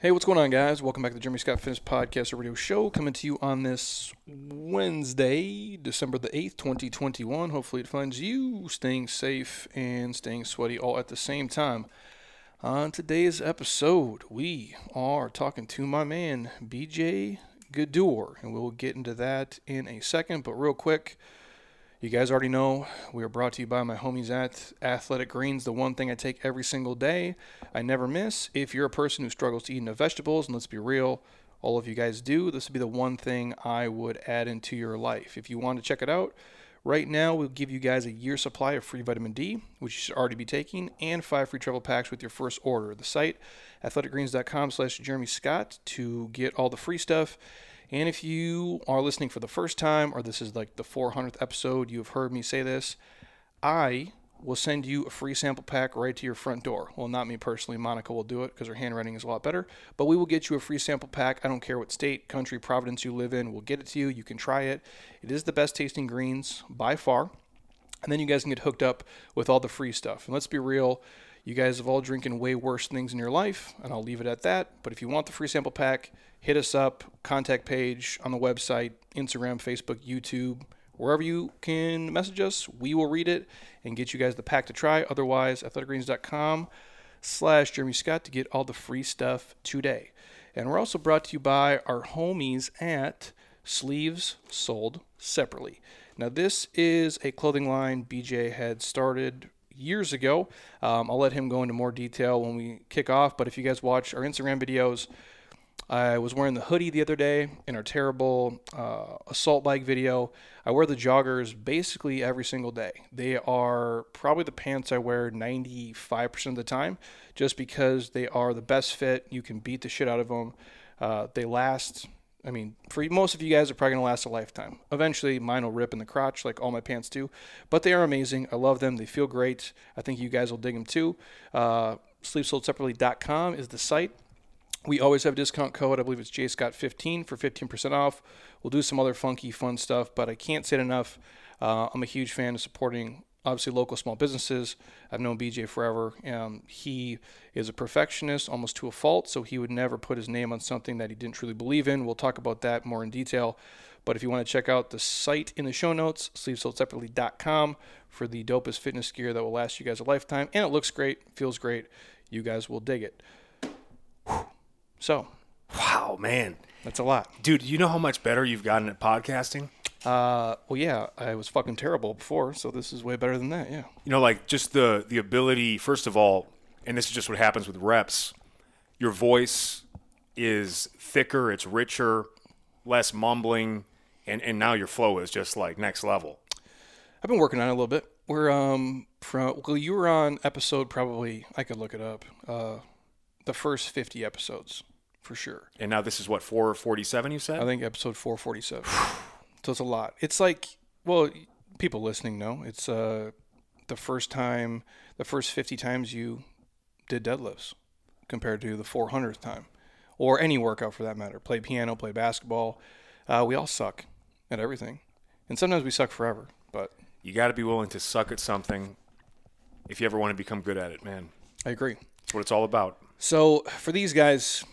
Hey, what's going on, guys? Welcome back to the Jeremy Scott Fitness Podcast or Radio Show, coming to you on this Wednesday, December the 8th, 2021. Hopefully, it finds you staying safe and staying sweaty all at the same time. On today's episode, we are talking to my man, BJ Gaddour, and we'll get into that in a second. But, real quick, you guys already know we are brought to you by my homies at Athletic Greens, the one thing I take every single day. I never miss. If you're a person who struggles to eat enough vegetables, and let's be real, all of you guys do, this would be the one thing I would add into your life. If you want to check it out, right now we'll give you guys a year supply of free vitamin D, which you should already be taking, and five free travel packs with your first order. The site, athleticgreens.com slash Jeremy Scott to get all the free stuff and if you are listening for the first time, or this is like the 400th episode, you have heard me say this, I will send you a free sample pack right to your front door. Well, not me personally. Monica will do it because her handwriting is a lot better. But we will get you a free sample pack. I don't care what state, country, province you live in. We'll get it to you. You can try it. It is the best tasting greens by far. And then you guys can get hooked up with all the free stuff. And let's be real, you guys have all drinking way worse things in your life, and I'll leave it at that. But if you want the free sample pack, hit us up, contact page on the website, Instagram, Facebook, YouTube, wherever you can message us. We will read it and get you guys the pack to try. Otherwise, athleticgreens.com slash Jeremy Scott to get all the free stuff today. And we're also brought to you by our homies at Sleeves Sold Separately. Now, this is a clothing line BJ had started years ago. Um, I'll let him go into more detail when we kick off. But if you guys watch our Instagram videos, I was wearing the hoodie the other day in our terrible uh, assault bike video. I wear the joggers basically every single day. They are probably the pants I wear 95% of the time just because they are the best fit. You can beat the shit out of them. Uh, they last, I mean, for most of you guys, they're probably going to last a lifetime. Eventually, mine will rip in the crotch like all my pants do, but they are amazing. I love them. They feel great. I think you guys will dig them too. Uh, SleevesSoldSeparately.com is the site. We always have a discount code. I believe it's JScott15 for 15% off. We'll do some other funky, fun stuff, but I can't say it enough. Uh, I'm a huge fan of supporting, obviously, local small businesses. I've known BJ forever. Um, he is a perfectionist, almost to a fault, so he would never put his name on something that he didn't truly believe in. We'll talk about that more in detail. But if you want to check out the site in the show notes, sleevesoldseparately.com for the dopest fitness gear that will last you guys a lifetime. And it looks great, feels great. You guys will dig it. Whew. So Wow, man. that's a lot. Dude, you know how much better you've gotten at podcasting? Uh, well, yeah, I was fucking terrible before, so this is way better than that. Yeah. You know, like just the the ability, first of all, and this is just what happens with reps, your voice is thicker, it's richer, less mumbling, and, and now your flow is just like next level. I've been working on it a little bit. We're um from well, you were on episode probably I could look it up. Uh, the first fifty episodes for sure. And now this is what, 447 you said? I think episode four forty seven. so it's a lot. It's like well, people listening know it's uh the first time, the first fifty times you did deadlifts compared to the four hundredth time, or any workout for that matter. Play piano, play basketball. Uh, we all suck at everything, and sometimes we suck forever. But you got to be willing to suck at something if you ever want to become good at it, man. I agree. That's what it's all about. So for these guys,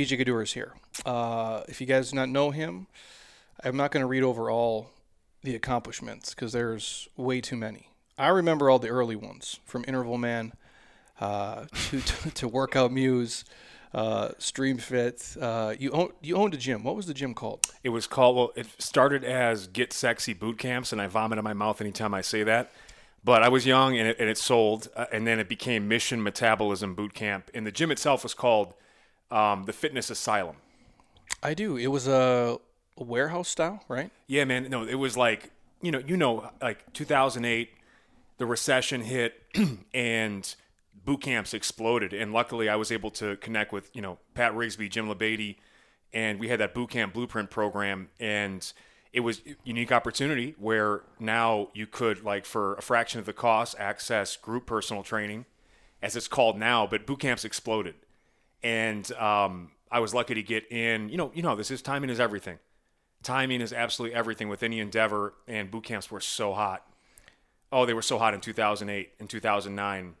BJ Gaddour is here. Uh, if you guys do not know him, I'm not going to read over all the accomplishments because there's way too many. I remember all the early ones from Interval Man uh, to, to, to Workout Muse, uh, Stream Fit. Uh, you own, you owned a gym. What was the gym called? It was called, well, it started as Get Sexy Boot Camps, and I vomit in my mouth anytime I say that. But I was young and it, and it sold, uh, and then it became Mission Metabolism Boot Camp. And the gym itself was called um, the Fitness Asylum. I do. It was a, warehouse style, right? Yeah, man. No, it was like you know, you know, like 2008, the recession hit, and boot camps exploded. And luckily, I was able to connect with you know Pat Rigsby, Jim Labadie, and we had that boot camp blueprint program. And it was a unique opportunity where now you could like for a fraction of the cost access group personal training, as it's called now. But boot camps exploded, and um, I was lucky to get in. You know, you know, this is timing is everything timing is absolutely everything with any endeavor and boot camps were so hot oh they were so hot in 2008 and 2009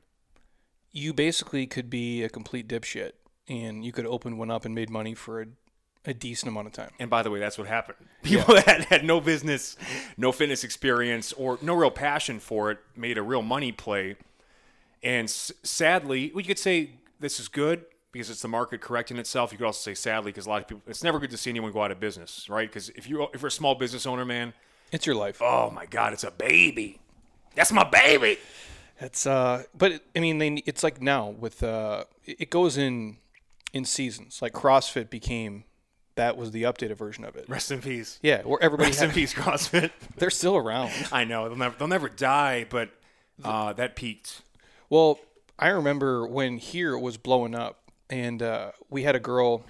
You basically could be a complete dipshit and you could open one up and made money for a, a decent amount of time. And by the way, that's what happened. People that had no business, no fitness experience, or no real passion for it made a real money play. And s- sadly, well, you could say this is good because it's the market correcting itself. You could also say sadly because a lot of people. It's never good to see anyone go out of business, right? Because if you if you're a small business owner, man, It's your life. oh my god, it's a baby. That's my baby. It's uh, but it, I mean, they it's like now with uh, it goes in in seasons. Like CrossFit became that was the updated version of it. Rest in peace. Yeah, where everybody Rest in peace, CrossFit. they're still around. I know they'll never they'll never die, but uh, that peaked. Well, I remember when here was blowing up, and uh, we had a girl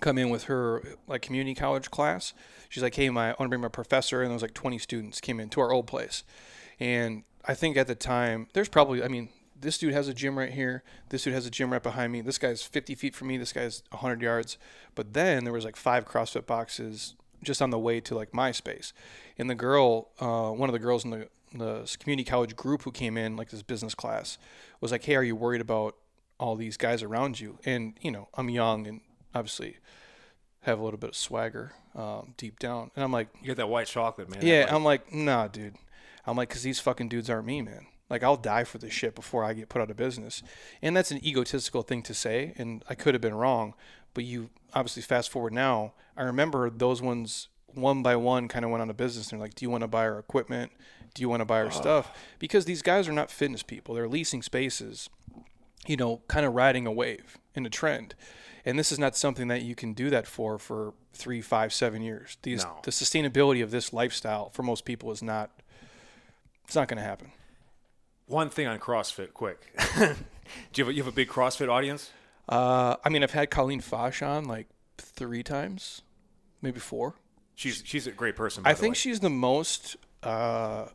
come in with her like community college class. She's like, "Hey, my I want to bring my professor," and there was like 20 students came into our old place, and I think at the time there's probably, I mean, this dude has a gym right here. This dude has a gym right behind me. This guy's 50 feet from me. This guy's 100 yards. But then there was like five CrossFit boxes just on the way to like my space, and the girl, uh, one of the girls in the the community college group who came in like this business class was like, "Hey, are you worried about all these guys around you?" And you know, I'm young and obviously have a little bit of swagger um, deep down, and I'm like, You got that white chocolate, man. "Yeah," That, I'm like, "Nah, dude." I'm like, "Cause these fucking dudes aren't me, man." Like I'll die for this shit before I get put out of business, and that's an egotistical thing to say, and I could have been wrong, but you obviously fast forward now. I remember those ones one by one kind of went out of business. And they're like, "Do you want to buy our equipment? Do you want to buy our stuff?" Because these guys are not fitness people; they're leasing spaces you know, kind of riding a wave in a trend. And this is not something that you can do that for for three, five, seven years. These No. the sustainability of this lifestyle for most people is not. It's not going to happen. One thing on CrossFit, quick. Do you have a, you have a big CrossFit audience? Uh, I mean, I've had Colleen Fotsch on like three times, maybe four. She's she's a great person. By I think way. she's the most uh,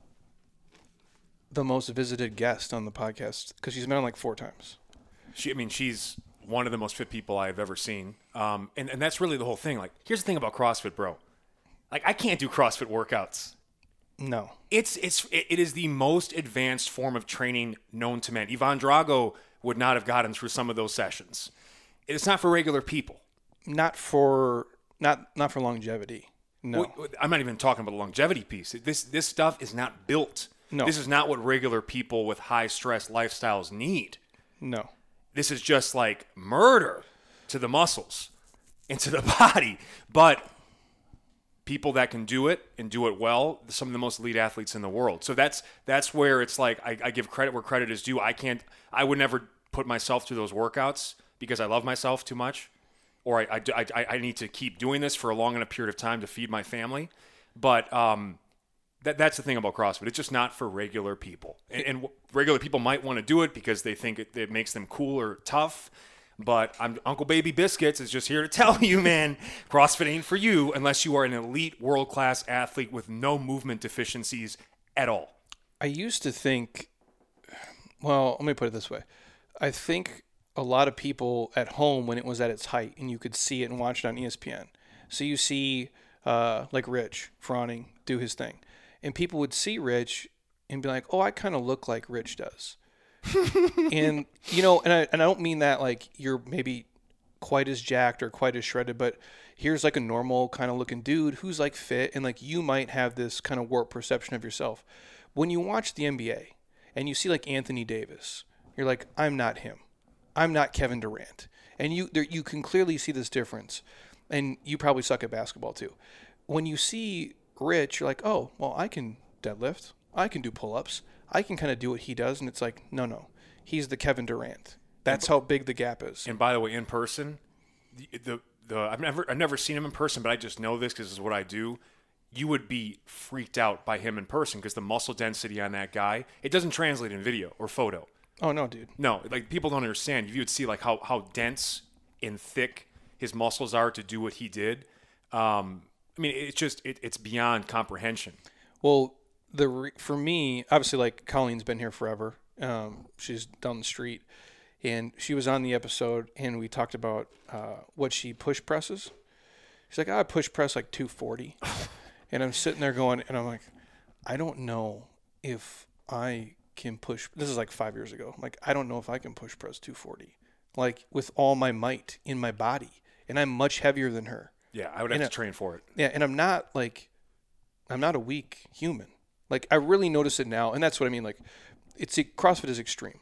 the most visited guest on the podcast because she's been on like four times. She. I mean, she's one of the most fit people I've ever seen. Um, and and that's really the whole thing. Like, here's the thing about CrossFit, bro. Like, I can't do CrossFit workouts. No, It's it's it is the most advanced form of training known to man. Ivan Drago would not have gotten through some of those sessions. It's not for regular people. not for not not for longevity. No. Well, I'm not even talking about the longevity piece. This this stuff is not built. No. This is not what regular people with high stress lifestyles need. No. This is just like murder to the muscles and to the body. But people that can do it and do it well, some of the most elite athletes in the world. So that's that's where it's like I, I give credit where credit is due. I can't I would never put myself through those workouts because I love myself too much. Or I, I, I, I need to keep doing this for a long enough period of time to feed my family. But um, that, that's the thing about CrossFit. It's just not for regular people. And, and regular people might want to do it because they think it, it makes them cool or tough. But I'm, Uncle Baby Biscuits is just here to tell you, man, CrossFit ain't for you unless you are an elite world class athlete with no movement deficiencies at all. I used to think, well, let me put it this way. I think a lot of people at home, when it was at its height, and you could see it and watch it on ESPN. So you see, uh, like Rich Froning do his thing, and people would see Rich and be like, "Oh, I kind of look like Rich does," and you know, and I and I don't mean that like you're maybe quite as jacked or quite as shredded, but here's like a normal kind of looking dude who's like fit and like you might have this kind of warped perception of yourself. When you watch the NBA and you see like Anthony Davis, you're like, I'm not him. I'm not Kevin Durant. And you there, you can clearly see this difference. And you probably suck at basketball too. When you see Rich, you're like, oh, well, I can deadlift. I can do pull ups. I can kind of do what he does. And it's like, no, no. He's the Kevin Durant. That's how big the gap is. And by the way, in person, the, the, the I've never I've never seen him in person, but I just know this because this is what I do. You would be freaked out by him in person because the muscle density on that guy it doesn't translate in video or photo. Oh, no, dude. No, like people don't understand. If you would see like how how dense and thick his muscles are to do what he did, um, I mean, it's just it, it's beyond comprehension. Well, the re- for me, obviously, like Colleen's been here forever. Um, she's down the street, and she was on the episode, and we talked about uh, what she push presses. She's like, I push press like 240, and I'm sitting there going, and I'm like, I don't know if I can push. This is like five years ago. Like, I don't know if I can push press 240. like with all my might in my body, and I'm much heavier than her. Yeah, I would have And to train for it. Yeah, and I'm not like I'm not a weak human. Like I really notice it now, and that's what I mean. Like it's CrossFit is extreme,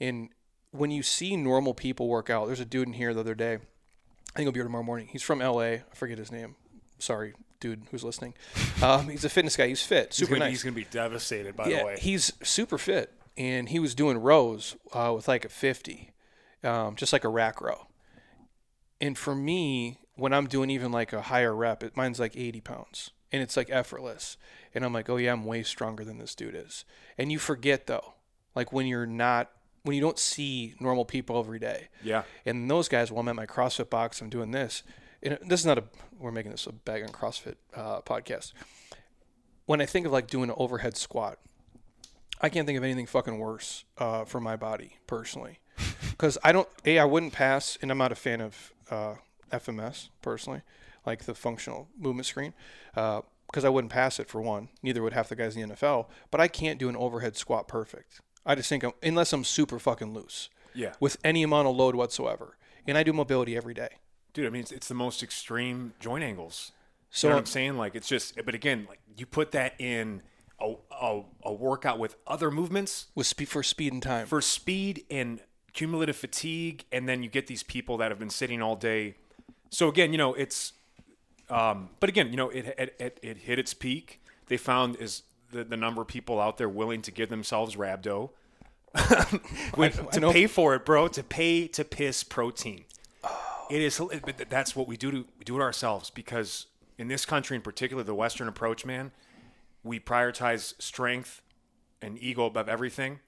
and when you see normal people work out, there's a dude in here the other day. I think he'll be here tomorrow morning. He's from LA. I forget his name. Sorry, dude, who's listening. Um, he's a fitness guy. He's fit, He's super gonna, nice. he's gonna be devastated. By the way, he's super fit, and he was doing rows uh, with like a 50, um, just like a rack row. And for me, when I'm doing even like a higher rep, it, mine's like 80 pounds, and it's like effortless. And I'm like, oh yeah, I'm way stronger than this dude is. And you forget though, like when you're not, when you don't see normal people every day. yeah, And those guys, while I'm at my CrossFit box, I'm doing this. And this is not a, we're making this a bag on CrossFit uh, podcast. When I think of like doing an overhead squat, I can't think of anything fucking worse uh, for my body personally. Because I don't, A, I wouldn't pass, and I'm not a fan of uh, FMS personally, like the functional movement screen, uh, because I wouldn't pass it for one. Neither would half the guys in the NFL. But I can't do an overhead squat perfect. I just think, I'm, unless I'm super fucking loose yeah, with any amount of load whatsoever. And I do mobility every day. dude. I mean, it's, it's the most extreme joint angles. So you know what I'm saying? Like it's just, but again, like you put that in a, a, a workout with other movements with speed for speed and time. for speed and cumulative fatigue, and then you get these people that have been sitting all day. So again, you know, it's, um, but again, you know, it it, it, it hit its peak. They found is the, the number of people out there willing to give themselves rhabdo When- I to know- pay for it, bro. To pay to piss protein. It is, but that's what we do to we do it ourselves because in this country, in particular, the Western approach, man, we prioritize strength and ego above everything,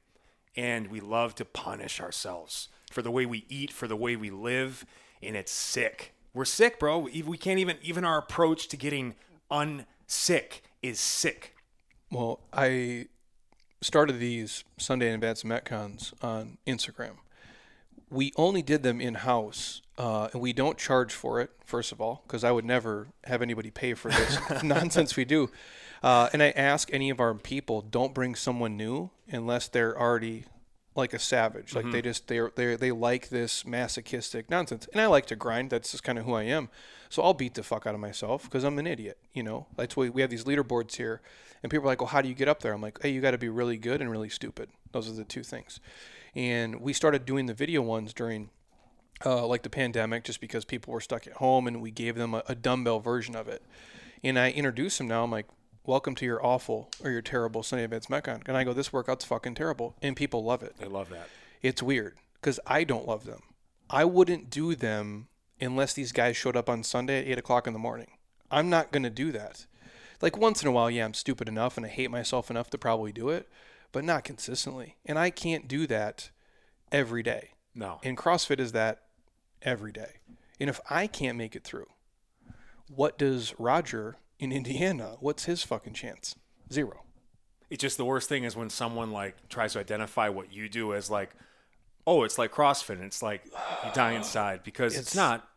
and we love to punish ourselves for the way we eat, for the way we live, and it's sick. We're sick, bro. We, we can't even even our approach to getting unsick is sick. well, I started these Sunday Advanced Metcons on Instagram. We only did them in house, uh, and we don't charge for it. First of all, because I would never have anybody pay for this nonsense we do. Uh, and I ask any of our people, don't bring someone new unless they're already like a savage. Like they just they they they like this masochistic nonsense. And I like to grind. That's just kind of who I am. So I'll beat the fuck out of myself because I'm an idiot. You know, that's why we have these leaderboards here, and people are like, "Well, how do you get up there?" I'm like, "Hey, you got to be really good and really stupid. Those are the two things." And we started doing the video ones during uh, like the pandemic just because people were stuck at home and we gave them a, a dumbbell version of it. And I introduce them now. I'm like, welcome to your awful or your terrible Sunday Advanced Metcon. And I go, this workout's fucking terrible. And people love it. I love that. It's weird because I don't love them. I wouldn't do them unless these guys showed up on Sunday at 8 o'clock in the morning. I'm not going to do that. Like once in a while, yeah, I'm stupid enough and I hate myself enough to probably do it, but not consistently. And I can't do that every day. No, And CrossFit is that every day. And if I can't make it through, what does Roger in Indiana? What's his fucking chance? Zero. it's just the worst thing is when someone like tries to identify what you do as like, oh, it's like CrossFit. And it's like you die inside because it's, It's- not.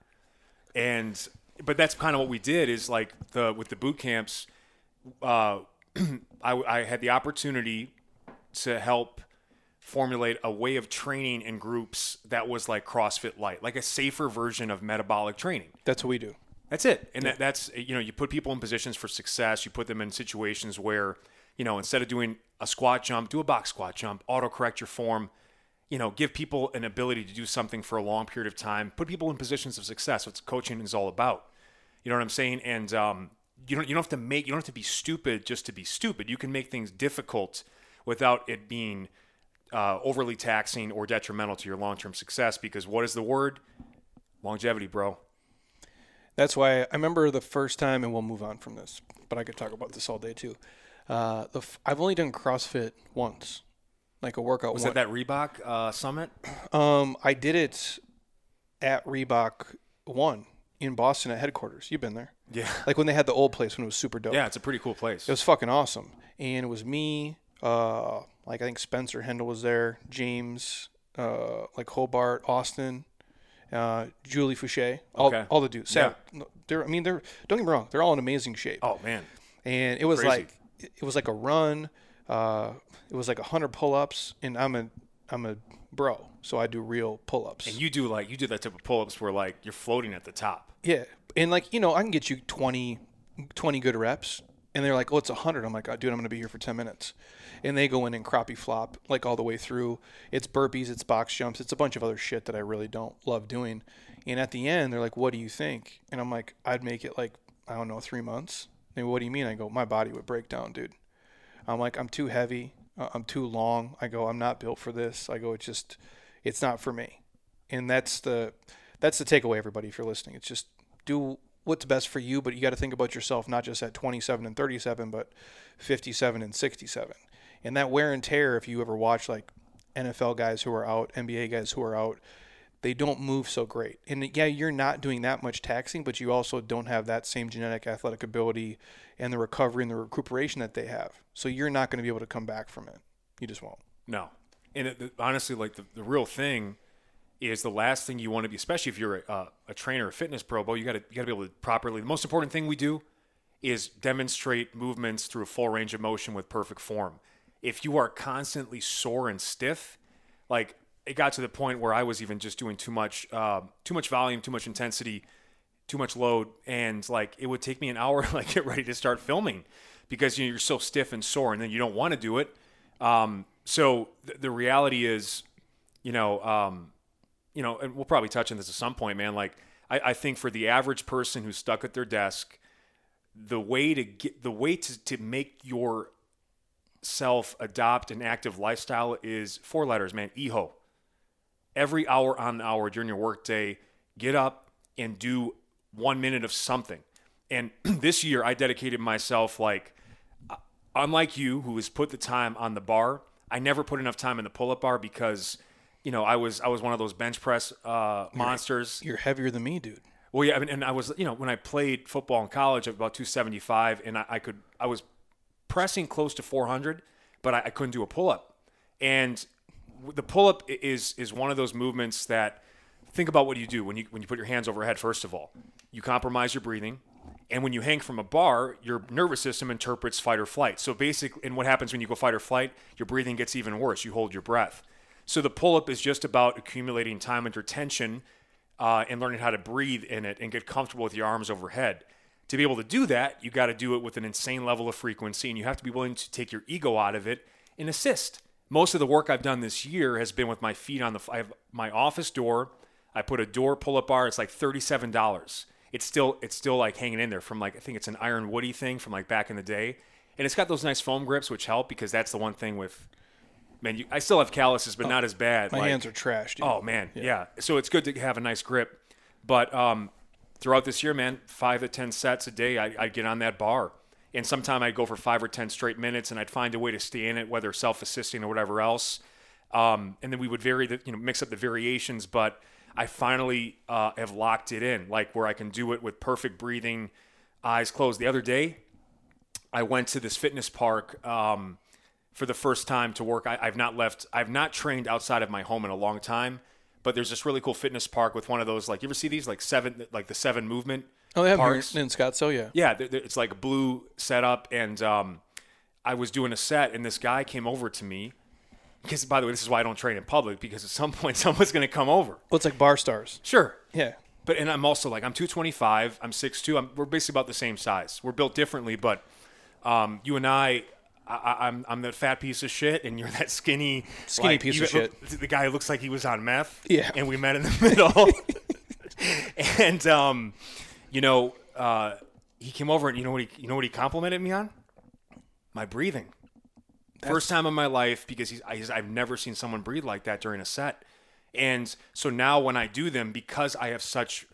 And but that's kind of what we did is like the with the boot camps. Uh, I, I had the opportunity to help formulate a way of training in groups that was like CrossFit light, like a safer version of metabolic training. That's what we do. That's it. And that, that's, you know, you put people in positions for success. You put them in situations where, you know, instead of doing a squat jump, do a box squat jump, auto correct your form, you know, give people an ability to do something for a long period of time, put people in positions of success. What coaching is all about. You know what I'm saying? And, um, you don't, you don't have to make, you don't have to be stupid just to be stupid. You can make things difficult without it being uh, overly taxing or detrimental to your long term success. Because what is the word? Longevity, bro. That's why I remember the first time, and we'll move on from this, but I could talk about this all day too. Uh, the f- I've only done CrossFit once, like a workout. Was that that Reebok uh, summit? Um, I did it at Reebok One in Boston at headquarters. You've been there, Yeah. like when they had the old place when it was super dope. Yeah, it's a pretty cool place. It was fucking awesome. And it was me, uh, like I think Spencer Hendel was there, James, uh, like Hobart, Austin, uh, Julie Foucher, all, Okay. all the dudes. No, they're, I mean, they're don't get me wrong, they're all in amazing shape. oh man, And it was Crazy. like it was like a run. Uh, it was like a hundred pull-ups, and I'm a I'm a bro. So I do real pull ups. And you do like you do that type of pull-ups where like you're floating at the top. Yeah. And like, you know, I can get you 20, 20 good reps. And they're like, oh, it's a 100. I'm like, oh, dude, I'm going to be here for 10 minutes. And they go in and crappie flop like all the way through. It's burpees, it's box jumps, it's a bunch of other shit that I really don't love doing. And at the end, they're like, what do you think? And I'm like, I'd make it like, I don't know, three months. They what do you mean? I go, my body would break down, dude. I'm like, I'm too heavy. Uh, I'm too long. I go, I'm not built for this. I go, it's just, it's not for me. And that's the, that's the takeaway, everybody, if you're listening. It's just do what's best for you, but you got to think about yourself not just at 27 and 37, but 57 and 67. And that wear and tear, if you ever watch like NFL guys who are out, NBA guys who are out, they don't move so great. And yeah, you're not doing that much taxing, but you also don't have that same genetic athletic ability and the recovery and the recuperation that they have. So you're not going to be able to come back from it. You just won't. No. And it, honestly, like the, the real thing is the last thing you want to be, especially if you're a, a trainer, a fitness pro, Bo, you got to you got to be able to properly. The most important thing we do is demonstrate movements through a full range of motion with perfect form. If you are constantly sore and stiff, like it got to the point where I was even just doing too much, uh, too much volume, too much intensity, too much load, and like it would take me an hour like get ready to start filming because you know, you're so stiff and sore, and then you don't want to do it. Um, so th- the reality is, you know, um, you know, and we'll probably touch on this at some point, man. Like I, I think for the average person who's stuck at their desk, the way to get the way to, to make your self adopt an active lifestyle is four letters, man. EHO. Every hour on the hour during your workday, get up and do one minute of something. And this year, I dedicated myself like, uh, unlike you, who has put the time on the bar. I never put enough time in the pull-up bar because, you know, I was I was one of those bench press uh, monsters. You're heavier than me, dude. Well, yeah, I mean, and I was, you know, when I played football in college, at about 275, and I, I could, I was pressing close to 400, but I, I couldn't do a pull up. And the pull up is is one of those movements that think about what you do when you when you put your hands overhead. First of all, you compromise your breathing, and when you hang from a bar, your nervous system interprets fight or flight. So basically, and what happens when you go fight or flight? Your breathing gets even worse. You hold your breath. So the pull up is just about accumulating time under tension uh, and learning how to breathe in it and get comfortable with your arms overhead. To be able to do that, you got to do it with an insane level of frequency, and you have to be willing to take your ego out of it and assist. Most of the work I've done this year has been with my feet on the. I have my office door. I put a door pull-up bar. It's like thirty-seven dollars. It's still it's still like hanging in there from like I think it's an iron woody thing from like back in the day, and it's got those nice foam grips which help because that's the one thing with man, you, I still have calluses, but not as bad. My like, hands are trashed. dude. Oh man, yeah. So it's good to have a nice grip. But um, throughout this year, man, five to ten sets a day, I, I'd get on that bar, and sometime I'd go for five or ten straight minutes, and I'd find a way to stay in it, whether self-assisting or whatever else. Um, and then we would vary the, you know, mix up the variations. But I finally uh, have locked it in, like where I can do it with perfect breathing, eyes closed. The other day, I went to this fitness park. Um, for the first time to work. I, have not left. I've not trained outside of my home in a long time. But there's this really cool fitness park with one of those. Like you ever see these like seven, like the seven movement. Oh, they have parks? in Scottsdale, yeah. Yeah, they're- they're- it's like a blue setup, and um, I was doing a set, and this guy came over to me. Because by the way, this is why I don't train in public because at some point someone's going to come over. Well, it's like bar stars. Sure, Yeah. but and I'm also like I'm 225. I'm 6'2. I'm, we're basically about the same size. We're built differently, but um, you and I, I, I'm I'm that fat piece of shit, and you're that skinny Skinny like, piece you of shit. the guy who looks like he was on meth. Yeah. and we met in the middle. and um, you know, uh, he came over, and you know what he you know what he complimented me on? My breathing. First time in my life because he's, I, I've never seen someone breathe like that during a set. And so now when I do them, because I have such,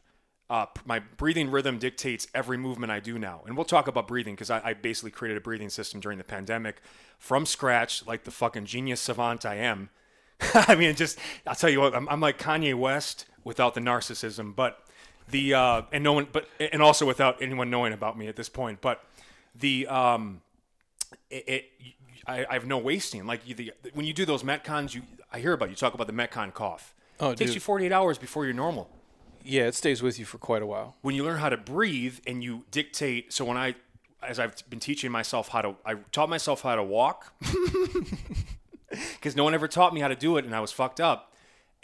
uh, my breathing rhythm dictates every movement I do now. And we'll talk about breathing because I, I basically created a breathing system during the pandemic from scratch, like the fucking genius savant I am. I mean, just, I'll tell you what, I'm, I'm like Kanye West without the narcissism, but the, uh, and no one, but, and also without anyone knowing about me at this point. But the, um, it, it I, I have no wasting. Like you, the, when you do those metcons, you I hear about you talk about the metcon cough. Oh, it takes dude. you 48 hours before you're normal. Yeah, it stays with you for quite a while. When you learn how to breathe and you dictate. So when I, as I've been teaching myself how to, I taught myself how to walk because no one ever taught me how to do it, and I was fucked up.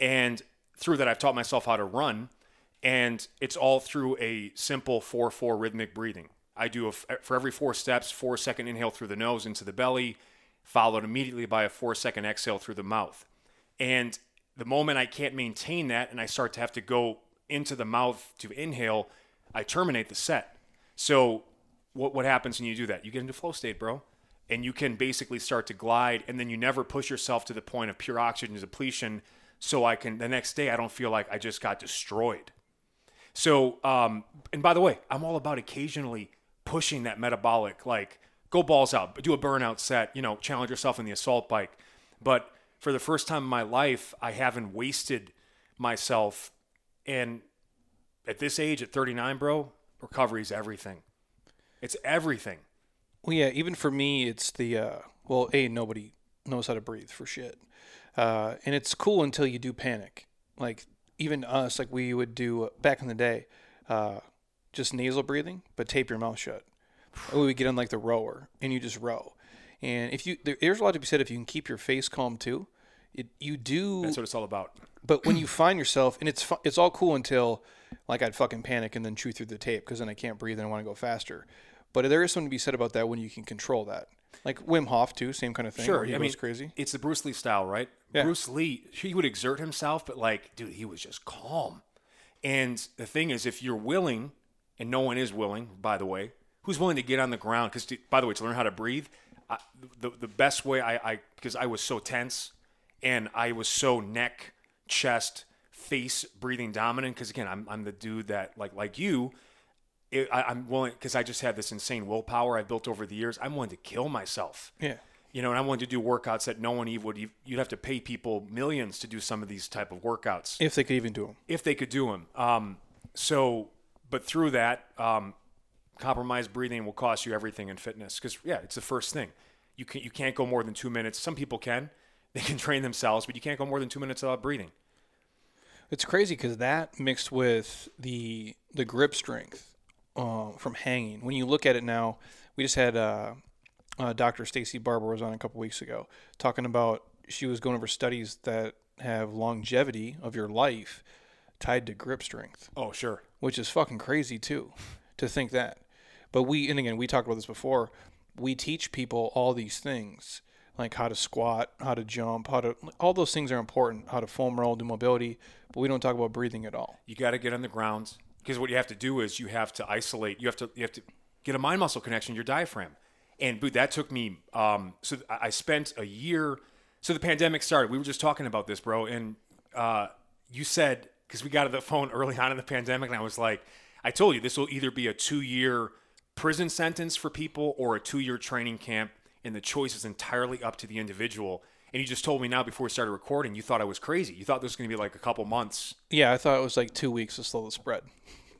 And through that, I've taught myself how to run, and it's all through a simple 4 4 rhythmic breathing. I do a, for every four steps, four second inhale through the nose into the belly, followed immediately by a four second exhale through the mouth. And the moment I can't maintain that and I start to have to go into the mouth to inhale, I terminate the set. So what what happens when you do that? You get into flow state, bro. And you can basically start to glide and then you never push yourself to the point of pure oxygen depletion so I can the next day I don't feel like I just got destroyed. So um and by the way, I'm all about occasionally pushing that metabolic like go balls out, do a burnout set, you know, challenge yourself in the assault bike. But for the first time in my life, I haven't wasted myself and at this age at 39, bro, recovery is everything. It's everything. Well, yeah, even for me, it's the uh, well, a nobody knows how to breathe for shit, uh, and it's cool until you do panic. Like even us, like we would do back in the day, uh, just nasal breathing, but tape your mouth shut. Or we would get on like the rower, and you just row. And if you there, there's a lot to be said if you can keep your face calm too. It you do. That's what it's all about. But when you find yourself, and it's it's all cool until like I'd fucking panic and then chew through the tape because then I can't breathe and I want to go faster. But there is something to be said about that when you can control that. Like Wim Hof too, same kind of thing. Sure, he I goes mean, crazy. It's the Bruce Lee style, right? Yeah. Bruce Lee, he would exert himself, but like, dude, he was just calm. And the thing is, if you're willing, and no one is willing, by the way, who's willing to get on the ground? Because, by the way, to learn how to breathe, I, the the best way I, I because I was so tense, and I was so neck, chest, face breathing dominant. Because again, I'm I'm the dude that like like you. It, I, I'm willing because I just had this insane willpower I built over the years. I'm willing to kill myself Yeah. you know, and I wanted to do workouts that no one even would. You'd have to pay people millions to do some of these type of workouts If they could even do them. if they could do them. Um, so, but through that, um, compromised breathing will cost you everything in fitness because yeah, it's the first thing. You can you can't go more than two minutes. Some people can, they can train themselves, but you can't go more than two minutes without breathing. It's crazy because that mixed with the the grip strength uh, from hanging. When you look at it now, we just had uh, uh, Dr. Stacy Barber was on a couple weeks ago talking about she was going over studies that have longevity of your life tied to grip strength, Oh sure, which is fucking crazy too, to think that. But we and again we talked about this before. We teach people all these things like how to squat, how to jump, how to all those things are important. How to foam roll, do mobility, but we don't talk about breathing at all. you got to get on the ground because what you have to do is you have to isolate. You have to you have to get a mind muscle connection your diaphragm, and but that took me. Um, so I I spent a year. So the pandemic started. We were just talking about this, bro, and uh, you said because we got to the phone early on in the pandemic, and I was like, I told you this will either be a two year prison sentence for people or a two year training camp, and the choice is entirely up to the individual. And you just told me now before we started recording, you thought I was crazy. You thought this was going to be like a couple months. Yeah, I thought it was like two weeks to slow the spread.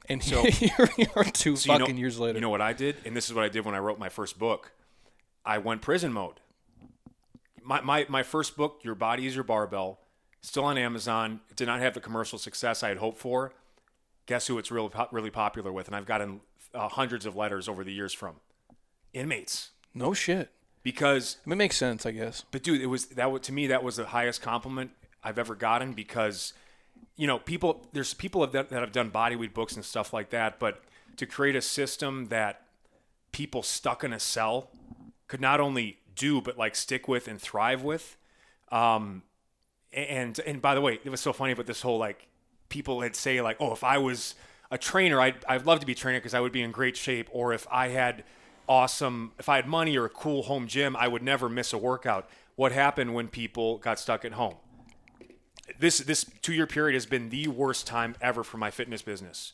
And so here we are two So you fucking know, years later. You know what I did? And this is what I did when I wrote my first book. I went prison mode. My, my, my first book, Your Body is Your Barbell, still on Amazon. It did not have the commercial success I had hoped for. Guess who it's really, really popular with? And I've gotten uh, hundreds of letters over the years from inmates. no shit. Because it makes sense, I guess. but dude, it was that to me that was the highest compliment I've ever gotten because you know people there's people that, that have done bodyweight books and stuff like that, but to create a system that people stuck in a cell could not only do but like stick with and thrive with. Um, and and by the way, it was so funny about this whole like people had say like, oh, if I was a trainer, I'd I'd love to be a trainer because I would be in great shape, or if I had awesome, if I had money or a cool home gym, I would never miss a workout. What happened when people got stuck at home? This this two year period has been the worst time ever for my fitness business.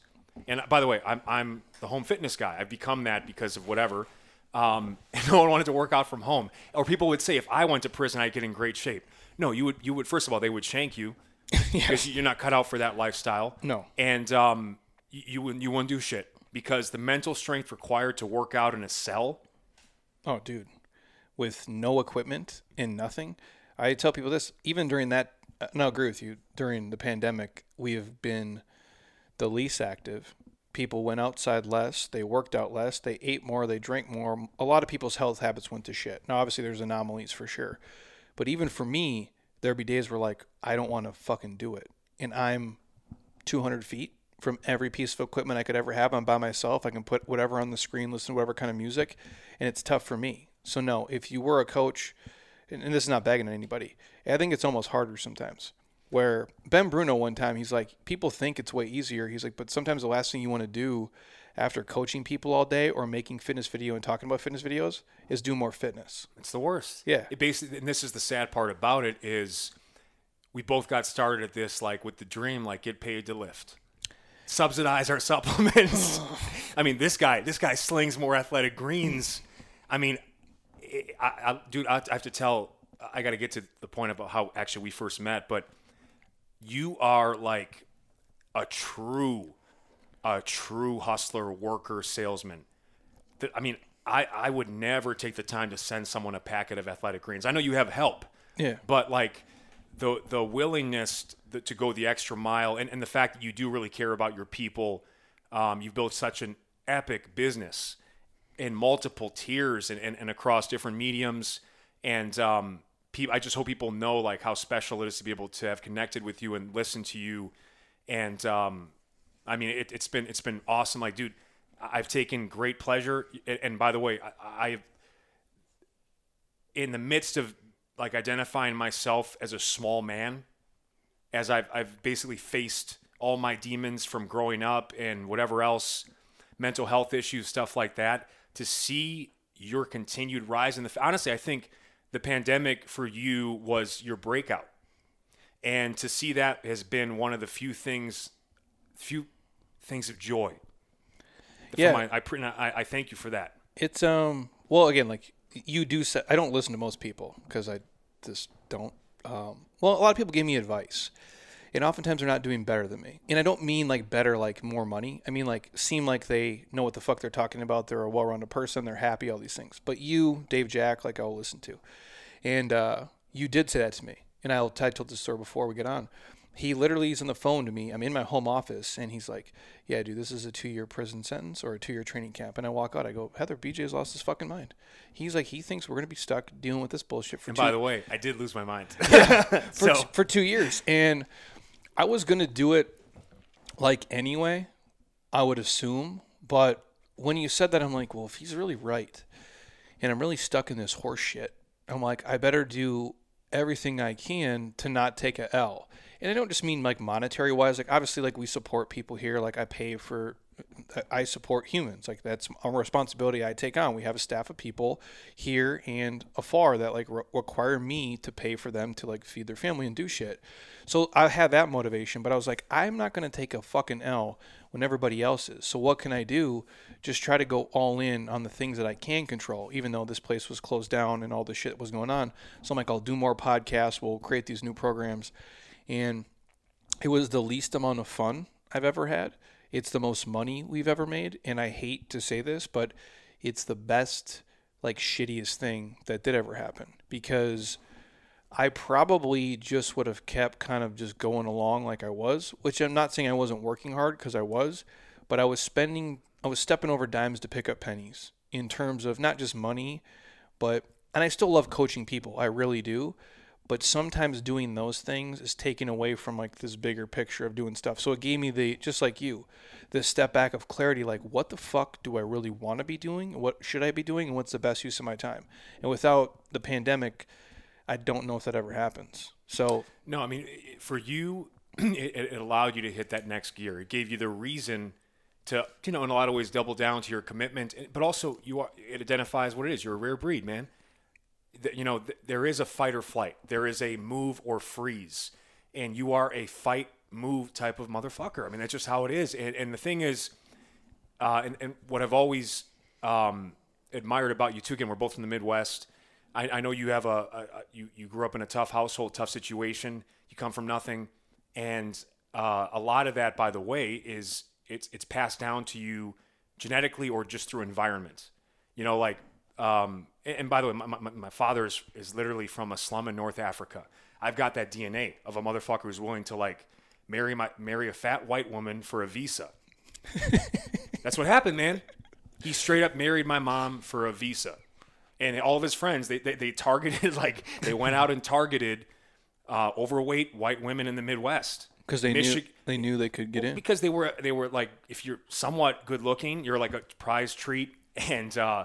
And by the way, I'm I'm the home fitness guy. I've become that because of whatever. Um, and no one wanted to work out from home. Or people would say, if I went to prison, I'd get in great shape. No, you would. You would. First of all, they would shank you because you're not cut out for that lifestyle. No. And um, you you wouldn't you wouldn't do shit because the mental strength required to work out in a cell. Oh, dude, with no equipment and nothing. I tell people this even during that. uh, And I agree with you. During the pandemic, we have been the least active. People went outside less. They worked out less. They ate more. They drank more. A lot of people's health habits went to shit. Now, obviously, there's anomalies for sure, but even for me, there'd be days where like I don't want to fucking do it, and I'm 200 feet from every piece of equipment I could ever have. I'm by myself. I can put whatever on the screen, listen to whatever kind of music, and it's tough for me. So no, if you were a coach, and, and this is not bagging on anybody, I think it's almost harder sometimes. Where Ben Bruno one time he's like, people think it's way easier. He's like, but sometimes the last thing you want to do after coaching people all day or making fitness video and talking about fitness videos is do more fitness. It's the worst. Yeah. It basically, and this is the sad part about it is, we both got started at this like with the dream, like get paid to lift, subsidize our supplements. I mean, this guy, this guy slings more athletic greens. I mean, I, I, dude, I have to tell. I got to get to the point about how actually we first met, but you are like a true, a true hustler, worker, salesman. That I mean, I, I would never take the time to send someone a packet of athletic greens. I know you have help, Yeah. but like the the willingness to, go the extra mile and, and the fact that you do really care about your people. Um, you've built such an epic business in multiple tiers and, and, and across different mediums. And um, pe- I just hope people know like how special it is to be able to have connected with you and listen to you. And um, I mean, it, it's been it's been awesome. Like, dude, I've taken great pleasure. And, and by the way, I, I've in the midst of like identifying myself as a small man, as I've I've basically faced all my demons from growing up and whatever else, mental health issues, stuff like that. To see your continued rise in the honestly, I think the pandemic for you was your breakout, and to see that has been one of the few things, few things of joy. Yeah. my- I, I I thank you for that. It's um well again like you do say I don't listen to most people because I just don't um well a lot of people give me advice and oftentimes they're not doing better than me and I don't mean like better like more money I mean like seem like they know what the fuck they're talking about they're a well-rounded person they're happy all these things but you Dave Jack like I'll listen to and uh you did say that to me and I'll I told this story before we get on he literally is on the phone to me. I'm in my home office, and he's like, "Yeah, dude, this is a two-year prison sentence or a two-year training camp." And I walk out. I go, "Heather, BJ's lost his fucking mind." He's like, he thinks we're gonna be stuck dealing with this bullshit for And two, by the way, I did lose my mind. for, so for two years, and I was gonna do it like anyway. I would assume, but when you said that, I'm like, well, if he's really right, and I'm really stuck in this horse shit, I'm like, I better do everything I can to not take a L. And I don't just mean like monetary wise. Like obviously, like we support people here. Like I pay for, I support humans. Like that's a responsibility I take on. We have a staff of people here and afar that like re- require me to pay for them to like feed their family and do shit. So I had that motivation, but I was like, I'm not gonna take a fucking L when everybody else is. So what can I do? Just try to go all in on the things that I can control, even though this place was closed down and all the shit was going on. So I'm like, I'll do more podcasts. We'll create these new programs, and it was the least amount of fun I've ever had. It's the most money we've ever made, and I hate to say this, but it's the best, like shittiest thing that did ever happen because I probably just would have kept kind of just going along like I was, which I'm not saying I wasn't working hard because I was, but I was spending, I was stepping over dimes to pick up pennies in terms of not just money, but, and I still love coaching people. I really do. But sometimes doing those things is taken away from like this bigger picture of doing stuff. So it gave me the, just like you, the step back of clarity like, what the fuck do I really want to be doing? What should I be doing? And what's the best use of my time? And without the pandemic, I don't know if that ever happens. So No, I mean, for you, it, it allowed you to hit that next gear. It gave you the reason to, you know, in a lot of ways, double down to your commitment. But also, you are it identifies what it is. You're a rare breed, man. You know, th- there is a fight or flight. There is a move or freeze, and you are a fight move type of motherfucker. I mean, that's just how it is. And, and the thing is, uh, and, and what I've always um, admired about you too. Again, we're both from the Midwest. I, I know you have a, a, a you you grew up in a tough household, tough situation. You come from nothing, and uh, a lot of that, by the way, is it's it's passed down to you genetically or just through environment. You know, like um, and, and by the way, my, my, my father is, is literally from a slum in North Africa. I've got that DNA of a motherfucker who's willing to like marry my marry a fat white woman for a visa. That's what happened, man. He straight up married my mom for a visa. And all of his friends, they, they, they targeted, like, they went out and targeted uh, overweight white women in the Midwest because they knew they knew they could get in. because they were they were like if you're somewhat good looking, you're like a prize treat. And uh,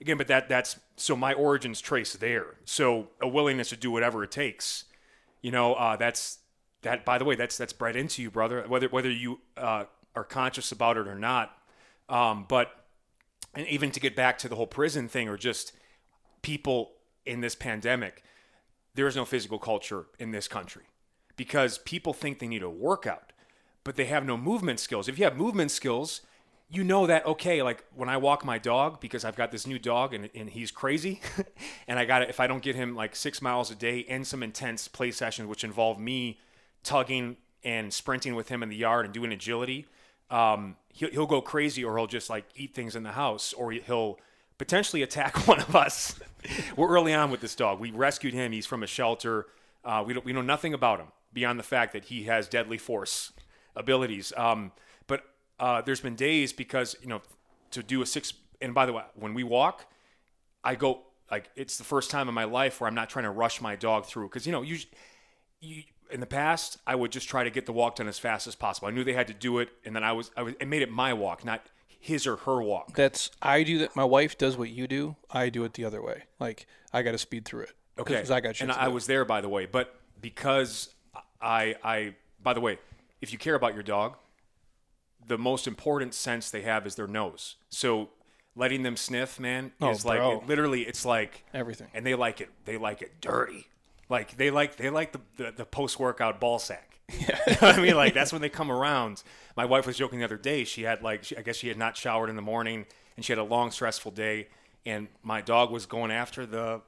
again, but that that's so my origins trace there. So a willingness to do whatever it takes. You know, uh, that's that. By the way, that's that's bred into you, brother. Whether whether you uh, are conscious about it or not. Um, but and even to get back to the whole prison thing, or just people in this pandemic, there is no physical culture in this country because people think they need a workout, but they have no movement skills. If you have movement skills, you know that okay, like when I walk my dog because I've got this new dog and, and he's crazy, and I got to if I don't get him like six miles a day and some intense play sessions which involve me tugging and sprinting with him in the yard and doing agility, um, he'll, he'll go crazy or he'll just like eat things in the house or he'll potentially attack one of us. We're early on with this dog. We rescued him. He's from a shelter. Uh, we don't we know nothing about him beyond the fact that he has deadly force abilities. Um, uh, there's been days because you know to do a six. And by the way, when we walk, I go like it's the first time in my life where I'm not trying to rush my dog through because you know you, you in the past I would just try to get the walk done as fast as possible. I knew they had to do it, and then I was I was it made it my walk, not his or her walk. That's I do that. My wife does what you do. I do it the other way. Like I got to speed through it. Okay, 'Cause I got and I do. was there by the way, but because I I by the way, if you care about your dog, the most important sense they have is their nose. So letting them sniff, man, Oh, is like bro. literally it's like everything. and they like it. They like it dirty. Like they like they like the the, the post workout ball sack. Yeah. you know I mean, like that's when they come around. My wife was joking the other day. She had like she, I guess she had not showered in the morning, and she had a long stressful day. And my dog was going after the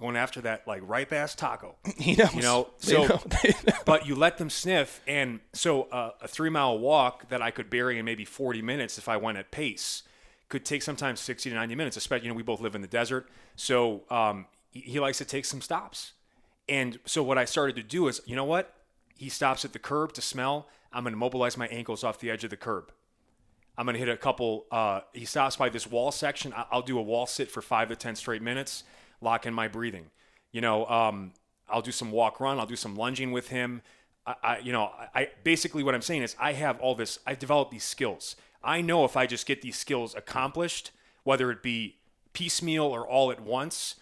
going after that like ripe ass taco. He knows. You know, They so know. They know. but you let them sniff, and so uh, a three mile walk that I could bury in maybe forty minutes if I went at pace could take sometimes sixty to ninety minutes. Especially, you know, we both live in the desert, so um, he, he likes to take some stops. And so what I started to do is, you know what? He stops at the curb to smell. I'm going to mobilize my ankles off the edge of the curb. I'm going to hit a couple. Uh, he stops by this wall section. I'll do a wall sit for five to 10 straight minutes, lock in my breathing. You know, um, I'll do some walk run. I'll do some lunging with him. I, I you know, I, I basically what I'm saying is I have all this, I've developed these skills. I know if I just get these skills accomplished, whether it be piecemeal or all at once,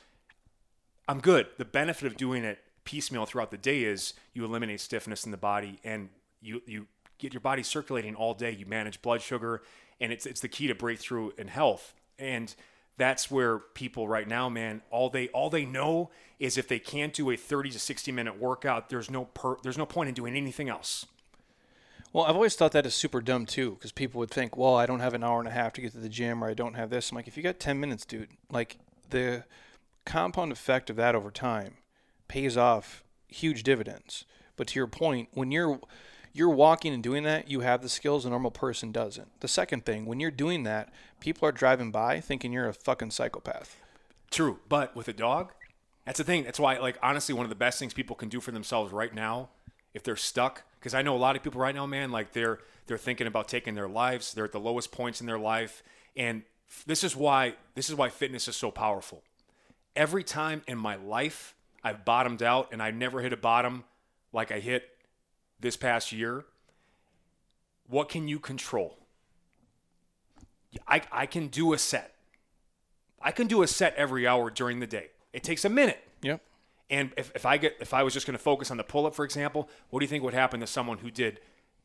I'm good. The benefit of doing it piecemeal throughout the day is you eliminate stiffness in the body and you you get your body circulating all day. You manage blood sugar, and it's it's the key to breakthrough in health. And that's where people right now, man, all they all they know is if they can't do a 30 to 60 minute workout, there's no per, there's no point in doing anything else. Well, I've always thought that is super dumb too, because people would think, well, I don't have an hour and a half to get to the gym, or I don't have this. I'm like, if you got 10 minutes, dude, like the compound effect of that over time pays off huge dividends. But to your point, when you're you're walking and doing that, you have the skills a normal person doesn't. The second thing, when you're doing that, people are driving by thinking you're a fucking psychopath. True, but with a dog, that's the thing. That's why, like, honestly, one of the best things people can do for themselves right now, if they're stuck, because I know a lot of people right now, man, like they're they're thinking about taking their lives. They're at the lowest points in their life, and this is why this is why fitness is so powerful. Every time in my life I've bottomed out, and I never hit a bottom like I hit this past year. What can you control? I, I can do a set. I can do a set every hour during the day. It takes a minute. Yep. And if, if I get if I was just going to focus on the pull up, for example, what do you think would happen to someone who did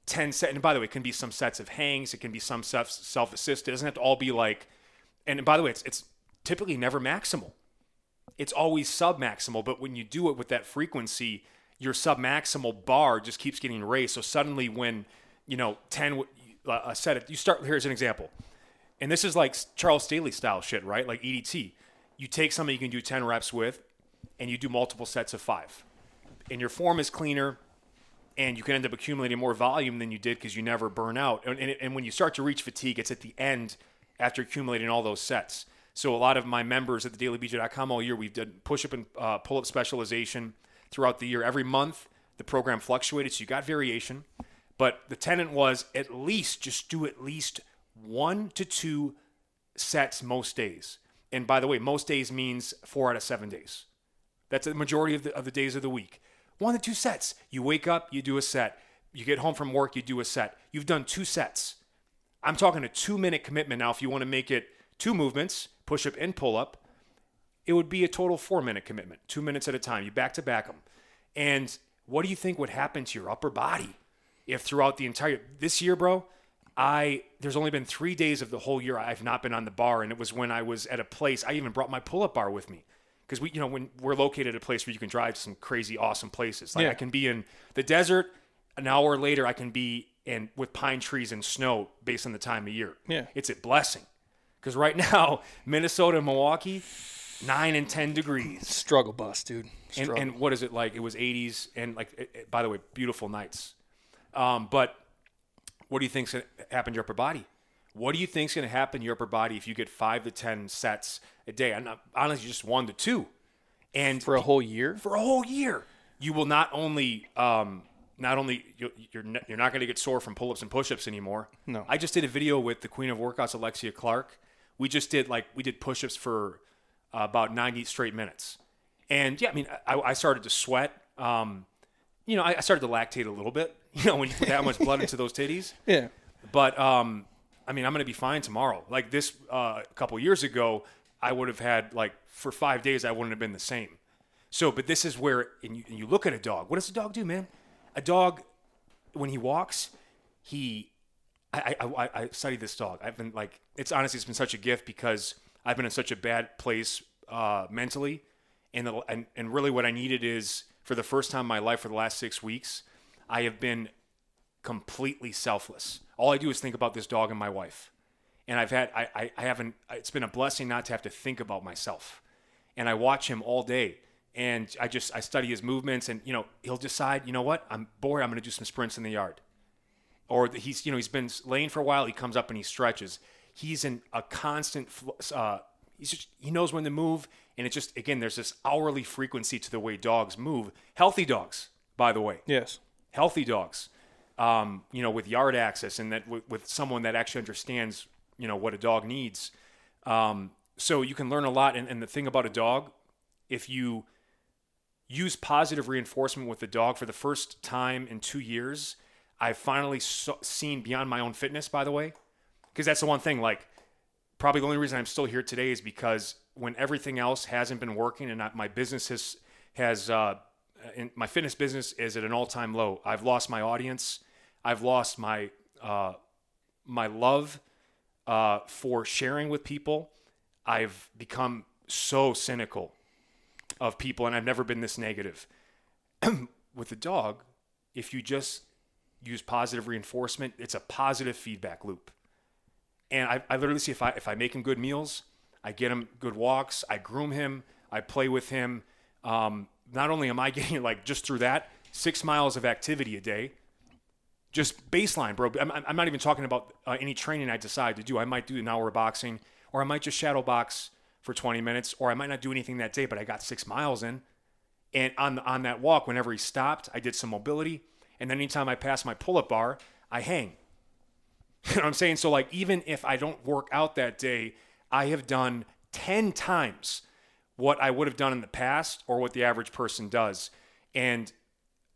ten set? And by the way, it can be some sets of hangs. It can be some self self assist. It doesn't have to all be like. And by the way, it's it's typically never maximal. It's always sub maximal. But when you do it with that frequency, your submaximal bar just keeps getting raised. So suddenly, when you know ten w- uh, a set, of, you start. Here's an example and this is like Charles Staley style shit, right? Like EDT. You take something you can do 10 reps with, and you do multiple sets of five. And your form is cleaner, and you can end up accumulating more volume than you did because you never burn out. And, and, and when you start to reach fatigue, it's at the end after accumulating all those sets. So a lot of my members at the thedailybj.com all year, we've done push-up and uh, pull-up specialization throughout the year. Every month, the program fluctuated, so you got variation. But the tenant was at least just do at least one to two sets most days. And by the way, most days means four out of seven days. That's the majority of the, of the days of the week. One to two sets. You wake up, you do a set. You get home from work, you do a set. You've done two sets. I'm talking a two minute commitment now. If you want to make it two movements, push up and pull up, it would be a total four minute commitment, two minutes at a time. You back to back them. And what do you think would happen to your upper body if throughout the entire this year, bro? I there's only been three days of the whole year I've not been on the bar, and it was when I was at a place. I even brought my pull up bar with me because we, you know, when we're located at a place where you can drive to some crazy awesome places. Like Yeah. I can be in the desert. An hour later, I can be in with pine trees and snow based on the time of year. Yeah. it's a blessing because right now Minnesota and Milwaukee, nine and ten degrees. Struggle bus, dude. And, Struggle. and what is it like? It was 80s, and like, it, it- by the way, beautiful nights. Um, but what do you think's gonna happen to your upper body? What do you think's gonna happen to your upper body if you get five to ten sets a day? I'm not, honestly just one to two, and for a whole year? for a whole year, you will not only um, not only you, you're you're not going to get sore from pull-ups and push-ups anymore. No. I just did a video with the Queen of Workouts, Alexia Clark. We just did like we did push-ups for uh, about 90 straight minutes, and yeah, I mean I, I started to sweat. Um, you know, I, I started to lactate a little bit. You know, when you put that much blood into those titties. Yeah. But um, I mean, I'm going to be fine tomorrow. Like this, uh, a couple years ago, I would have had like for five days, I wouldn't have been the same. So, but this is where, and you, and you look at a dog. What does a dog do, man? A dog, when he walks, he. I, I, I, I studied this dog. I've been like, it's honestly, it's been such a gift because I've been in such a bad place uh, mentally, and, the, and and really what I needed is for the first time in my life for the last six weeks, I have been completely selfless. All I do is think about this dog and my wife. And I've had, I, I, I haven't, it's been a blessing not to have to think about myself. And I watch him all day. And I just, I study his movements and, you know, he'll decide, you know what, I'm bored. I'm going to do some sprints in the yard. Or he's, you know, he's been laying for a while. He comes up and he stretches. He's in a constant, uh, he's just, he knows when to move. And it's just, again, there's this hourly frequency to the way dogs move. Healthy dogs, by the way Yes. healthy dogs, um, you know, with yard access and that with, with someone that actually understands, you know, what a dog needs. Um, so you can learn a lot. And, and the thing about a dog, if you use positive reinforcement with the dog for the first time in two years, I've finally so, seen beyond my own fitness, by the way, because that's the one thing, like, probably the only reason I'm still here today is because when everything else hasn't been working and I, my business has has uh, my fitness business is at an all time low. I've lost my audience. I've lost my uh, my love uh, for sharing with people. I've become so cynical of people, and I've never been this negative. with the dog, if you just use positive reinforcement, it's a positive feedback loop and I, I literally see if I if I make him good meals, I get him good walks, I groom him, I play with him. Um, not only am I getting like just through that six miles of activity a day, just baseline, bro. I'm, I'm not even talking about uh, any training I decide to do. I might do an hour of boxing, or I might just shadow box for 20 minutes, or I might not do anything that day, but I got six miles in. And on on that walk, whenever he stopped, I did some mobility, and then anytime I pass my pull up bar, I hang. You know what I'm saying? So like even if I don't work out that day, I have done 10 times what I would have done in the past or what the average person does. And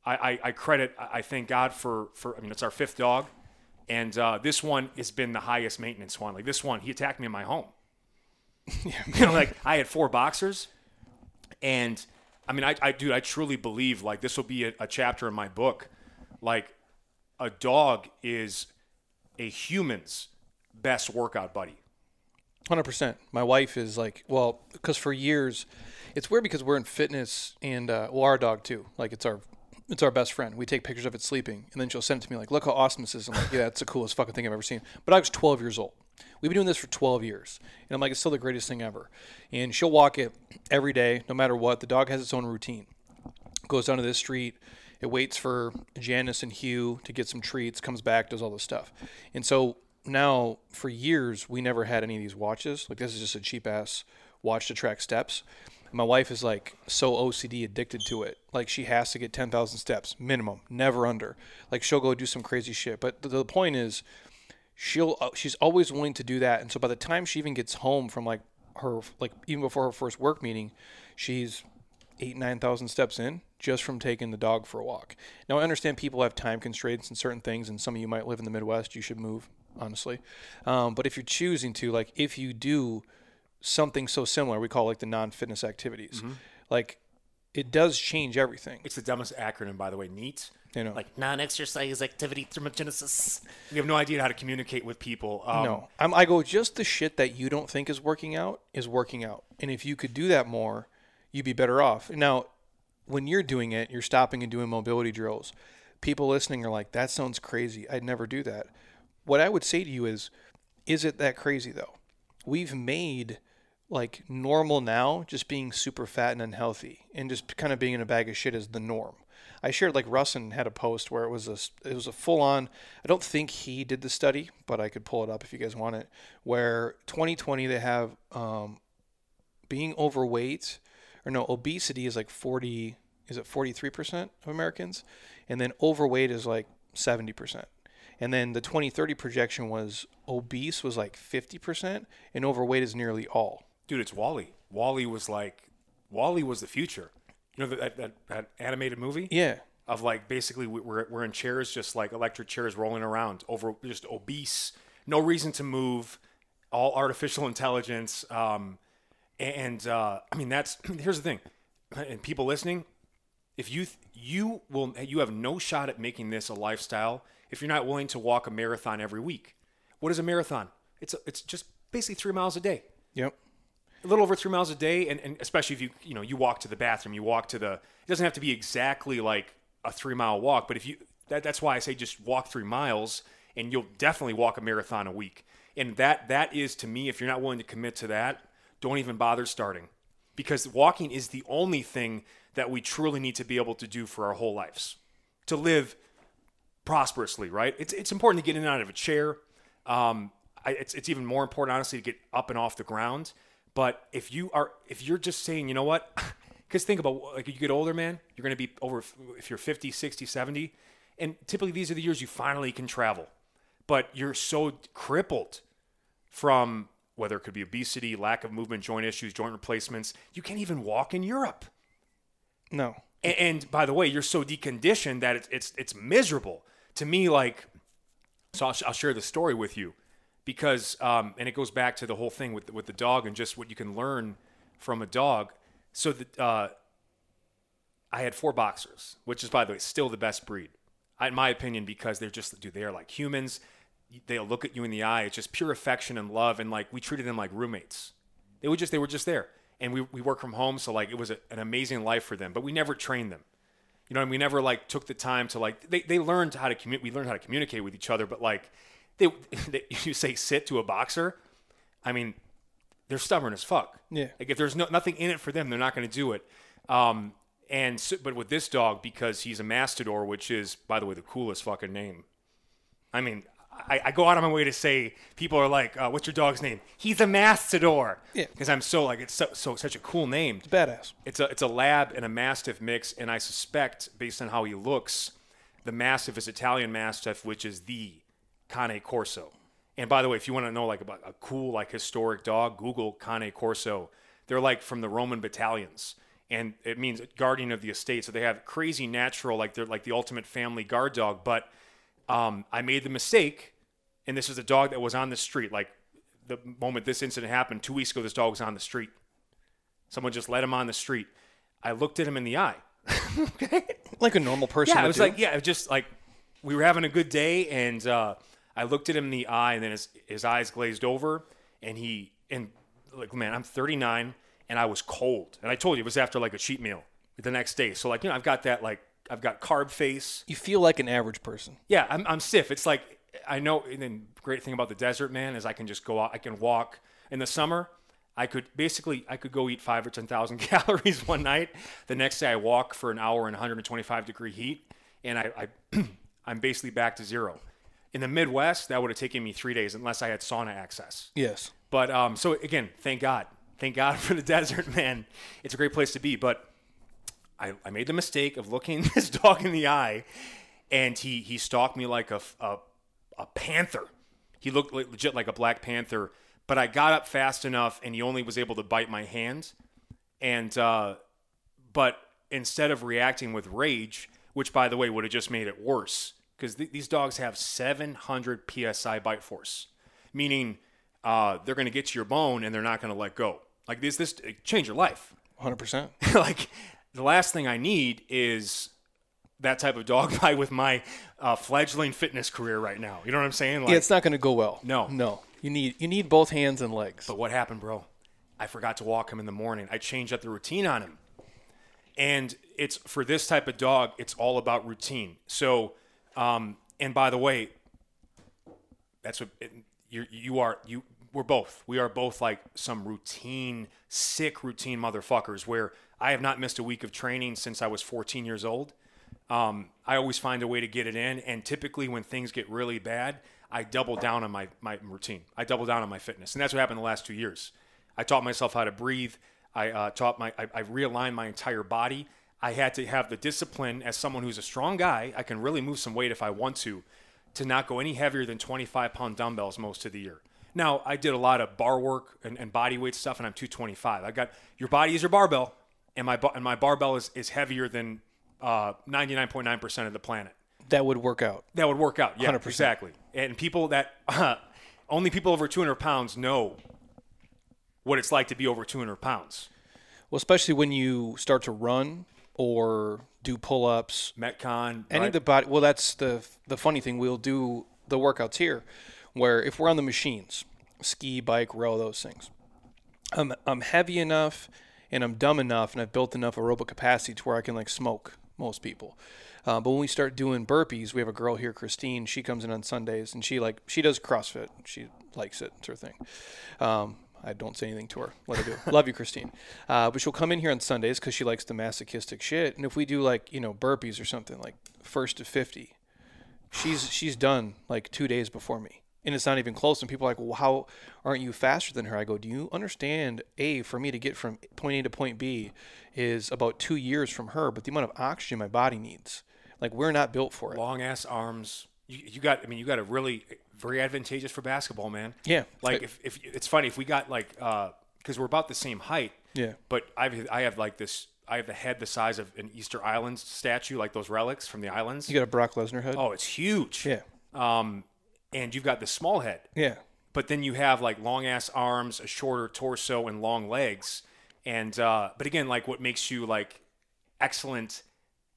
I, I, I credit, I thank God for, for, I mean, it's our fifth dog. And uh, this one has been the highest maintenance one. Like this one, he attacked me in my home. you know, like I had four boxers and I mean, I, I dude, I truly believe like this will be a, a chapter in my book. Like a dog is a human's best workout buddy. Hundred percent. My wife is like, well, because for years, it's weird because we're in fitness and uh, well, our dog too. Like it's our, it's our best friend. We take pictures of it sleeping, and then she'll send it to me like, look how awesome this is. I'm like, yeah, it's the coolest fucking thing I've ever seen. But I was 12 years old. We've been doing this for 12 years, and I'm like, it's still the greatest thing ever. And she'll walk it every day, no matter what. The dog has its own routine. Goes down to this street. It waits for Janice and Hugh to get some treats, comes back, does all this stuff. And so now, for years, we never had any of these watches. Like, this is just a cheap ass watch to track steps. My wife is like so OCD addicted to it. Like, she has to get 10,000 steps minimum, never under. Like, she'll go do some crazy shit. But the, the point is, she'll uh, she's always willing to do that. And so by the time she even gets home from like her like even before her first work meeting, she's eight nine thousand steps in. Just from taking the dog for a walk. Now, I understand people have time constraints and certain things, and some of you might live in the Midwest. You should move, honestly. Um, but if you're choosing to, like, if you do something so similar, we call it like the non-fitness activities, Mm-hmm. like it does change everything. It's the dumbest acronym, by the way. NEAT. You know, Like non-exercise activity thermogenesis. We have no idea how to communicate with people. Um, no, I'm, I go just the shit that you don't think is working out is working out, and if you could do that more, you'd be better off. Now, when you're doing it, you're stopping and doing mobility drills. People listening are like, "That sounds crazy. I'd never do that." What I would say to you is, is it that crazy though? We've made like normal now just being super fat and unhealthy and just kind of being in a bag of shit is the norm. I shared like Russin had a post where it was a it was a full on. I don't think he did the study, but I could pull it up if you guys want it. Where 2020 they have um, being overweight or no obesity is like 40 is it 43 percent of Americans, and then overweight is like 70 percent. And then the 2030 projection was obese was like 50 percent, and overweight is nearly all. dude, it's WALL-E. WALL-E was like, WALL-E was the future. You know that that, that animated movie Yeah, of like basically we- we're we're in chairs, just like electric chairs rolling around, over just obese, no reason to move, all artificial intelligence. Um, and uh, I mean that's here's the thing, and people listening, if you th- you will you have no shot at making this a lifestyle if you're not willing to walk a marathon every week. What is a marathon? It's a, it's just basically three miles a day yep. a little over three miles a day, and, and especially if you you know you walk to the bathroom, you walk to the. It doesn't have to be exactly like a three mile walk, but if you that, that's why I say just walk three miles, and you'll definitely walk a marathon a week. And that that is to me, if you're not willing to commit to that, don't even bother starting, because walking is the only thing that we truly need to be able to do for our whole lives, to live prosperously, right? It's it's important to get in and out of a chair. Um, I, it's it's even more important, honestly, to get up and off the ground. But if you are if you're just saying, you know what, because think about like you get older, man, you're going to be over if you're 50, 60, 70, and typically these are the years you finally can travel. But you're so crippled from whether it could be obesity, lack of movement, joint issues, joint replacements. You can't even walk in Europe. No. And, and by the way, you're so deconditioned that it's it's it's miserable to me. Like, so I'll, I'll share the story with you because, um, and it goes back to the whole thing with with the dog and just what you can learn from a dog. So that uh, I had four boxers, which is by the way still the best breed, in my opinion, because they're just dude, they are like humans. They'll look at you in the eye. It's just pure affection and love, and like we treated them like roommates. They were just they were just there, and we we work from home, so like it was a, an amazing life for them. But we never trained them. You know, and we never like took the time to like they, they learned how to communicate. We learned how to communicate with each other, but like they, they you say sit to a boxer, I mean, they're stubborn as fuck. Yeah. Like if there's no nothing in it for them, they're not going to do it. Um, and so, but with this dog, because he's a mastador, which is by the way the coolest fucking name. I mean, I, I go out of my way to say people are like, uh, "What's your dog's name?" He's a mastador. Yeah. Because I'm so like it's so, so such a cool name. It's Badass. It's a it's a lab and a mastiff mix, and I suspect, based on how he looks, the mastiff is Italian mastiff, which is the Cane Corso. And by the way, if you want to know like about a cool like historic dog, Google Cane Corso. They're like from the Roman battalions, and it means guardian of the estate. So they have crazy natural, like they're like the ultimate family guard dog. But um, I made the mistake, and this is a dog that was on the street. Like the moment this incident happened, two weeks ago, this dog was on the street. Someone just let him on the street. I looked at him in the eye. okay. Like a normal person. Yeah, it was do. like yeah, just like we were having a good day, and uh, I looked at him in the eye, and then his his eyes glazed over, and he and like man, I'm 39, and I was cold, and I told you it was after like a cheat meal the next day. So like you know, I've got that like I've got carb face. you feel like an average person. Yeah, I'm, I'm stiff. It's like I know. And then great thing about the desert, man, is I can just go out. I can walk in the summer. I could basically I could go eat five or ten thousand calories one night. The next day I walk for an hour in 125 degree heat, and I, I I'm basically back to zero. In the Midwest, that would have taken me three days unless I had sauna access. Yes. But um, so again, thank God, thank God for the desert, man. It's a great place to be. But I, I made the mistake of looking this dog in the eye, and he he stalked me like a a, a panther. He looked like, legit like a black panther. But I got up fast enough, and he only was able to bite my hand. And uh, but instead of reacting with rage, which by the way would have just made it worse, because th- these dogs have 700 psi bite force, meaning uh, they're going to get to your bone and they're not going to let go. Like this, this change your life. 100%. like the last thing I need is that type of dog bite with my uh, fledgling fitness career right now. You know what I'm saying? Like, yeah, it's not going to go well. No. No. You need you need both hands and legs. But what happened, bro? I forgot to walk him in the morning. I changed up the routine on him. And it's for this type of dog, it's all about routine. So, um, and by the way, that's what it, you you are you we're both we are both like some routine sick routine motherfuckers where I have not missed a week of training since I was 14 years old. Um, I always find a way to get it in, and typically when things get really bad, I double down on my my routine. I double down on my fitness, and that's what happened the last two years. I taught myself how to breathe. I uh, taught my I, I realigned my entire body. I had to have the discipline as someone who's a strong guy. I can really move some weight if I want to, to not go any heavier than 25 pound dumbbells most of the year. Now I did a lot of bar work and, and body weight stuff, and I'm 225. I got your body is your barbell, and my and my barbell is is heavier than uh, 99.9% of the planet. That would work out. That would work out. Yeah, 100%. exactly. And people that uh, only people over 200 pounds know what it's like to be over 200 pounds. Well, especially when you start to run or do pull-ups, Metcon, any right? of the body. Well, that's the the funny thing. We'll do the workouts here, where if we're on the machines, ski, bike, row, those things. I'm I'm heavy enough and I'm dumb enough and I've built enough aerobic capacity to where I can like smoke most people. Uh, but when we start doing burpees, we have a girl here, Christine. She comes in on Sundays and she like she does CrossFit. She likes it. It's her thing. Um, I don't say anything to her. Let her do. it. Love you, Christine. Uh, but she'll come in here on Sundays because she likes the masochistic shit. And if we do like you know burpees or something like first to fifty, she's she's done like two days before me and it's not even close and people are like well how aren't you faster than her i go do you understand a for me to get from point a to point b is about two years from her but the amount of oxygen my body needs like we're not built for it long ass arms. You, you got. I mean, you got a really very advantageous for basketball, man. Yeah. Like if, if it's funny if we got like because we're about the same height. Yeah. But I've I have like this. I have the head the size of an Easter Island statue, like those relics from the islands. you got a brock lesnar head oh, it's huge. yeah Um, and you've got the small head. yeah but then you have like long ass arms, a shorter torso, and long legs. And uh, but again, like what makes you like excellent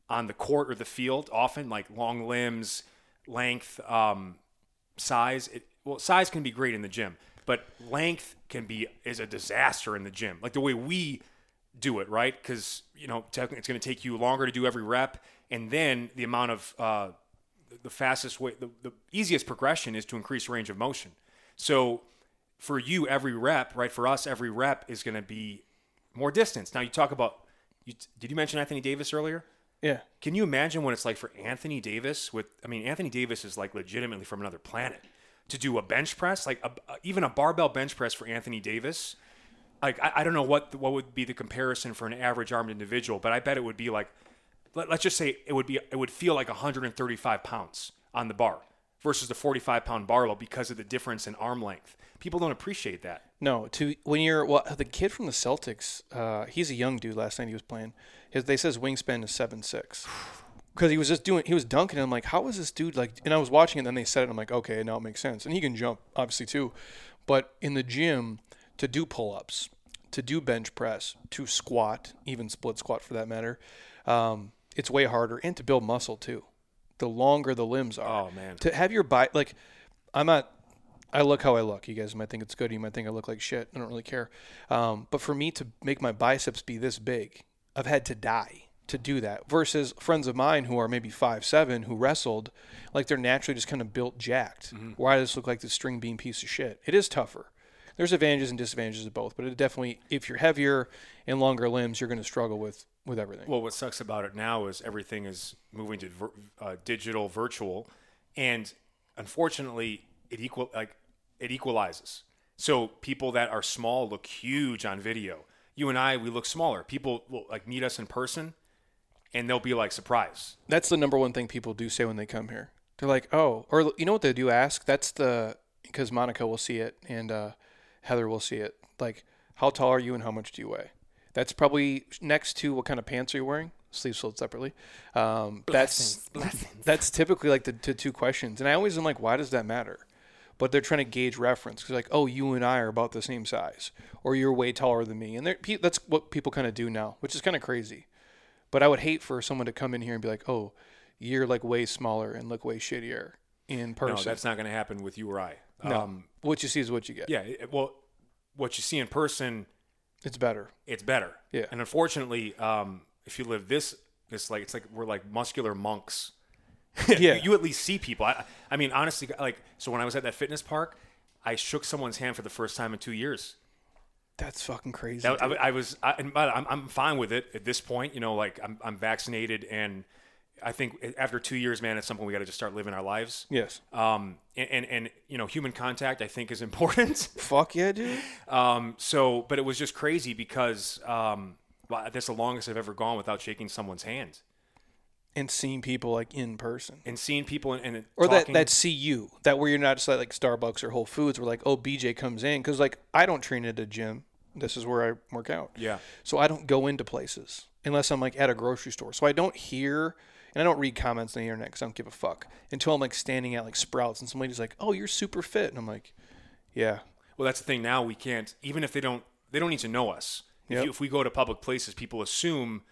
on the court or the field, often like long limbs, length, um, size. It, well, size can be great in the gym, but length can be is a disaster in the gym. Like the way we do it, right? Because you know technically it's going to take you longer to do every rep, and then the amount of uh, the fastest way, the, the easiest progression is to increase range of motion. So for you, every rep, right? For us, every rep is going to be more distance. Now you talk about. You, did you mention Anthony Davis earlier? yeah Can you imagine what it's like for Anthony Davis? With I mean, Anthony Davis is like legitimately from another planet. To do a bench press, like a, even a barbell bench press for Anthony Davis, like I, I don't know what what would be the comparison for an average armed individual, but I bet it would be like, let, let's just say it would be it would feel like 135 pounds on the bar versus the 45 pound barbell because of the difference in arm length. People don't appreciate that. No, to when you're well, the kid from the Celtics, uh, he's a young dude. Last night he was playing. His they says wingspan is seven six. Because he was just doing, he was dunking. And I'm like, how is this dude like? And I was watching it. and Then they said it. I'm like, okay, now it makes sense. And he can jump, obviously too. But in the gym, to do pull ups, to do bench press, to squat, even split squat for that matter, um, it's way harder. And to build muscle too. The longer the limbs are. Oh, man. To have your body like, I'm not I look how I look. You guys might think it's good. You might think I look like shit. I don't really care. Um, but for me to make my biceps be this big, I've had to die to do that. Versus friends of mine who are maybe five seven who wrestled, like they're naturally just kind of built jacked. Why does this look like this string bean piece of shit? It is tougher. There's advantages and disadvantages of both, but it definitely, if you're heavier and longer limbs, you're going to struggle with with everything. Well, what sucks about it now is everything is moving to vir- uh, digital, virtual, and unfortunately, it equal like it equalizes. So people that are small look huge on video. You and I, we look smaller. People will like meet us in person, and they'll be like surprised. That's the number one thing people do say when they come here. They're like, "Oh," or you know what they do ask? That's the because Monica will see it and uh, Heather will see it. Like, how tall are you and how much do you weigh? That's probably next to what kind of pants are you wearing. sleeves sold separately. Um, that's that's typically like the, the two questions, and I always am like, why does that matter? But they're trying to gauge reference because like, oh, you and I are about the same size, or you're way taller than me, and pe- that's what people kind of do now, which is kind of crazy. But I would hate for someone to come in here and be like, oh, you're like way smaller and look way shittier in person. No, that's not going to happen with you or I. No. Um, what you see is what you get. yeah. it- Well, what you see in person, It's better. it's better. Yeah. And unfortunately, um, if you live this, this like it's like we're like muscular monks. Yeah. you, you at least see people. I, I mean, honestly, like so when I was at that fitness park, I shook someone's hand for the first time in two years. That's fucking crazy. That. I, I was, I, and I'm, I'm fine with it at this point. You know, like I'm, I'm vaccinated, and I think after two years, man, it's something we got to just start living our lives. yes. Um, and, and and you know, human contact, I think, is important. Fuck yeah, dude. Um, so, but it was just crazy because um, that's the longest I've ever gone without shaking someone's hand And seeing people like in person. and seeing people and, and or that talking- that see you that where you're not just at like Starbucks or Whole Foods where like oh BJ comes in because like I don't train at a gym this is where I work out Yeah. so I don't go into places unless I'm like at a grocery store so I don't hear and I don't read comments on the internet because I don't give a fuck until I'm like standing at like Sprouts and somebody's like oh you're super fit and I'm like yeah Well, that's the thing. Now we can't, even if they don't, they don't need to know us. If, you, if we go to public places, people assume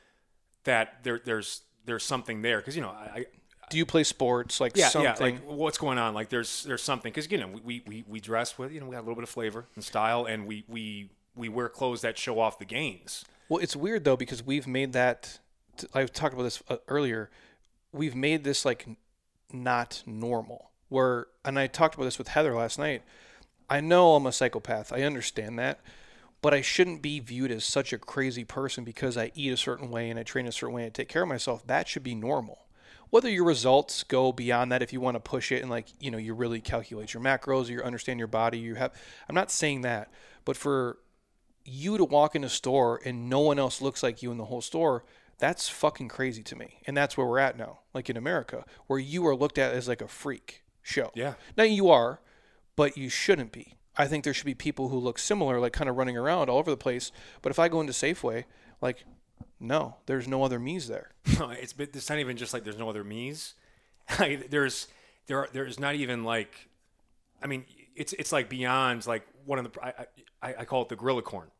that there, there's there's something there because you know I, I do you play sports like yeah something yeah like what's going on like there's there's something because you know we, we we dress with you know we got a little bit of flavor and style and we we we wear clothes that show off the gains. Well, it's weird though because we've made that. t- I talked about this uh, earlier. We've made this like not normal. Where and I talked about this with Heather last night. I know I'm a psychopath. I understand that, but I shouldn't be viewed as such a crazy person because I eat a certain way and I train a certain way and I take care of myself. That should be normal. Whether your results go beyond that, if you want to push it and like you know you really calculate your macros, or you understand your body, you have. I'm not saying that, but for you to walk in a store and no one else looks like you in the whole store, that's fucking crazy to me. And that's where we're at now, like in America, where you are looked at as like a freak show. Yeah. Now you are, but you shouldn't be. I think there should be people who look similar, like kind of running around all over the place. But if I go into Safeway, like, no, there's no other me's there. it's been, it's not even just like there's no other me's. Like, there's there are, there's not even like, I mean, it's it's like beyond like one of the I I, I call it the gorilla corn.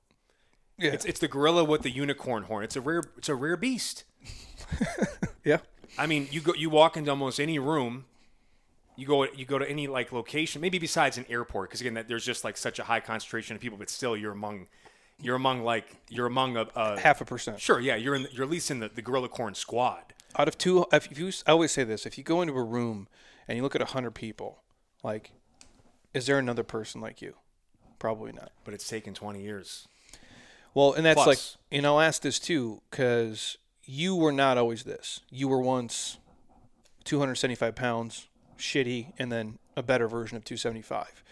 Yeah. It's it's the gorilla with the unicorn horn. It's a rare it's a rare beast. yeah. I mean, you go you walk into almost any room, you go you go to any like location, maybe besides an airport, because again, that there's just like such a high concentration of people, but still you're among you're among like you're among a, a Half a percent. sure yeah you're in you're at least in the, the gorilla corn squad. Out of two, if you, I always say this: if you go into a room and you look at a hundred people, like, is there another person like you? Probably not. But it's taken 20 years. Well, and that's Plus. like, and I'll ask this too, because you were not always this. You were once 275 pounds, shitty, and then a better version of 275.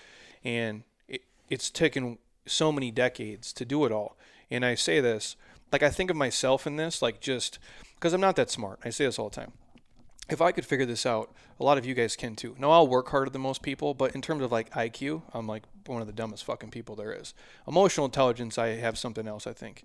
And it, it's taken so many decades to do it all. And I say this, like, I think of myself in this, like, just because I'm not that smart. I say this all the time. If I could figure this out, a lot of you guys can too. Now, I'll work harder than most people, but in terms of like IQ, I'm like one of the dumbest fucking people there is. Emotional intelligence, I have something else, I think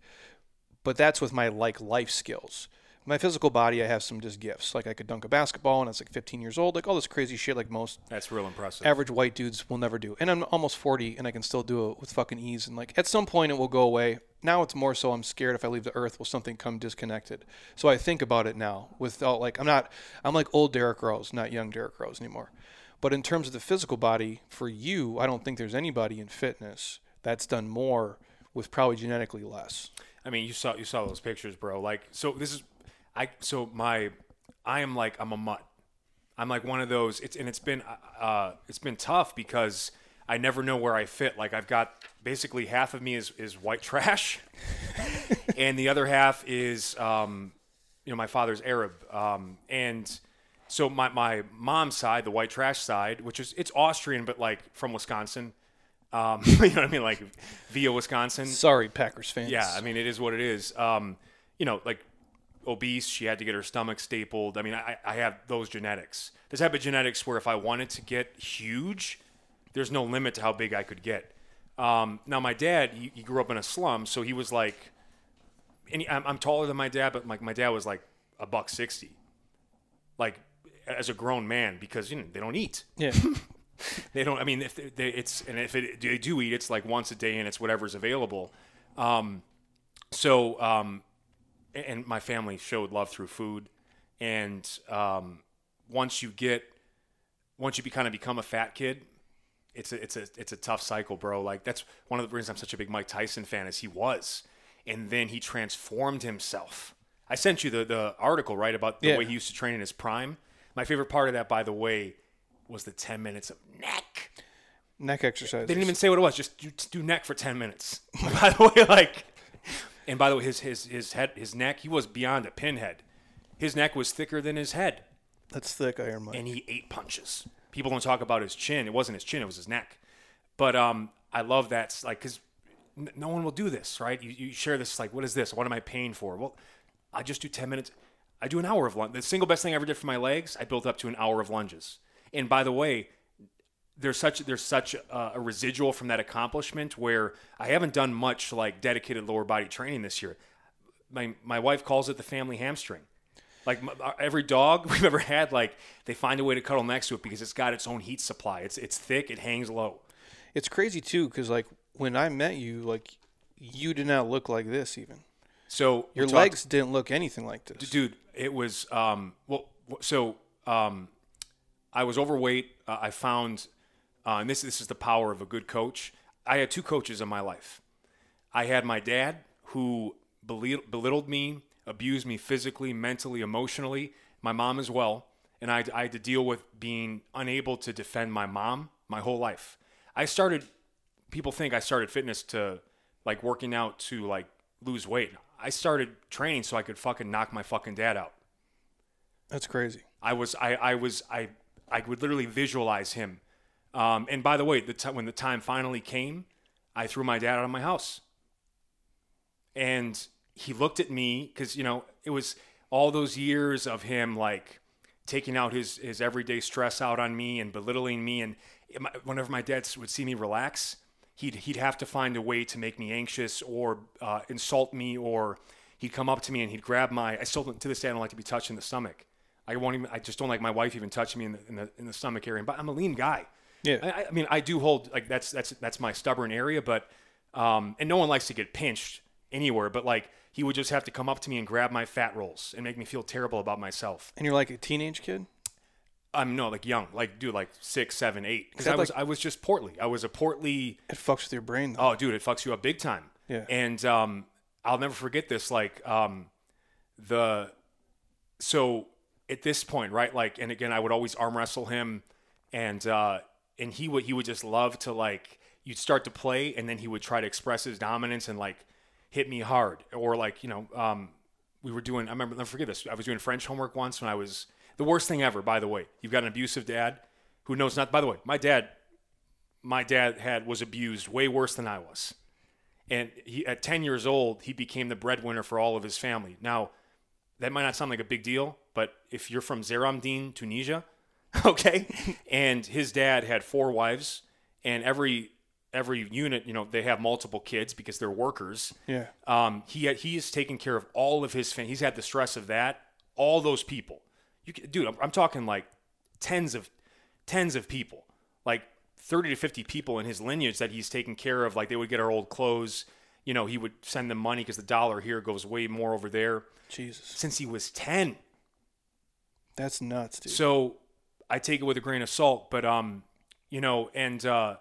but that's with my like life skills. My physical body, I have some just gifts. Like I could dunk a basketball when I was like 15 years old, like all this crazy shit like most That's real impressive. average white dudes will never do. And I'm almost 40 and I can still do it with fucking ease. And like at some point it will go away. Now it's more so I'm scared if I leave the earth will something come disconnected. So I think about it now without like I'm not I'm like old Derrick Rose, not young Derrick Rose anymore. But in terms of the physical body, for you, I don't think there's anybody in fitness that's done more with probably genetically less. I mean, you saw you saw those pictures, bro. Like, so this is, I so my, I am like I'm a mutt. I'm like one of those. It's and it's been, uh, it's been tough because I never know where I fit. Like I've got basically half of me is is white trash, and the other half is, um, you know, my father's Arab, um, and so my my mom's side, the white trash side, which is it's Austrian, but like from Wisconsin. Um, you know what I mean, like via Wisconsin. Sorry, Packers fans. Yeah, I mean, it is what it is. Um, you know, like obese, she had to get her stomach stapled. I mean, I, I have those genetics. The type of genetics where if I wanted to get huge, there's no limit to how big I could get. Um, now, my dad, he, he grew up in a slum, so he was like, and he- I'm, I'm taller than my dad, but like my dad was like a buck sixty, like as a grown man because you know they don't eat. Yeah. They don't. I mean, if they, they, it's and if it, they do eat, it's like once a day, and it's whatever's available. Um, so, um, and my family showed love through food, and um, once you get, once you be, kind of become a fat kid, it's a it's a it's a tough cycle, bro. Like that's one of the reasons I'm such a big Mike Tyson fan, is he was, and then he transformed himself. I sent you the the article right about the Yeah. way he used to train in his prime. My favorite part of that, by the way, was the 10 minutes of neck. Neck exercise. They didn't even say what it was. Just do, do neck for 10 minutes. by the way, like, and by the way, his his his head, his neck, he was beyond a pinhead. His neck was thicker than his head, That's thick Iron Mike. and he ate punches. People don't talk about his chin. It wasn't his chin; it was his neck. But um, I love that, like, because no one will do this, right? You, you share this, like, what is this? What am I paying for? Well, I just do 10 minutes. I do an hour of lunge. The single best thing I ever did for my legs, I built up to an hour of lunges. And by the way, there's such there's such a, a residual from that accomplishment where I haven't done much like dedicated lower body training this year. My my wife calls it the family hamstring. Like uh, every dog we've ever had, like they find a way to cuddle next to it because it's got its own heat supply. It's it's thick, it hangs low. It's crazy too, because like when I met you, like you did not look like this. Even So your talked- legs didn't look anything like this. dude it was um well so um i was overweight uh, i found uh, and this this is the power of a good coach i had two coaches in my life i had my dad who belittled me abused me physically mentally emotionally my mom as well and I, I had to deal with being unable to defend my mom my whole life i started people think i started fitness to like working out to like lose weight i started training so i could fucking knock my fucking dad out That's crazy. I was I, I was I I would literally visualize him. Um, and by the way, the t- when the time finally came, I threw my dad out of my house. And he looked at me because you know it was all those years of him like taking out his his everyday stress out on me and belittling me. And whenever my dad would see me relax, he'd he'd have to find a way to make me anxious or uh, insult me or he'd come up to me and he'd grab my. I still to this day I don't like to be touched in the stomach. I won't even. I just don't like my wife even touching me in the in the, in the stomach area. But I'm a lean guy. Yeah. I, I mean, I do hold like that's that's that's my stubborn area. But um, and no one likes to get pinched anywhere. But like he would just have to come up to me and grab my fat rolls and make me feel terrible about myself. And you're like a teenage kid. I'm no like young, like dude, like six, seven, eight. Because I was like- I was just portly. I was a portly. It fucks with your brain though. Oh, dude, it fucks you up big time. Yeah. And um, I'll never forget this. Like um, the so at this point, right? Like, and again, I would always arm wrestle him, and uh, and he would he would just love to like you'd start to play, and then he would try to express his dominance and like hit me hard, or like you know, um, we were doing. I remember, never forget this. I was doing French homework once when I was the worst thing ever. By the way, you've got an abusive dad who knows not. By the way, my dad, my dad had was abused way worse than I was and he, at 10 years old he became the breadwinner for all of his family now that might not sound like a big deal but if you're from zeramdine tunisia okay and his dad had four wives and every every unit you know they have multiple kids because they're workers Yeah. um, he had, he has taken care of all of his family. He's had the stress of that. All those people, you dude. I'm, I'm talking like tens of tens of people, like thirty to fifty people in his lineage that he's taken care of. Like they would get our old clothes. You know, he would send them money because the dollar here goes way more over there. Jesus. Since he was ten, That's nuts, dude. so I take it with a grain of salt, but um, you know, and uh,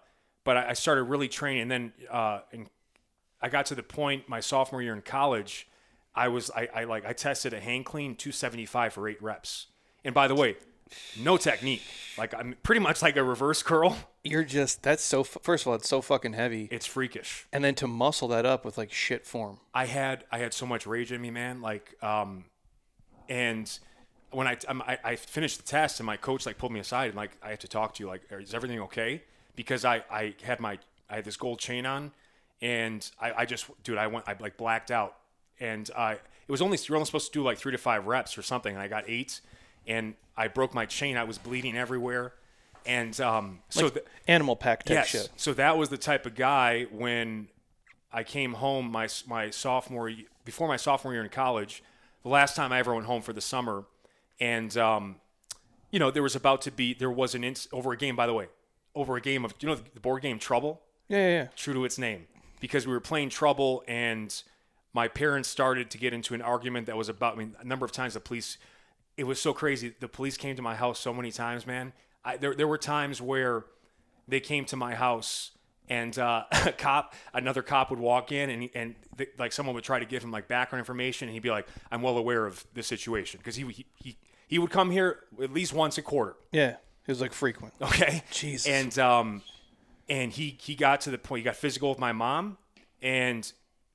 but I, I started really training, and then uh, and I got to the point my sophomore year in college, I was I, I like I tested a hang clean 275 for eight reps, and by the way, no technique, like I'm pretty much like a reverse curl. You're just that's so. First of all, it's so fucking heavy, It's freakish. and then to muscle that up with like shit form. I had I had so much rage in me, man. Like, um, and when I, I I finished the test, and my coach like pulled me aside and like I have to talk to you. Like, is everything okay? Because I I had my I had this gold chain on, and I I just dude I went I like blacked out, and I it was only you're only supposed to do like three to five reps or something, and I got eight, and I broke my chain. I was bleeding everywhere, and um so. the, Animal pack type Yes. shit. So that was the type of guy when I came home my my sophomore before my sophomore year in college. The last time I ever went home for the summer, and um, you know there was about to be there was an inc- over a game by the way over a game of you know the board game Trouble? Yeah, yeah, yeah. true to its name. Because we were playing Trouble and my parents started to get into an argument that was about I mean a number of times the police it was so crazy. The police came to my house so many times man. I, there there were times where they came to my house and uh, a cop another cop would walk in and and th- like someone would try to give him like background information and he'd be like I'm well aware of the situation. Because he, he he he would come here at least once a quarter. Yeah. It was like frequent. Okay. Jesus. And um, and he he got to the point he got physical with my mom, and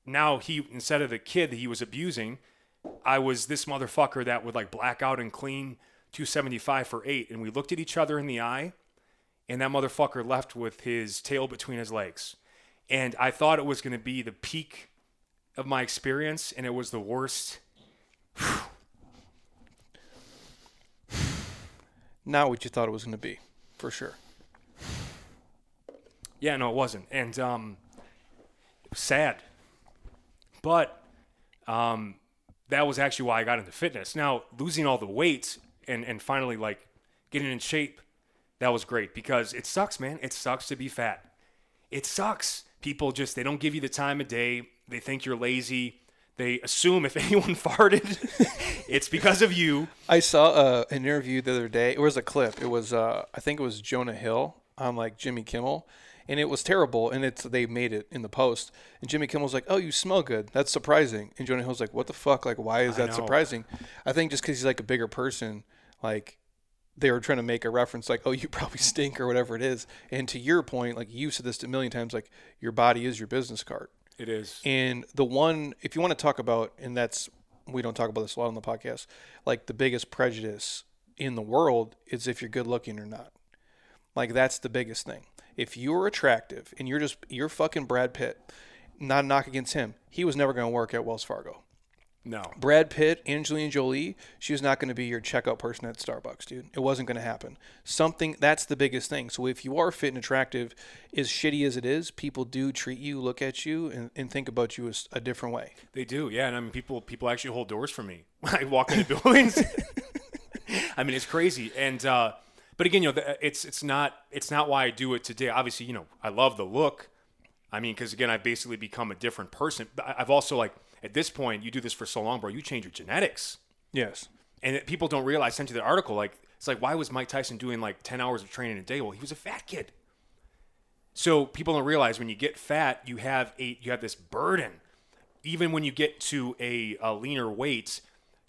now he instead of the kid that he was abusing, I was this motherfucker that would like black out and clean 275 for eight, and we looked at each other in the eye, and that motherfucker left with his tail between his legs, and I thought it was going to be the peak of my experience, and it was the worst. Not what you thought it was going to be, for sure. Yeah, no, it wasn't, and um, it was sad. But um, that was actually why I got into fitness. Now losing all the weight and and finally like getting in shape, that was great because it sucks, man. It sucks to be fat. It sucks. People just they don't give you the time of day. They think you're lazy. They assume if anyone farted, it's because of you. I saw uh, an interview the other day. It was a clip. It was, uh, I think it was Jonah Hill on like Jimmy Kimmel, and it was terrible. And it's they made it in the post. And Jimmy Kimmel's like, "Oh, you smell good. That's surprising." And Jonah Hill's like, "What the fuck? Like, why is that know. surprising?" I think just because he's like a bigger person, like they were trying to make a reference like, "Oh, you probably stink" or whatever it is. And to your point, like you said this a million times, like your body is your business card. It is. And the one, if you want to talk about, and that's, we don't talk about this a lot on the podcast, like the biggest prejudice in the world is if you're good looking or not. Like that's the biggest thing. If you're attractive and you're just, you're fucking Brad Pitt, not a knock against him, he was never going to work at Wells Fargo. No. Brad Pitt, Angelina Jolie, she was not going to be your checkout person at Starbucks, dude. It wasn't going to happen. Something that's the biggest thing. So if you are fit and attractive, as shitty as it is, people do treat you, look at you, and, and think about you as a different way. They do, yeah. And I mean, people people actually hold doors for me when I walk into buildings. I mean, it's crazy. And uh, but again, you know, it's it's not it's not why I do it today. Obviously, you know, I love the look. I mean, because again, I've basically become a different person. But I've also like at this point, you do this for so long, bro. You change your genetics, Yes. and it- people don't realize. I sent you the article. Like, it's like, why was Mike Tyson doing like ten hours of training a day? Well, he was a fat kid. So people don't realize when you get fat, you have a you have this burden. Even when you get to a, a leaner weight,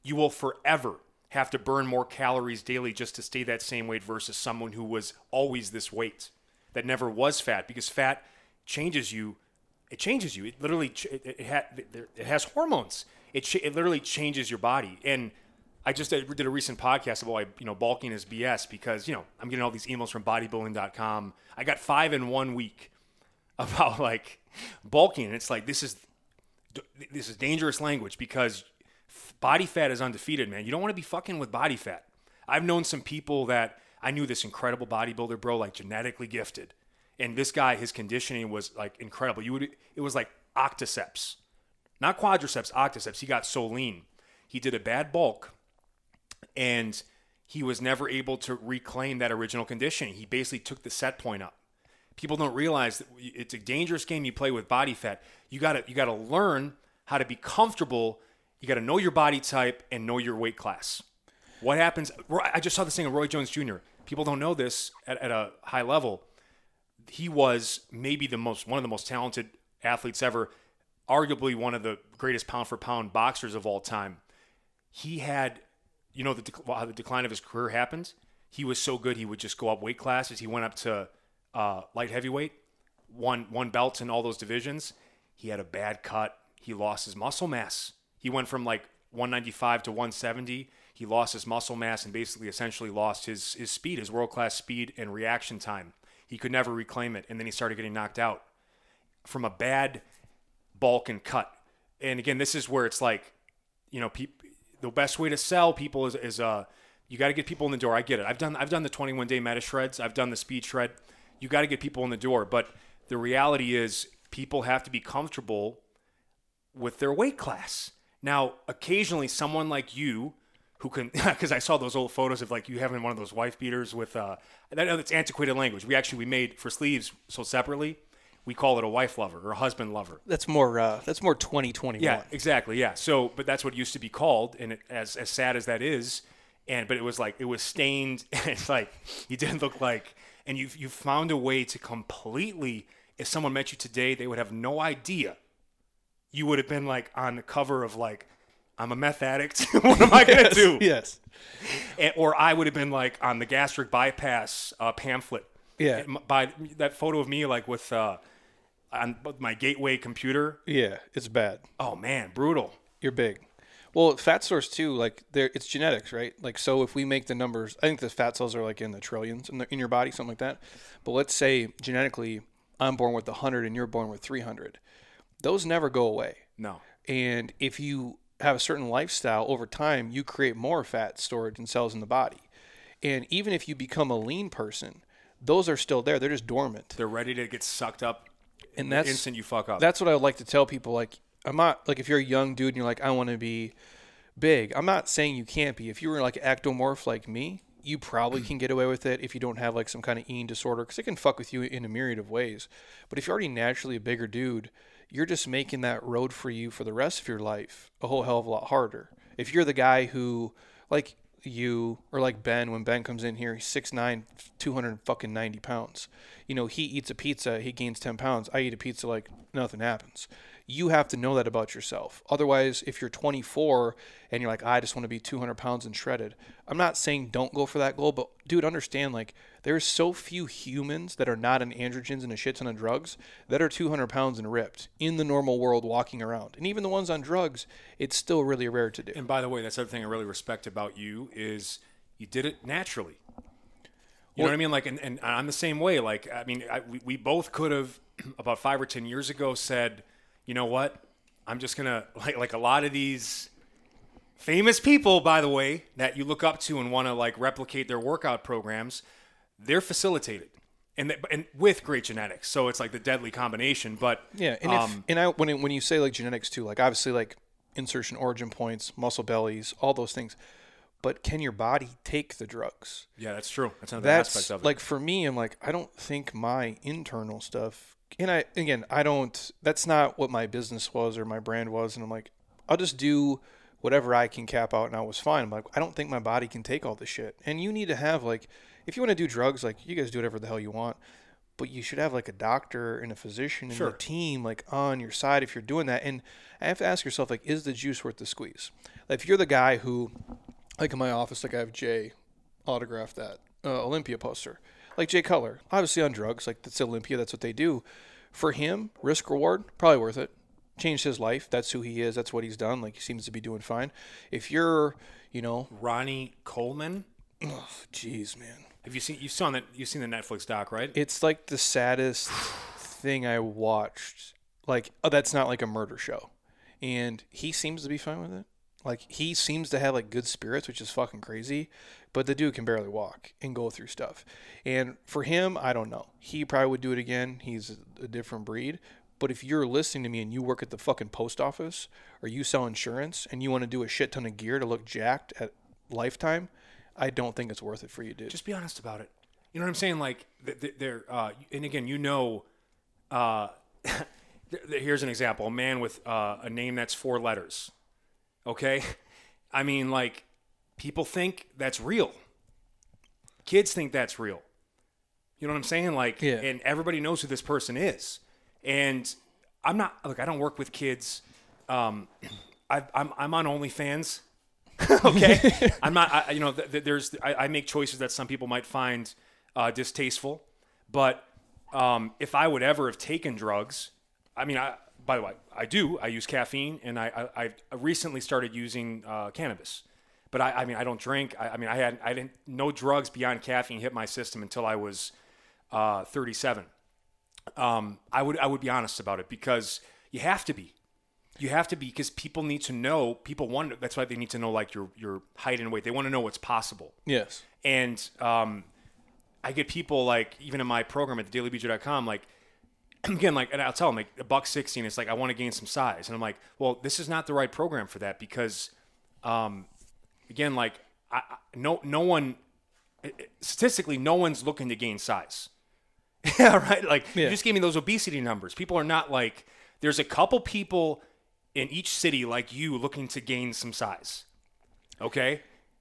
you will forever have to burn more calories daily just to stay that same weight versus someone who was always this weight that never was fat because fat changes you. It changes you. It literally it, it, ha- it has hormones. It ch- it literally changes your body. And I just did a recent podcast about why you know bulking is BS because you know I'm getting all these emails from bodybuilding.com. I got five in one week about like bulking, and it's like this is this is dangerous language because body fat is undefeated, man. You don't want to be fucking with body fat. I've known some people that I knew this incredible bodybuilder, bro, like genetically gifted, and this guy, his conditioning was like incredible. You would it was like octiceps, not quadriceps, octiceps. He got so lean. He did a bad bulk and he was never able to reclaim that original conditioning. He basically took the set point up. People don't realize that it's a dangerous game you play with body fat. You got to you got to learn how to be comfortable. You got to know your body type and know your weight class. What happens? I just saw this thing of Roy Jones Jr. People don't know this at, at a high level. He was maybe the most one of the most talented athletes ever, arguably one of the greatest pound for pound boxers of all time. He had you know the dec- how the decline of his career happened. He was so good, he would just go up weight classes. He went up to uh, light heavyweight, won won belts in all those divisions. He had a bad cut. He lost his muscle mass. He went from like 195 to 170. He lost his muscle mass and basically essentially lost his his speed, his world class speed and reaction time. He could never reclaim it, and then he started getting knocked out from a bad bulk and cut. And again, this is where it's like, you know, peop the best way to sell people is, is uh, you got to get people in the door. I get it. I've done I've done the 21 day Metashreds. I've done the speed shred. You got to get people in the door. But the reality is, people have to be comfortable with their weight class. Now, occasionally, someone like you who can, because I saw those old photos of like you having one of those wife beaters with, uh, I know that's antiquated language. We actually we made for Sleeves Sold Separately. We call it a wife lover or a husband lover. That's more. Uh, that's more 2021. Yeah, exactly. Yeah. So, but that's what it used to be called, and it, as as sad as that is, and but it was like it was stained, and it's like you didn't look like, and you you found a way to completely. If someone met you today, they would have no idea. You would have been like on the cover of like, I'm a meth addict. what am I gonna do? Yes. And- or I would have been like on the gastric bypass uh, pamphlet. Yeah. And By that photo of me like with uh, on my gateway computer. Yeah. It's bad. Oh man, brutal. You're big. Well, fat stores too. Like there, it's genetics, right? Like so, if we make the numbers, I think the fat cells are like in the trillions in, the, in your body, something like that. But let's say genetically, I'm born with 100 and you're born with 300. Those never go away. No. And if you have a certain lifestyle over time, you create more fat storage and cells in the body. And even if you become a lean person, those are still there. They're just dormant. They're ready to get sucked up And the that's instant you fuck up. that's what I would like to tell people. Like, I'm not like if you're a young dude and you're like, I want to be big. I'm not saying you can't be. If you were like ectomorph like me, you probably can get away with it if you don't have like some kind of eating disorder because it can fuck with you in a myriad of ways. But if you're already naturally a bigger dude, you're just making that road for you for the rest of your life a whole hell of a lot harder. If you're the guy who like you or like Ben when Ben comes in here, he's 6'9", 200 fucking 90 pounds. You know, he eats a pizza, he gains 10 pounds. I eat a pizza like nothing happens. You have to know that about yourself. Otherwise, if you're 24 and you're like, I just want to be 200 pounds and shredded, I'm not saying don't go for that goal, but dude, understand like there's so few humans that are not on androgens and a shit ton of drugs that are 200 pounds and ripped in the normal world walking around. And even the ones on drugs, it's still really rare to do. and by the way, that's the other thing I really respect about you is you did it naturally. You know what I mean? Like, and, and I'm the same way. Like, I mean, I, we, we both could have about five or ten years ago said, you know what? I'm just gonna like like a lot of these famous people, by the way, that you look up to and want to like replicate their workout programs. They're facilitated. And, they, and with great genetics, so it's like the deadly combination. But Yeah, and if, um, and I when it, when you say like genetics too, like obviously like insertion origin points, muscle bellies, all those things. But can your body take the drugs? yeah, that's true. That's another That's aspect of it. like for me, I'm like I don't think my internal stuff. And I again, I don't. That's not what my business was or my brand was. And I'm like, I'll just do whatever I can cap out, and I was fine. I'm like, I don't think my body can take all this shit. And you need to have like, if you want to do drugs, like you guys do whatever the hell you want. But you should have like a doctor and a physician and Sure. a team like on your side if you're doing that. And I have to ask yourself like, is the juice worth the squeeze? Like if you're the guy who, like in my office, like I have Jay autograph that uh, Olympia poster. Like Jay Cutler, obviously on drugs, like that's Olympia, that's what they do. For him, risk reward, probably worth it. Changed his life. That's who he is. That's what he's done. Like he seems to be doing fine. If you're, you know, Ronnie Coleman. jeez, man, Have you seen you've seen that you've seen the Netflix doc, right? it's like the saddest thing I watched. Like, oh, that's not like a murder show, and he seems to be fine with it. Like he seems to have like good spirits, which is fucking crazy. But the dude can barely walk and go through stuff. And for him, I don't know. He probably would do it again. He's a different breed. But if you're listening to me and you work at the fucking post office or you sell insurance and you want to do a shit ton of gear to look jacked at lifetime, I don't think it's worth it for you, dude. Just be honest about it. You know what I'm saying? Like th- th- they're uh, and again, you know, uh, here's an example: a man with uh, a name that's four letters. Okay, I mean, like people think that's real. Kids think that's real. You know what I'm saying? Like, Yeah. and everybody knows who this person is. And I'm not look. I don't work with kids. Um, I, I'm I'm on OnlyFans. okay, I'm not. I, you know, th- th- there's I, I make choices that some people might find uh, distasteful, but um, if I would ever have taken drugs, I mean, I by the way, I do. I use caffeine, and I I, I recently started using uh, cannabis. But I, I mean, I don't drink. I, I mean, I had I didn't no drugs beyond caffeine hit my system until I was uh, 37. Um, I would I would be honest about it because you have to be. You have to be because people need to know. People want. That's why they need to know like your your height and weight. They want to know what's possible. yes. And um, I get people like even in my program at thedailybeacher.com, like again, like, and I'll tell them like a buck sixty, and it's like I want to gain some size, and I'm like, well, this is not the right program for that because, um, again, like, I, I no no one statistically, no one's looking to gain size. yeah, right. Like Yeah. you just gave me those obesity numbers. People are not like. There's a couple people in each city like you looking to gain some size. Okay.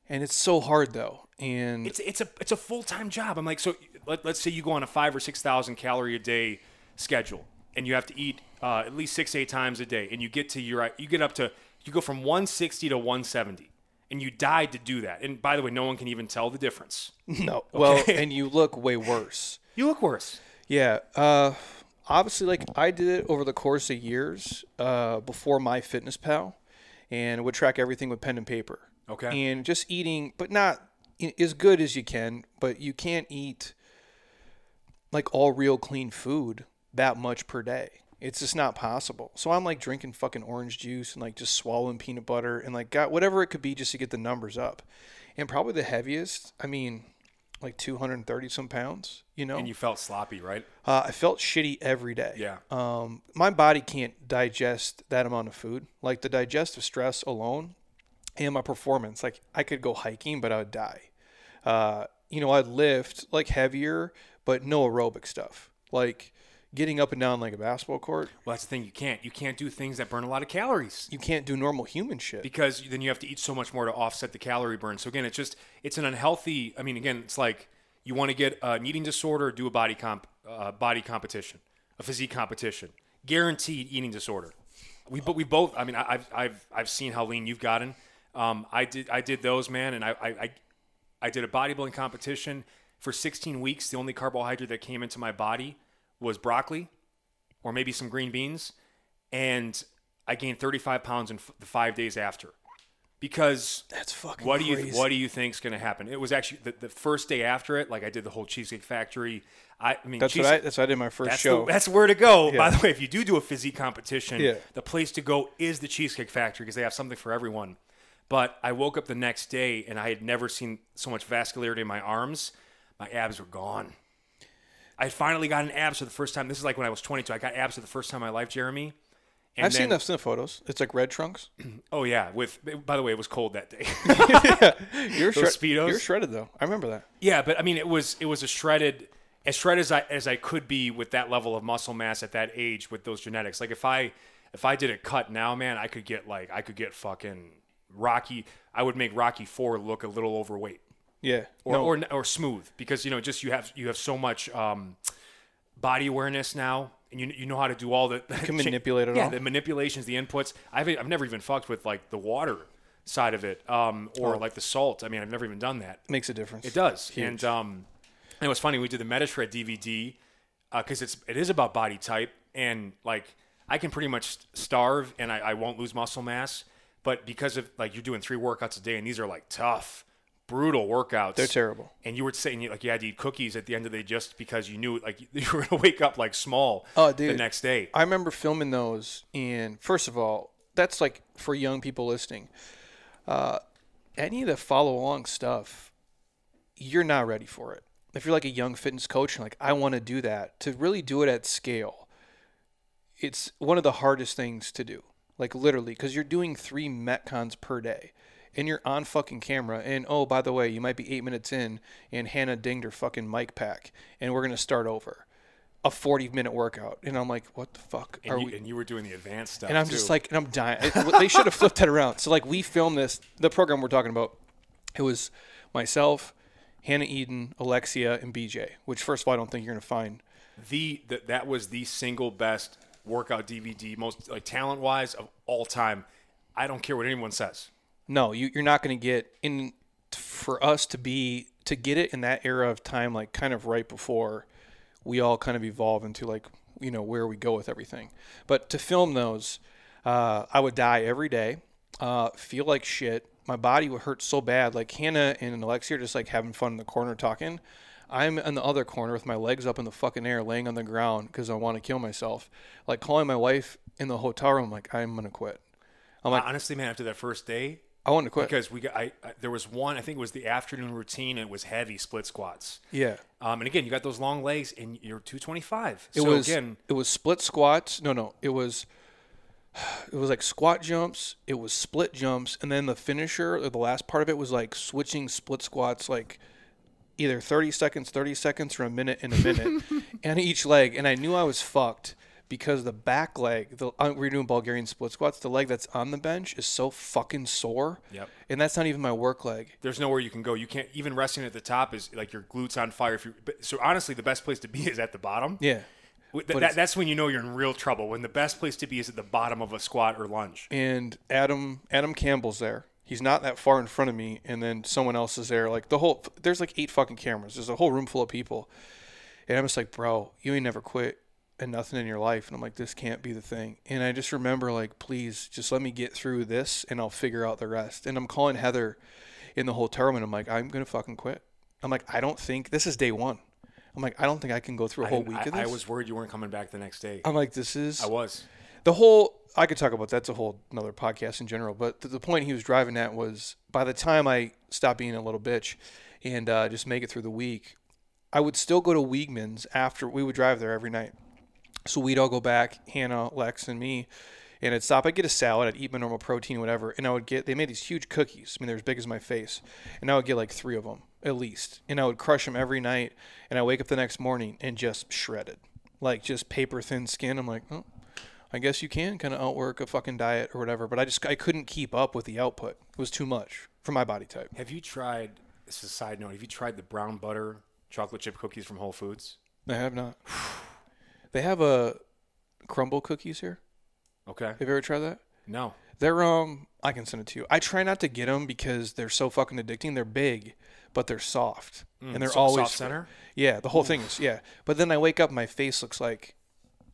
And it's so hard though. And It's it's a it's a full time job. I'm like, so let, let's say you go on a five or six thousand calorie a day schedule, and you have to eat uh, at least six eight times a day, and you get to your right you get up to you go from 160 to 170, and you died to do that. And by the way, no one can even tell the difference. no. Well, and you look way worse. You look worse. Yeah. Uh, obviously, like I did it over the course of years uh, before MyFitnessPal, and would track everything with pen and paper. Okay. And just eating, but not as good as you can. But you can't eat like all real clean food that much per day. It's just not possible. So I'm like drinking fucking orange juice and like just swallowing peanut butter and like got whatever it could be just to get the numbers up. And probably the heaviest, I mean, like 230 some pounds, you know? And you felt sloppy, right? Uh, I felt shitty every day. Yeah. Um, my body can't digest that amount of food. Like the digestive stress alone, and my performance. Like I could go hiking, but I would die. Uh, you know, I'd lift like heavier, but no aerobic stuff. Like getting up and down like a basketball court. Well, that's the thing. You can't. You can't do things that burn a lot of calories You can't do normal human shit. because then you have to eat so much more to offset the calorie burn. So again, it's just it's an unhealthy. I mean, again, it's like you want to get an eating disorder, do a body comp, uh, body competition, a physique competition, guaranteed eating disorder. We but we both. I mean, I, I've I've I've seen how lean you've gotten. Um, I did I did those man, and I I I, I did a bodybuilding competition for 16 weeks. The only carbohydrate that came into my body was broccoli, or maybe some green beans, and I gained 35 pounds in f- the five days after. Because That's fucking what do you crazy. what do you think's going to happen? It was actually the, the first day after it. Like I did the whole cheesecake factory. I, I mean, That's what I. That's what I did my first that's, show. the, that's where to go. By the way, if you do do a physique competition, Yeah. the place to go is the Cheesecake Factory because they have something for everyone. But I woke up the next day and I had never seen so much vascularity in my arms. My abs were gone. I finally got an abs for the first time. This is like when I was 22. I got abs for the first time in my life, Jeremy. And I've seen then- in the photos. It's like red trunks. Oh yeah, with by the way, it was cold that day. You're Those shred- Speedos? You're shredded though. I remember that. Yeah, but I mean, it was it was a shredded, as shredded as I as I could be with that level of muscle mass at that age with those genetics. Like if I if I did a cut now, man, I could get like I could get fucking Rocky. I would make Rocky Four look a little overweight Yeah. or no, or, or smooth because you know just you have you have so much um, body awareness now. And you, you know how to do all the you can manipulate it yeah, all. the manipulations, the inputs. I've I've never even fucked with like the water side of it, um, or Oh. like the salt. I mean, I've never even done that. makes a difference. It does. Huge. And um, it was funny. We did the Metashred DVD because it's it is about body type and like I can pretty much starve and I, I won't lose muscle mass. But because of like you're doing three workouts a day and these are like tough, brutal workouts. They're terrible. And you were saying like you had to eat cookies at the end of the day just because you knew like you were gonna wake up like small Oh, dude. the next day. I remember filming those, and first of all, that's like for young people listening. Uh, any of the follow along stuff, you're not ready for it. If you're like a young fitness coach and like, I want to do that, to really do it at scale, it's one of the hardest things to do. Like literally, because you're doing three Metcons per day. And you're on fucking camera, and oh, by the way, you might be eight minutes in, and Hannah dinged her fucking mic pack, and we're gonna start over a 40 minute workout and i'm like what the fuck are you, we and you were doing the advanced stuff. and i'm too. just like and i'm dying they should have flipped that around so like we filmed this the program we're talking about it was myself hannah eden alexia and bj which first of all i don't think you're going to find the, the that was the single best workout DVD, most like talent wise of all time. I don't care what anyone says. No you, you're not going to get in for us to be to get it in that era of time like kind of right before we all kind of evolve into like you know where we go with everything. But to film those uh, i would die every day uh, feel like shit. My body would hurt so bad. Like hannah and alexia are just like having fun in the corner talking. I'm in the other corner with my legs up in the fucking air laying on the ground because i want to kill myself. Like calling my wife in the hotel room like i'm gonna quit. I'm like Honestly, man, after that first day, I wanted to quit. because we got I, I there was one I think it was the afternoon routine. And it was heavy split squats. yeah. Um, and again, you got those long legs, and you're 225. It so was again, it was split squats. No, no, it was it was like squat jumps. It was split jumps, and then the finisher or the last part of it was like switching split squats, like either 30 seconds, 30 seconds, or a minute and a minute, and each leg. And I knew I was fucked because the back leg, the uh, we're doing Bulgarian split squats. The leg that's on the bench is so fucking sore. Yep. And that's not even my work leg. there's nowhere you can go. You can't even resting at the top is like your glutes on fire. If you so honestly, the best place to be is at the bottom. Yeah. Th- that, that's when you know you're in real trouble. When the best place to be is at the bottom of a squat or lunge. and Adam Adam Campbell's there. He's not that far in front of me, and then someone else is there. Like the whole, there's like eight fucking cameras. There's a whole room full of people, and I'm just like, bro, you ain't never quit and nothing in your life. And I'm like, this can't be the thing. And I just remember like, please, just let me get through this, and I'll figure out the rest. And I'm calling Heather in the hotel room, and I'm like, I'm gonna fucking quit. I'm like, I don't think this is day one. I'm like, I don't think I can go through a whole week I, of this. I was worried you weren't coming back the next day. I'm like, this is I was. the whole I could talk about that's a whole another podcast in general. But the, the point he was driving at was by the time I stopped being a little bitch and uh, just make it through the week, I would still go to Wegmans after we would drive there every night. So we'd all go back, Hannah, Lex, and me, and I'd stop. I'd get a salad, I'd eat my normal protein, whatever, and I would get. They made these huge cookies. I mean, they're as big as my face, and I would get like three of them at least, and I would crush them every night. And I wake up the next morning and just shredded, like just paper thin skin. I'm like, oh, I guess you can kind of outwork a fucking diet or whatever. But I just I couldn't keep up with the output. It was too much for my body type. Have you tried? This is a side note. Have you tried the brown butter chocolate chip cookies from Whole Foods? I have not. They have a crumble cookies here. Okay. Have you ever tried that? No. They're um I can send it to you. I try not to get them because they're so fucking addicting. They're big, but they're soft. and they're so- always soft center? Yeah, the whole thing is yeah. But then I wake up my face looks like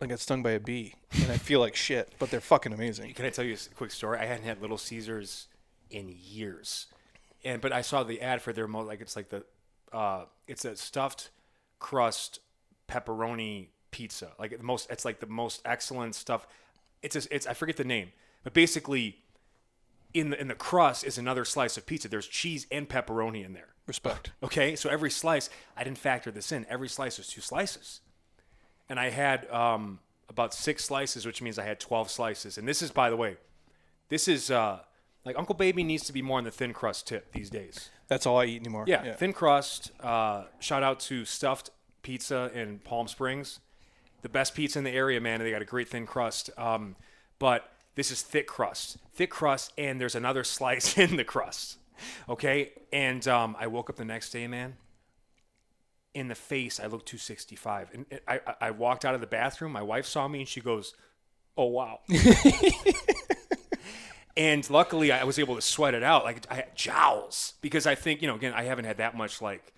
I got stung by a bee and I feel like shit, but they're fucking amazing. Can I tell you a quick story? I hadn't had Little Caesars in years, and but I saw the ad for their mo like it's like the uh, it's a stuffed crust pepperoni pizza. Like the most, it's like the most excellent stuff. It's a, it's I forget the name, but basically, in the in the crust is another slice of pizza. There's cheese and pepperoni in there. Respect. Okay, so every slice, I didn't factor this in. Every slice was two slices, and I had um, about six slices, which means I had twelve slices. And this is, by the way, this is uh, like Uncle Baby needs to be more on the thin crust tip these days. That's all I eat anymore. Yeah, thin crust. Uh, shout out to Stuffed Pizza in Palm Springs, the best pizza in the area, man. They got a great thin crust. Um, but this is thick crust, thick crust, and there's another slice in the crust. Okay, and um, I woke up the next day, man. In the face, I looked 265, and I, I I walked out of the bathroom. My wife saw me, and she goes, "Oh wow." And luckily, I was able to sweat it out. Like I had jowls because I think you know again I haven't had that much like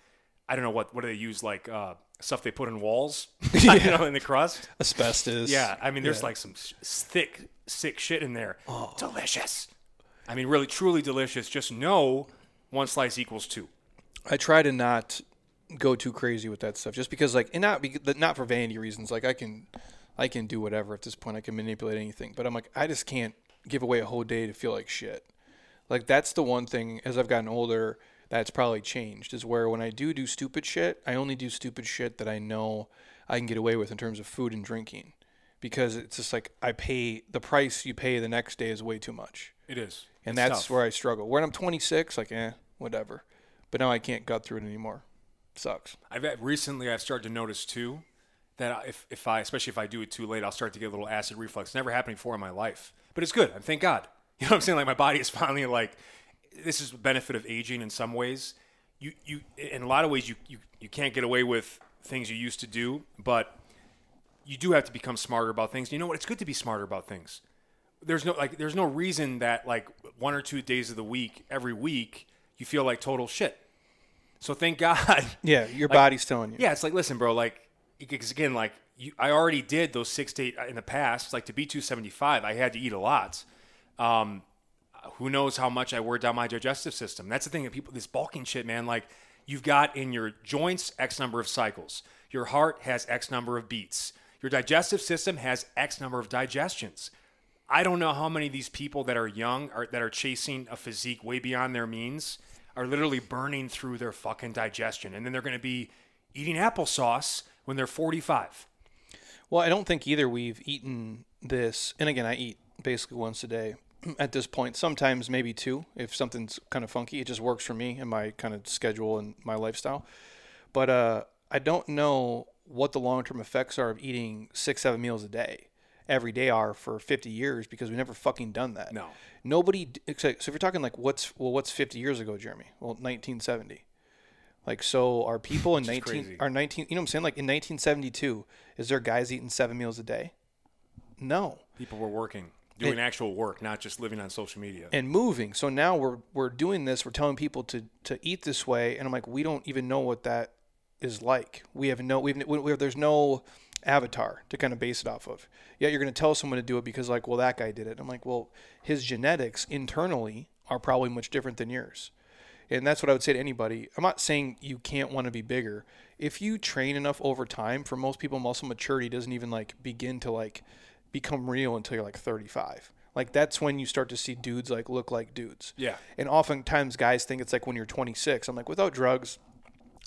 I don't know what what do they use like uh, stuff they put in walls you know in the crust. Asbestos. Yeah, I mean there's Yeah. like some thick sick shit in there. Oh. Delicious. I mean really truly delicious. Just know one slice equals two. I try to not go too crazy with that stuff, just because like, and not because, not for vanity reasons. Like I can, I can do whatever at this point. I can manipulate anything, but I'm like, I just can't give away a whole day to feel like shit. Like that's the one thing as I've gotten older that's probably changed is where when I do do stupid shit, I only do stupid shit that I know I can get away with in terms of food and drinking, because it's just like I pay the price you pay the next day is way too much It is. and It's that's tough. where I struggle. When I'm 26, like eh, whatever. But now I can't gut through it anymore. Sucks. I've had- recently I've started to notice too that if if I especially if I do it too late, I'll start to get a little acid reflux. Never happened before in my life, but it's good. I thank God. You know what I'm saying? Like my body is finally like this is the benefit of aging in some ways. You you in a lot of ways you you you can't get away with things you used to do, but you do have to become smarter about things. You know what? It's good to be smarter about things. There's no like there's no reason that like one or two days of the week every week you feel like total shit. So thank God. Yeah, your body's telling you. Yeah, it's like, listen, bro, like, because again, like, you, I already did those six to eight in the past. Like, to be 275, I had to eat a lot. Um, who knows how much I wore down my digestive system? That's the thing that people, this bulking shit, man, like, you've got in your joints X number of cycles, your heart has X number of beats, your digestive system has X number of digestions. I don't know how many of these people that are young are that are chasing a physique way beyond their means are literally burning through their fucking digestion, and then they're going to be eating applesauce when they're 45. Well, I don't think either we've eaten this. And again, I eat basically once a day at this point. Sometimes maybe two if something's kind of funky. It just works for me and my kind of schedule and my lifestyle. But uh, I don't know what the long term effects are of eating six, seven meals a day every day are for 50 years because we never fucking done that. No. Nobody. So if you're talking like what's well, what's 50 years ago, Jeremy? Well, 1970. Like so, are people in 19 crazy. are 19? You know what I'm saying? Like in 1972, is there guys eating seven meals a day? No. People were working, doing actual work, not just living on social media. and moving. So now we're we're doing this. We're telling people to to eat this way, and I'm like, we don't even know what that is like. We have no we've we, we, there's no avatar to kind of base it off of. Yet you're going to tell someone to do it because like, well, that guy did it. I'm like, well, his genetics internally are probably much different than yours. And that's what I would say to anybody. I'm not saying you can't want to be bigger. If you train enough over time, for most people, muscle maturity doesn't even like begin to like become real until you're like 35. Like that's when you start to see dudes like look like dudes. Yeah. And oftentimes guys think it's like when you're 26. I'm like, without drugs,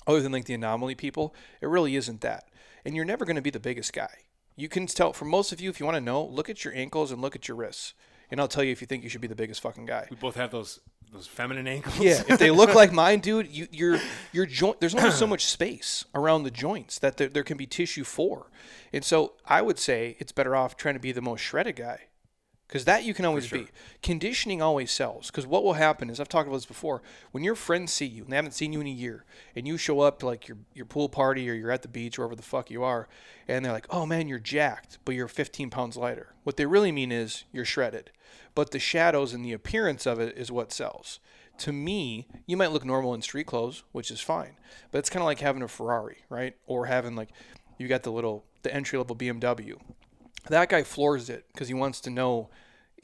other than like the anomaly people, it really isn't that. And you're never going to be the biggest guy. You can tell for most of you, if you want to know, look at your ankles and look at your wrists, and I'll tell you if you think you should be the biggest fucking guy. we both have those those feminine ankles. Yeah, if they look like mine, dude, you, your your joint. There's only so much space around the joints that there, there can be tissue for, and so I would say it's better off trying to be the most shredded guy, because that you can always be. Conditioning always sells. Because what will happen is I've talked about this before. When your friends see you and they haven't seen you in a year, and you show up to like your your pool party or you're at the beach wherever the fuck you are, and they're like, "Oh man, you're jacked, but you're 15 pounds lighter." What they really mean is you're shredded, but the shadows and the appearance of it is what sells to me, you might look normal in street clothes, which is fine. But it's kind of like having a Ferrari, right? Or having like you got the little the entry level BMW. That guy floors it because he wants to know,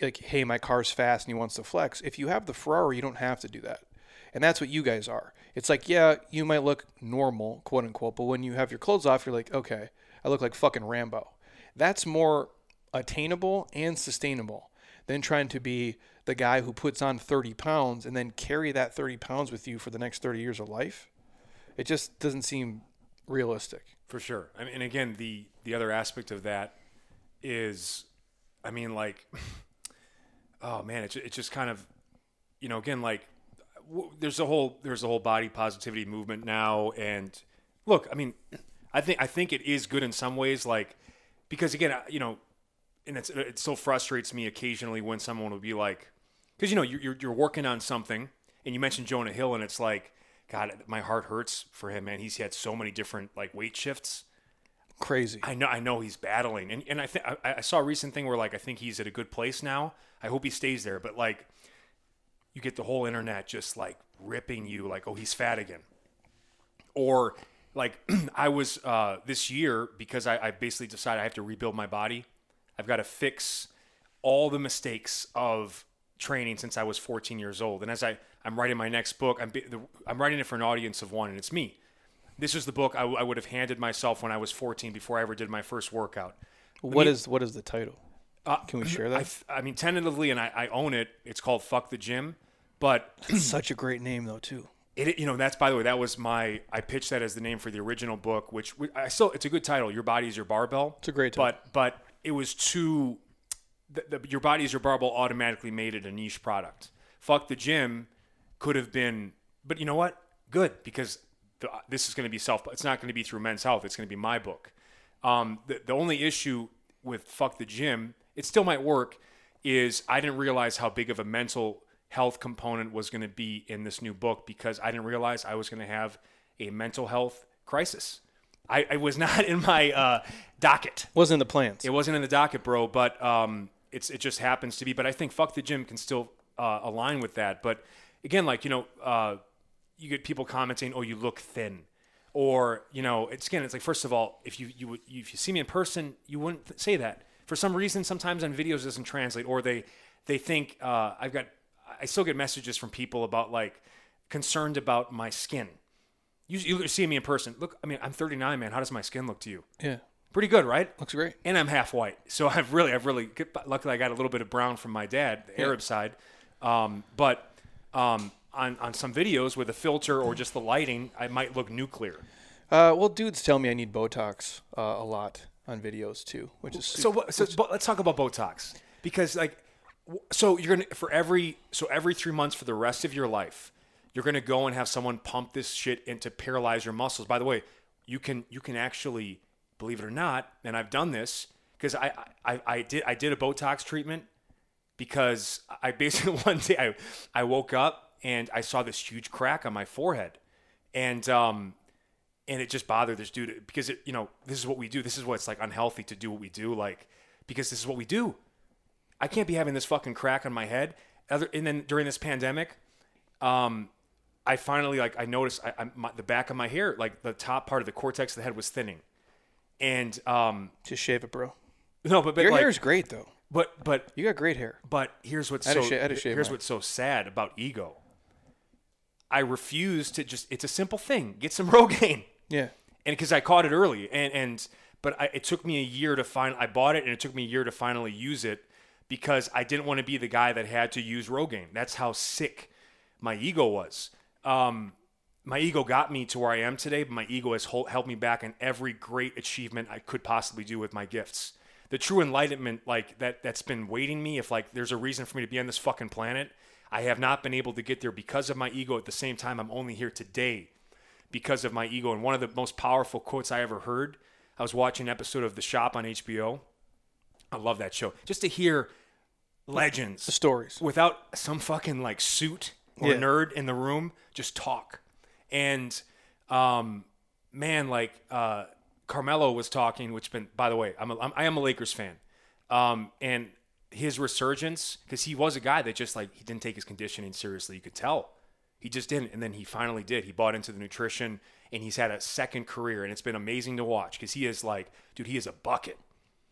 like, hey, my car's fast, and he wants to flex. If you have the Ferrari, you don't have to do that, and that's what you guys are. It's like, yeah, you might look normal, quote unquote, but when you have your clothes off, you're like, okay, I look like fucking Rambo. That's more attainable and sustainable than trying to be the guy who puts on 30 pounds and then carry that 30 pounds with you for the next 30 years of life. It just doesn't seem realistic. For sure. I mean, and again, the the other aspect of that is, I mean, like, oh man, it's it's just kind of, you know, again, like, w- there's a whole there's a whole body positivity movement now, and look, I mean, I think I think it is good in some ways, like, because again, you know, and it's it still frustrates me occasionally when someone will be like, because you know you're you're working on something, and you mentioned Jonah Hill, and it's like, God, my heart hurts for him, man. He's had so many different like weight shifts. Crazy. I know, I know he's battling, and and I think I, saw a recent thing where like I think he's at a good place now. I hope he stays there, but like, you get the whole internet just like ripping you, like, oh, he's fat again, or like I was uh, this year because I, I basically decided I have to rebuild my body. I've got to fix all the mistakes of training since I was 14 years old. And as I I'm writing my next book, I'm I'm writing it for an audience of one, and it's me. This is the book I, w- I would have handed myself when I was 14 before I ever did my first workout. What is what is the title? Uh, Can we share I, that? th- I mean, tentatively, and I, I own it. It's called "Fuck the Gym," but Such a great name though too. it you know that's by the way that was my I pitched that as the name for the original book, which we- I still it's a good title. Your body is your barbell. It's a great title. but but it was too. The, the, your body is your barbell automatically made it a niche product. Fuck the gym could have been, but you know what? Good because the, this is going to be self. It's not going to be through Men's Health. It's going to be my book. Um, the, the only issue with fuck the gym, it still might work, is I didn't realize how big of a mental health component was going to be in this new book because I didn't realize I was going to have a mental health crisis. I, I was not in my uh, docket. Wasn't in the plans. It wasn't in the docket, bro, but um, it's it just happens to be. But I think fuck the gym can still uh, align with that. But again, like you know, uh, you get people commenting, "Oh, you look thin," or you know, it's again, it's like first of all, if you you if you see me in person, you wouldn't th- say that. For some reason, sometimes on videos it doesn't translate, or they they think uh, I've got. I still get messages from people about like concerned about my skin. You, you see me in person. Look, I mean, I'm 39, man. How does my skin look to you? yeah. Pretty good, right? Looks great. and I'm half white, so I've really, I've really, luckily I got a little bit of brown from my dad, the Arab side. Um, but um, on on some videos with a filter or just the lighting, I might look nuclear. Uh, well, dudes tell me I need Botox uh, a lot on videos too, which is So, what, so but let's talk about Botox because like, so you're gonna for every so every three months for the rest of your life, you're gonna go and have someone pump this shit in to paralyze your muscles. By the way, you can you can actually believe it or not, and I've done this because I, I I did I did a Botox treatment because I basically one day I I woke up and I saw this huge crack on my forehead, and um and it just bothered this dude because it you know this is what we do this is what's like unhealthy to do what we do like because this is what we do i can't be having this fucking crack on my head other and then during this pandemic um i finally like i noticed I, I my, the back of my hair like the top part of the cortex of the head was thinning and um just shave it, bro. no but, but Your like, hair is great though. but but You got great hair. but here's what's so to sha- I had to shave here's mine. what's so sad about ego i refuse to just it's a simple thing get some rogaine Yeah. and because I caught it early, and and but I, it took me a year to find. I bought it, and it took me a year to finally use it because I didn't want to be the guy that had to use Rogaine. That's how sick my ego was. Um, my ego got me to where I am today, but my ego has held me back in every great achievement I could possibly do with my gifts. The true enlightenment, like that, that's been waiting me. If like there's a reason for me to be on this fucking planet, I have not been able to get there because of my ego. At the same time, I'm only here today because of my ego. And one of the most powerful quotes I ever heard, I was watching an episode of The Shop on HBO. I love that show. Just to hear legends The stories. without some fucking like suit or Yeah. nerd in the room, just talk. And um, man, like uh, Carmelo was talking, which been by the way, I'm a, I'm, I am a Lakers fan, um, and his resurgence because he was a guy that just like he didn't take his conditioning seriously. You could tell he just didn't, and then he finally did. He bought into the nutrition, and he's had a second career, and it's been amazing to watch because he is like, dude, he is a bucket.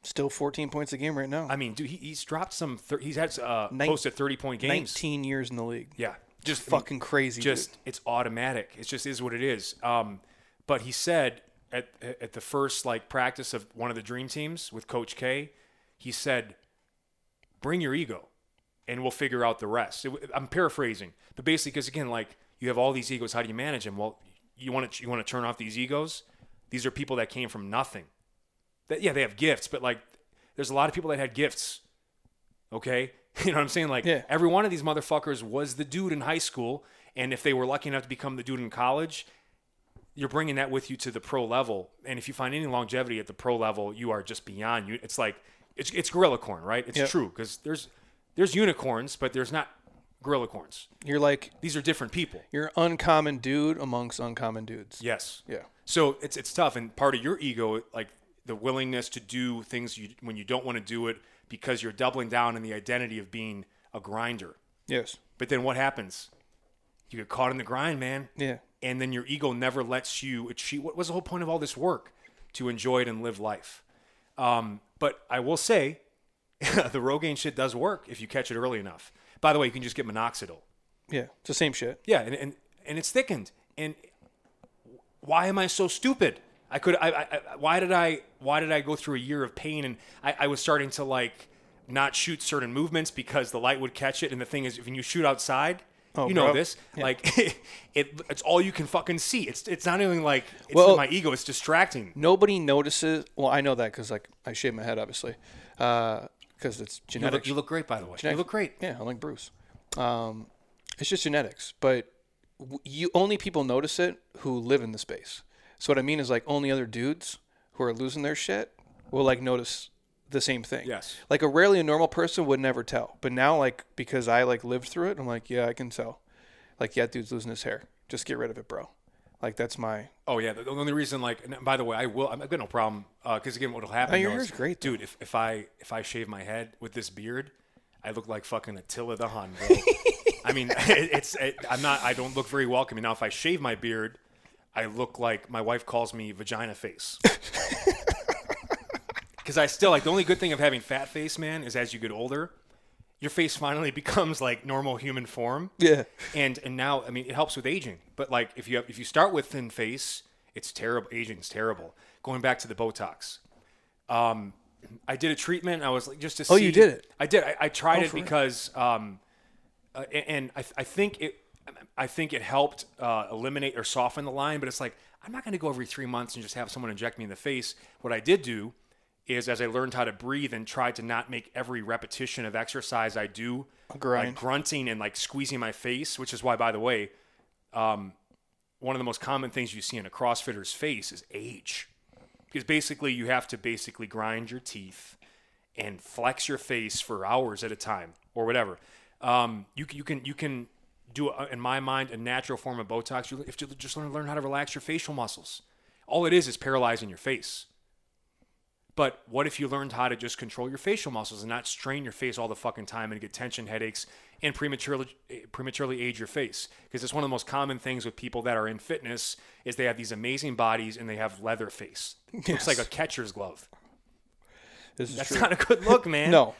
Still 14 points a game right now. I mean, dude, he, he's dropped some. Thir- he's had uh, close to thirty point games. 19 years in the league. Yeah, just Fucking crazy. just dude. it's automatic. It just is what it is. Um, but he said at at the first like practice of one of the dream teams with Coach K, he said, "Bring your ego, and we'll figure out the rest." It, I'm paraphrasing, but basically, because again, like you have all these egos, how do you manage them? Well, you want to you want to turn off these egos. These are people that came from nothing. That yeah, they have gifts, but like there's a lot of people that had gifts. Okay, you know what I'm saying? Like Yeah. every one of these motherfuckers was the dude in high school, and if they were lucky enough to become the dude in college, you're bringing that with you to the pro level. And if you find any longevity at the pro level, you are just beyond you. It's like it's it's gorilla corn, right? It's Yep. true because there's there's unicorns, but there's not gorilla corns. You're like, These are different people. you're uncommon dude amongst uncommon dudes. Yes. Yeah. So it's it's tough, and part of your ego, like the willingness to do things you when you don't want to do it because you're doubling down in the identity of being a grinder. Yes. But then what happens? You get caught in the grind, man. Yeah. And then your ego never lets you achieve. What was the whole point of all this work? To enjoy it and live life. Um, but I will say, the Rogaine shit does work if you catch it early enough. By the way, you can just get minoxidil. Yeah. It's the same shit. Yeah, and, and, and it's thickened. And why am I so stupid? I could. I, I, I- Why did I? Why did I go through a year of pain? And I, I was starting to like not shoot certain movements because the light would catch it. And the thing is, when you shoot outside, Oh, you know bro. this. Like it, it's all you can fucking see. It's it's not even like it's Well- my ego. It's distracting. Nobody notices. Well, I know that because like I shave my head, obviously, because it's You look, genetics. you look great, by the way. You look great. Yeah, I'm like Bruce. Um, it's just genetics, but you only people notice it who live in the space. So what I mean is like only other dudes who are losing their shit will like notice the same thing. Yes. Like a rarely a normal person would never tell, but now like because I like lived through it, I'm like yeah I can tell. Like yeah, dude's losing his hair. Just get rid of it, bro. Like that's my. Oh yeah, the only reason like, and by the way, I will. I've got no problem uh, because again, what'll happen? No, your hair's is- great, dude. If, if I if I shave my head with this beard, I look like fucking Attila the Hun. Bro. I mean, it, it's it, I'm not. I don't look very welcoming now. If I shave my beard, I look like my wife calls me vagina face. Because I still like the only good thing of having fat face, man, is as you get older, your face finally becomes like normal human form Yeah. and and now I mean it helps with aging. But like if you have, if you start with thin face, it's terrible. Aging's terrible. Going back to the Botox, Um, I did a treatment. I was like just to see Oh, see. you did it? I did. I, I tried Oh, it because, um, uh, and I, I think it, I think it helped uh, eliminate or soften the line. But it's like I'm not going to go every three months and just have someone inject me in the face. What I did do is, as I learned how to breathe and tried to not make every repetition of exercise I do grind. like grunting and like squeezing my face, which is why, by the way, um, one of the most common things you see in a CrossFitter's face is age, because basically you have to basically grind your teeth and flex your face for hours at a time or whatever. Um, you can you can you can do in my mind a natural form of Botox. You if you just learn learn how to relax your facial muscles. All it is is paralyzing your face. But what if you learned how to just control your facial muscles and not strain your face all the fucking time and get tension headaches and prematurely prematurely age your face? Because it's one of the most common things with people that are in fitness is they have these amazing bodies and they have leather face. Looks Yes. like a catcher's glove. This is That's true. not a good look, man. No.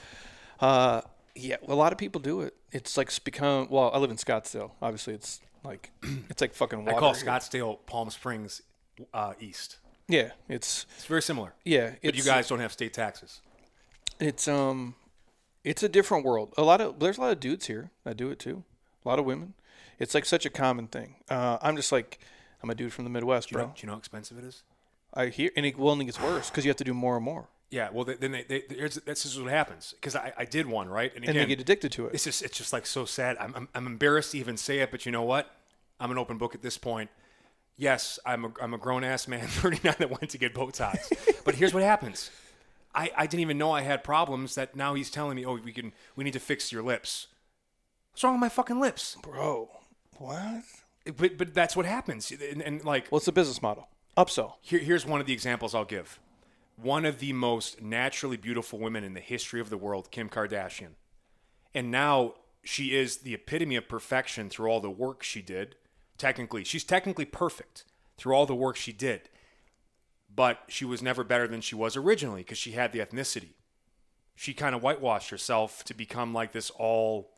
Uh, yeah, a lot of people do it. It's like it's become. Well, I live in Scottsdale. Obviously, it's like it's like fucking I call here. Scottsdale Palm Springs uh, East. Yeah, it's It's very similar. yeah. But you guys don't have state taxes. it's um, it's a different world. A lot of there's a lot of dudes here that do it too. A lot of women. It's like such a common thing. Uh, I'm just like I'm a dude from the Midwest, Do bro. know, do you know how expensive it is? I hear, and it will only gets worse because you have to do more and more, Yeah, well, then they, they, this is what happens because I, I did one right, and and again, they get addicted to it. it's just it's just like so sad. I'm, I'm I'm embarrassed to even say it, but you know what? I'm an open book at this point. Yes, I'm a, I'm a grown ass man, 39 that went to get Botox. but here's what happens. I, I didn't even know I had problems that now he's telling me, oh, we can we need to fix your lips. What's wrong with my fucking lips? Bro, what? But but that's what happens, and, and like Well, the business model. Upsell. here, here's one of the examples I'll give. One of the most naturally beautiful women in the history of the world, Kim Kardashian. And now she is the epitome of perfection through all the work she did. Technically, she's technically perfect through all the work she did. But she was never better than she was originally because she had the ethnicity. She kind of whitewashed herself to become like this all.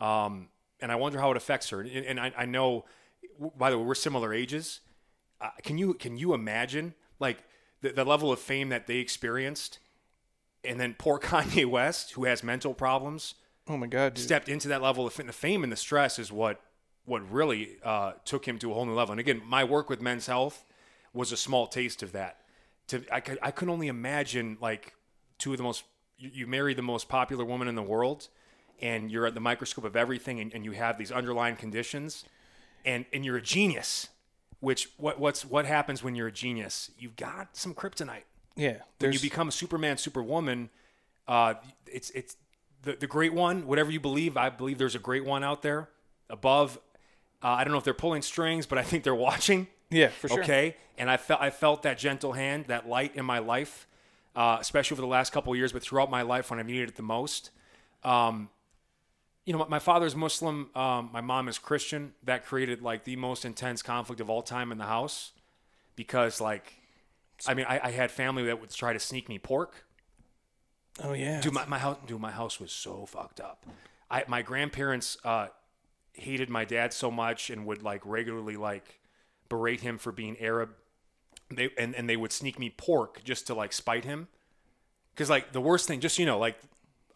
Um, and I wonder how it affects her. And, and I, I know, by the way, we're similar ages uh, can you can you imagine like the, the level of fame that they experienced and then poor kanye west who has mental problems Oh my god, dude. stepped into that level of fame. fame and the stress is what what really uh, took him to a whole new level. And again my work with men's health was a small taste of that. To i could i could only imagine like two of the most you, marry the most popular woman in the world and you're at the microscope of everything and, and you have these underlying conditions and and you're a genius which what what's what happens when you're a genius? You've got some kryptonite. Yeah, when you become a superman superwoman uh it's it's the, the great one whatever you believe i believe there's a great one out there above uh, i don't know if they're pulling strings but i think they're watching yeah for sure. okay and i felt i felt that gentle hand that light in my life uh, especially over the last couple of years but throughout my life when i needed it the most um, you know, my, my father's Muslim. Um, my mom is Christian. That created like the most intense conflict of all time in the house, because like, I mean, I, I had family that would try to sneak me pork. Oh yeah. Dude, my, my house, dude, my house was so fucked up. I my grandparents uh, hated my dad so much and would like regularly like berate him for being Arab. They and, and they would sneak me pork just to like spite him. Because like the worst thing, just you know, like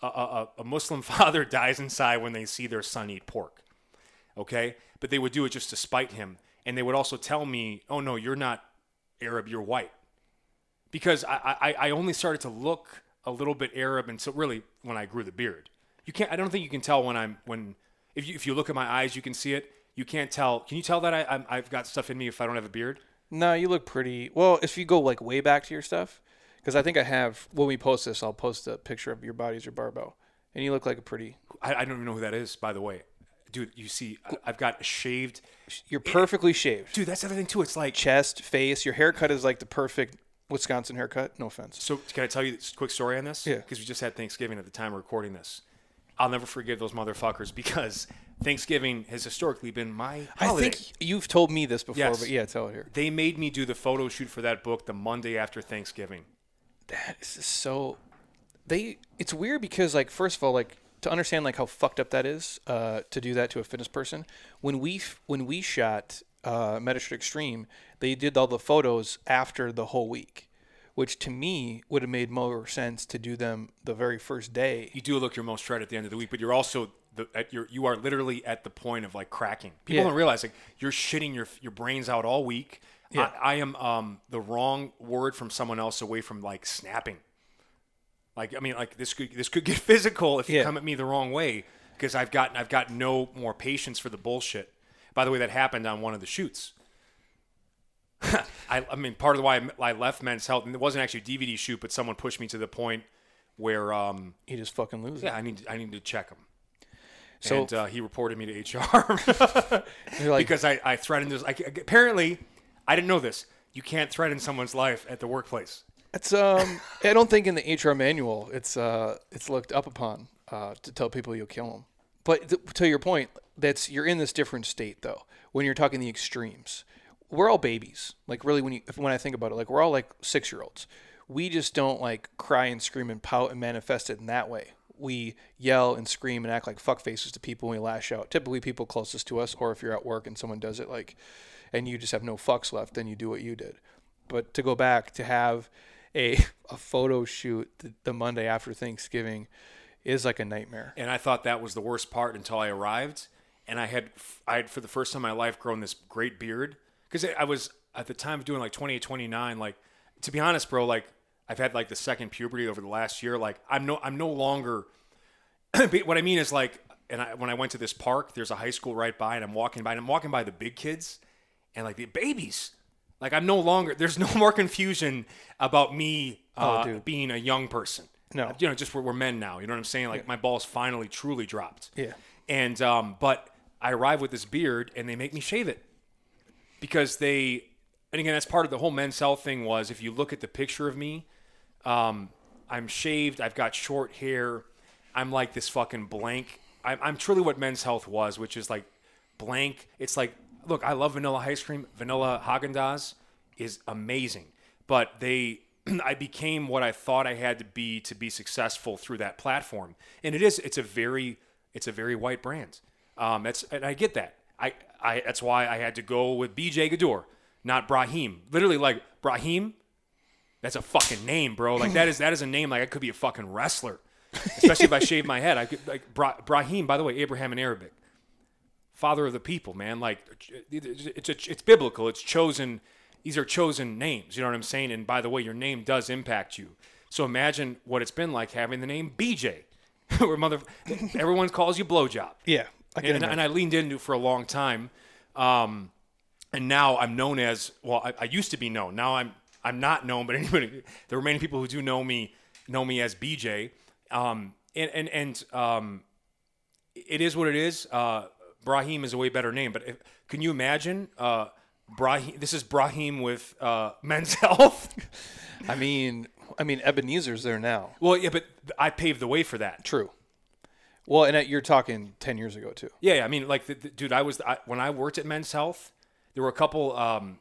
a, a, a Muslim father dies inside when they see their son eat pork. Okay, but they would do it just to spite him, and they would also tell me, "Oh no, you're not Arab, you're white." Because I, I, I only started to look a little bit Arab until really when I grew the beard. You can't. I don't think you can tell when I'm when if you if you look at my eyes, you can see it. You can't tell. Can you tell that I I'm, I've got stuff in me if I don't have a beard? No, you look pretty. Well, if you go like way back to your stuff, because I think I have. When we post this, I'll post a picture of your body as your barbell, and you look like a pretty. I, I don't even know who that is. By the way, dude, you see, I, I've got a shaved. You're perfectly shaved. Dude, that's everything too. It's like Chest, face. Your haircut is like the perfect Wisconsin haircut. No offense. So can I tell you a quick story on this? Yeah. Because we just had Thanksgiving at the time of recording this. I'll never forgive those motherfuckers because Thanksgiving has historically been my I think you've told me this before, Yes. but yeah, tell it here. they made me do the photo shoot for that book the Monday after Thanksgiving. That is so. They. It's weird because like first of all like to understand like how fucked up that is uh, to do that to a fitness person. When we when we shot uh, Extreme, they did all the photos after the whole week, which to me would have made more sense to do them the very first day. You do look your most shred at the end of the week, but you're also the, at your you are literally at the point of like cracking. People Yeah. don't realize like you're shitting your your brains out all week. Yeah. I, I am um the wrong word from someone else away from like snapping. Like I mean, like this could this could get physical if you Yeah. come at me the wrong way because I've gotten I've got no more patience for the bullshit. By the way, that happened on one of the shoots. I, I mean, part of the why I, I left Men's Health, and it wasn't actually a DVD shoot, but someone pushed me to the point where, um, You just fucking loses. yeah, I need I need to check him. So- and uh, he reported me to HR. Like, because I, I threatened this. I, apparently, I didn't know this. You can't threaten someone's life at the workplace. It's um, I don't think in the HR manual it's uh, it's looked up upon uh, to tell people you'll kill them. But th- to your point, that's you're in this different state though. When you're talking the extremes, we're all babies. Like really, when you when I think about it, like we're all like six year olds. We just don't like cry and scream and pout and manifest it in that way. We yell and scream and act like fuck faces to people when we lash out. Typically, people closest to us, or if you're at work and someone does it like, and you just have no fucks left, then you do what you did. But to go back to have a a photo shoot the, the Monday after Thanksgiving is like a nightmare. and I thought that was the worst part until I arrived, and I had I had for the first time in my life grown this great beard because I was at the time of doing like 28, 29. Like to be honest, bro, like I've had like the second puberty over the last year. Like I'm no I'm no longer. what I mean is like, and I, when I went to this park, there's a high school right by, and I'm walking by, and I'm walking by the big kids, and like the babies. Like I'm no longer. There's no more confusion about me uh, dude. being a young person. No. you know, just we're, we're men now. You know what I'm saying? Like my balls finally truly dropped. Yeah. And um, but I arrive with this beard, and they make me shave it because they. And again, that's part of the whole men's health thing. Was if you look at the picture of me, um, I'm shaved. I've got short hair. I'm like this fucking blank. I'm, I'm truly what men's health was, which is like blank. It's like, look, I love vanilla ice cream. Vanilla Haagen Dazs is amazing, but they, I became what I thought I had to be to be successful through that platform, and it is. It's a very, it's a very white brand. Um, that's and I get that. I, I that's why I had to go with BJ Gaddour, not Brahim. Literally, like Brahim, that's a fucking name, bro. Like that is that is a name. Like I could be a fucking wrestler, especially if I shave my head. I could like Bra- Brahim. By the way, Abraham in Arabic, father of the people, man. Like it's it's, it's biblical. It's chosen. These are chosen names. You know what I'm saying? And by the way, your name does impact you. So imagine what it's been like having the name BJ, where mother everyone calls you blowjob Yeah, I and, and I leaned into it for a long time. Um, and now I'm known as well. I, I used to be known. Now I'm I'm not known, but anybody, the remaining people who do know me know me as BJ. Um, and and and um, it is what it is. Uh, Brahim is a way better name, but if, can you imagine? Uh, Brahim. This is Brahim with uh, Men's Health. I mean, I mean Ebenezer's there now. well, yeah, but I paved the way for that. True. Well, and uh, you're talking ten years ago too. Yeah, yeah, I mean, like, the, the- dude, I was I, when I worked at Men's Health, there were a couple um,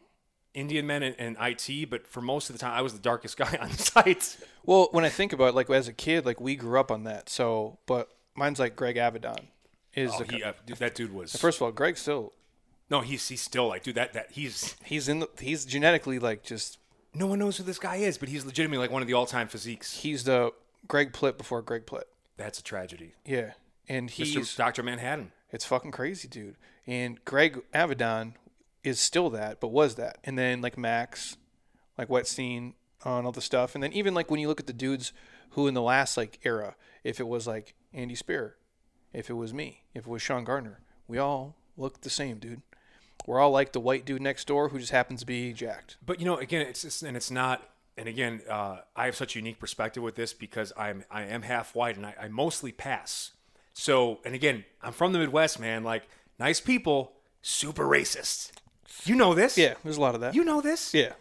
Indian men in, in IT, but for most of the time, I was the darkest guy on site. Well, when I think about it, like as a kid, like we grew up on that. So, but mine's like Greg Avedon. Is Oh, the, he, uh, dude, that dude was first of all, Greg still no, he's he's still like, dude, that that he's he's in the he's genetically like just no one knows who this guy is, but he's legitimately like one of the all time physiques. he's the Greg Plitt before Greg Plitt. That's a tragedy. Yeah, and he's Doctor Manhattan. It's fucking crazy, dude. And Greg Avedon is still that, but was that. And then like Max, like Wettstein on all the stuff. And then even like when you look at the dudes who in the last like era, if it was like Andy Speer, if it was me, if it was Sean Gardner, we all look the same, dude. We're all like the white dude next door who just happens to be jacked. But you know, again, it's, it's and it's not. And again, uh, I have such a unique perspective with this because I'm I am half white and I, I mostly pass. So, and again, I'm from the Midwest, man. Like nice people, super racist. You know this. Yeah, there's a lot of that. You know this. yeah.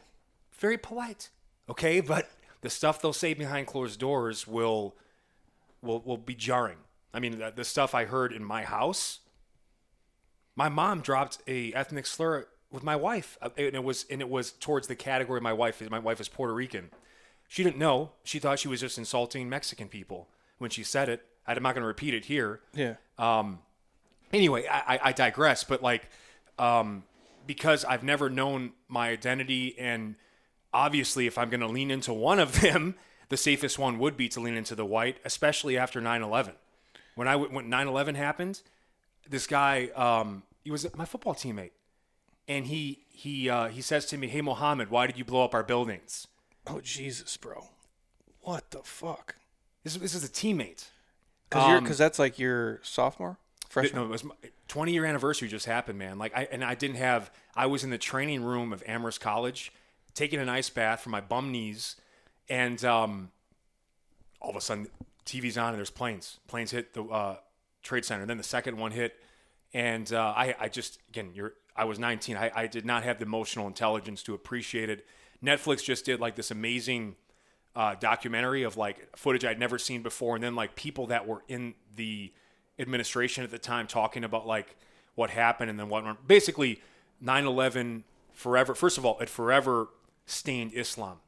Very polite. Okay, but the stuff they'll say behind closed doors will will will be jarring. I mean, the, the stuff I heard in my house. My mom dropped a ethnic slur with my wife, uh, and it was and it was towards the category my wife is. My wife is Puerto Rican. She didn't know. She thought she was just insulting Mexican people when she said it. I'm not going to repeat it here Yeah. Um. anyway, I, I- I digress. But like, um, because I've never known my identity and obviously, if I'm going to lean into one of them, the safest one would be to lean into the white, especially after 9/11. When I when 9/11 happened, this guy, um, he was my football teammate, and he he uh, he says to me, "Hey, Mohammed, why did you blow up our buildings?" Oh Jesus, bro. What the fuck? This this is a teammate. Because you're Um, because that's like your sophomore, freshman. No, it was my 20 year anniversary just happened, man. Like I and I didn't have. I was in the training room of Amherst College, taking an ice bath for my bum knees, and um, all of a sudden TV's on and there's planes. Planes hit the uh, trade center. Then the second one hit, and uh, I I just again you're. I was 19. I, I did not have the emotional intelligence to appreciate it. Netflix just did like this amazing uh, documentary of like footage I'd never seen before, and then like people that were in the administration at the time talking about like what happened and then what basically 9/11 forever. First of all, it forever stained Islam,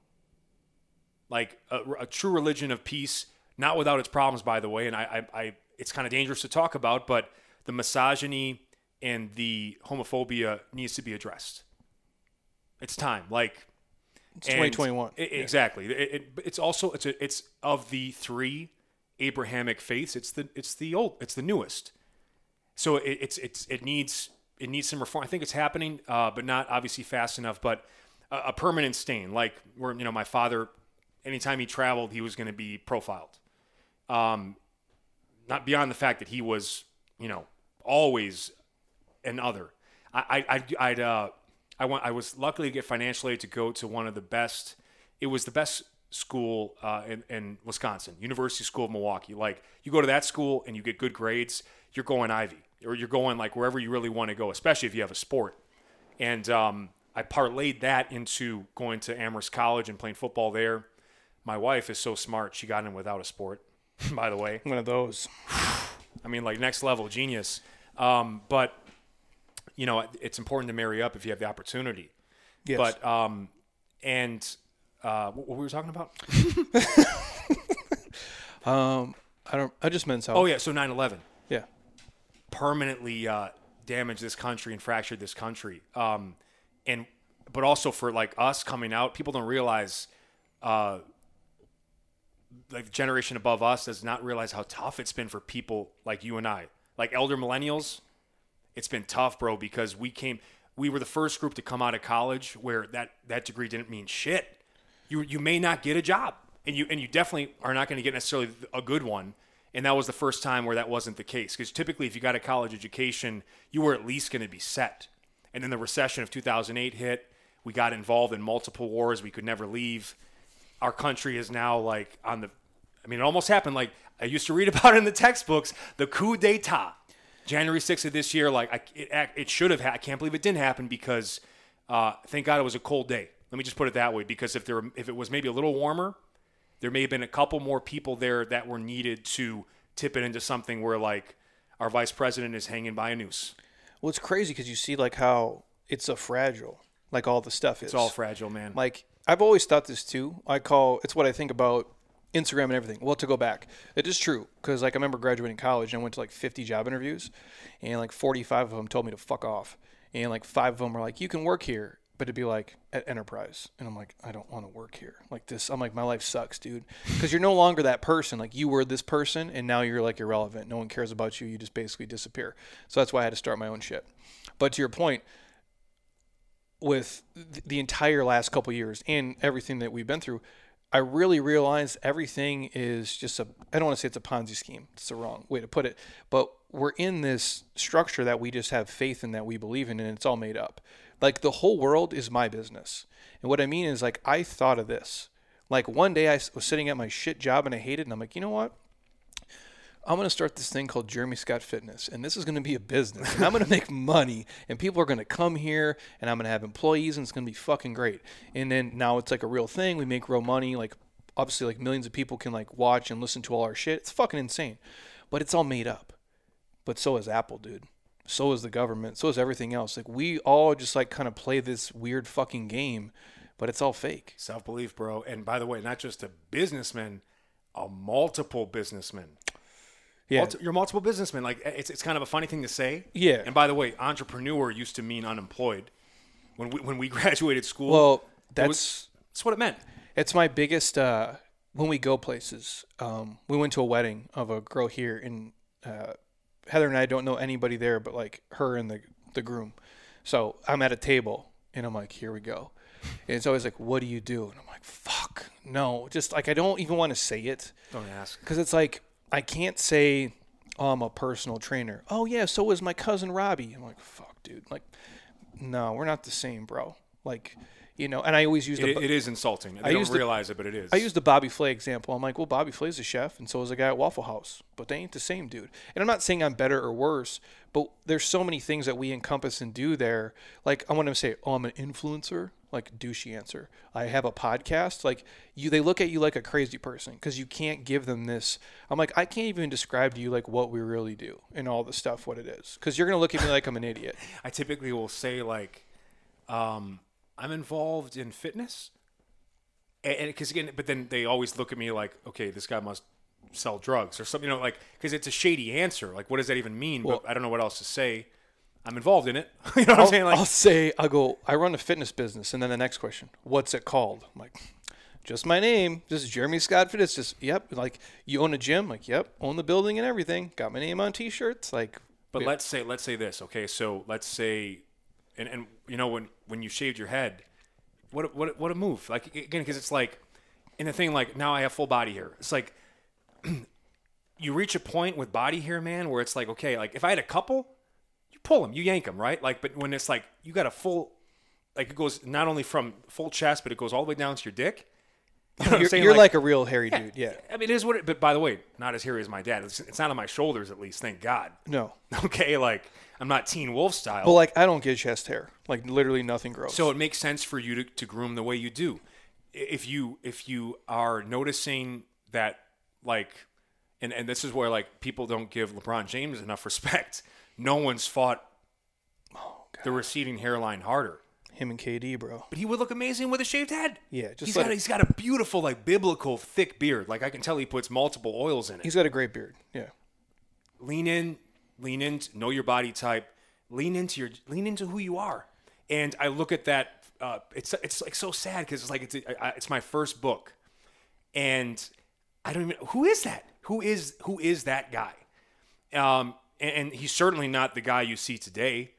like a, a true religion of peace, not without its problems, by the way. And I, I, I it's kind of dangerous to talk about, but the misogyny and the homophobia needs to be addressed. It's time, like it's and 2021. i- Exactly. It, it, it's also it's a, it's of the three Abrahamic faiths. It's the it's the old it's the newest. So it, it's it's it needs it needs some reform. I think it's happening, uh, but not obviously fast enough. But a, a permanent stain, like where you know my father, anytime he traveled, he was going to be profiled. Um, not beyond the fact that he was you know always an other. I I I'd, I'd uh I went I was lucky to get financial aid to go to one of the best. It was the best school uh, in, in Wisconsin, University School of Milwaukee. Like you go to that school and you get good grades, you're going Ivy or you're going like wherever you really want to go, especially if you have a sport. And um, I parlayed that into going to Amherst College and playing football there. My wife is so smart; she got in without a sport. By the way, One of those. I mean, like next level genius. Um, but you know, it's important to marry up if you have the opportunity. Yes. But um, and uh, what what we were talking about? um, I don't. I just meant so. Oh yeah, so 9/11 yeah. permanently uh, damaged this country and fractured this country. Um, and but also for like us coming out, people don't realize. Uh, like the generation above us does not realize how tough it's been for people like you and I, like elder millennials. It's been tough, bro, because we came, we were the first group to come out of college where that that degree didn't mean shit. You you may not get a job, and you and you definitely are not going to get necessarily a good one. And that was the first time where that wasn't the case. Because typically, if you got a college education, you were at least going to be set. And then the recession of 2008 hit. We got involved in multiple wars. We could never leave our country is now like on the I mean it almost happened like I used to read about it in the textbooks the coup d'etat January 6th of this year like I, it, it should have ha- I can't believe it didn't happen because uh, thank God it was a cold day let me just put it that way because if there if it was maybe a little warmer there may have been a couple more people there that were needed to tip it into something where like our vice president is hanging by a noose Well, it's crazy because you see like how it's a fragile, like all the stuff is. it's all fragile man Like I've always thought this too. I call it's what I think about Instagram and everything. Well, to go back, it is true because like I remember graduating college and I went to like 50 job interviews, and like 45 of them told me to fuck off, and like five of them were like, "You can work here." But it'd be like at Enterprise, and I'm like, I don't want to work here. Like this, I'm like, my life sucks, dude. Because you're no longer that person. Like you were this person, and now you're like irrelevant. No one cares about you. You just basically disappear. So that's why I had to start my own shit. But to your point, with th- the entire last couple years and everything that we've been through, I really realized everything is just a I don't want to say it's a Ponzi scheme. It's the wrong way to put it. But we're in this structure that we just have faith in that we believe in and it's all made up. Like the whole world is my business. And what I mean is like I thought of this. Like one day I was sitting at my shit job and I hated it and I'm like, "You know what? I'm going to start this thing called Jeremy Scott Fitness, and this is going to be a business. And I'm going to make money, and people are going to come here, and I'm going to have employees, and it's going to be fucking great. And then now it's like a real thing. We make real money. Like obviously, like millions of people can like watch and listen to all our shit. It's fucking insane, but it's all made up. But so is Apple, dude. So is the government. So is everything else. Like we all just like kind of play this weird fucking game, but it's all fake. Self belief, bro. And by the way, not just a businessman, a multiple businessman. Yeah. Multi- you're multiple businessmen. Like it's, it's kind of a funny thing to say. Yeah. And by the way, entrepreneur used to mean unemployed. When we when we graduated school, Well, that's was- That's what it meant. It's my biggest uh, when we go places. Um, we went to a wedding of a girl here, and uh, Heather and I don't know anybody there, but like her and the the groom. So I'm at a table, and I'm like, here we go. And it's always like, what do you do? And I'm like, fuck, no. Just like I don't even want to say it Don't ask. because it's like I can't say oh, I'm a personal trainer. Oh yeah, so is my cousin Robbie. I'm like, fuck, dude. Like, no, we're not the same, bro. Like, you know. And I always use the It, it is insulting. They I don't realize it, but it is. I use the Bobby Flay example. I'm like, well, Bobby Flay's a chef, and so is a guy at Waffle House, but they ain't the same dude. And I'm not saying I'm better or worse, but there's so many things that we encompass and do there. Like I want to say, oh, I'm an influencer. Like douchey answer. I have a podcast. Like you, they look at you like a crazy person because you can't give them this. I'm like, I can't even describe to you like what we really do and all the stuff, what it is, because you're gonna look at me like I'm an idiot. I typically will say like, um, I'm involved in fitness, and because again, but then they always look at me like, okay, this guy must sell drugs or something, you know, like because it's a shady answer. Like, what does that even mean? Well- but I don't know what else to say. I'm involved in it. you know what I'm I'll, saying? Like, I'll say, I'll go, I run a fitness business. And then the next question, what's it called? I'm like, just my name. This is Jeremy Scott Fitness. Just, yep. Like, you own a gym? Like, yep. Own the building and everything. Got my name on t shirts. Like, But let's say let's say this, okay? So let's say, and and you know when when you shaved your head, what a- what a- what a move! Like again, because it's like, in the thing like now I have full body hair. It's like you reach a point with body hair, man, where it's like okay, like if I had a couple, pull them, you yank them, right? Like, but when it's like you got a full, like it goes not only from full chest, but it goes all the way down to your dick. You know you're, you're like, a real hairy dude. Yeah. I mean, it is what it. But by the way, not as hairy as my dad. It's, it's not on my shoulders, at least. Thank God. No. Okay, like I'm not Teen Wolf style. But, like, I don't get chest hair. Like, literally nothing grows. so it makes sense for you to, to groom the way you do. If you if you are noticing that like, and and this is where like people don't give LeBron James enough respect. No one's fought the receding hairline harder, him and KD, bro. but he would look amazing with a shaved head. Yeah, just he's got a, it- he's got a beautiful like biblical thick beard. Like I can tell he puts multiple oils in it. He's got a great beard. Yeah. lean in, lean in, know your body type, lean into your, lean into who you are. And I look at that. Uh, it's it's like so sad because it's like it's I- it's my first book, and I don't even who is that? Who is who is that guy? Um, and, and he's certainly not the guy you see today.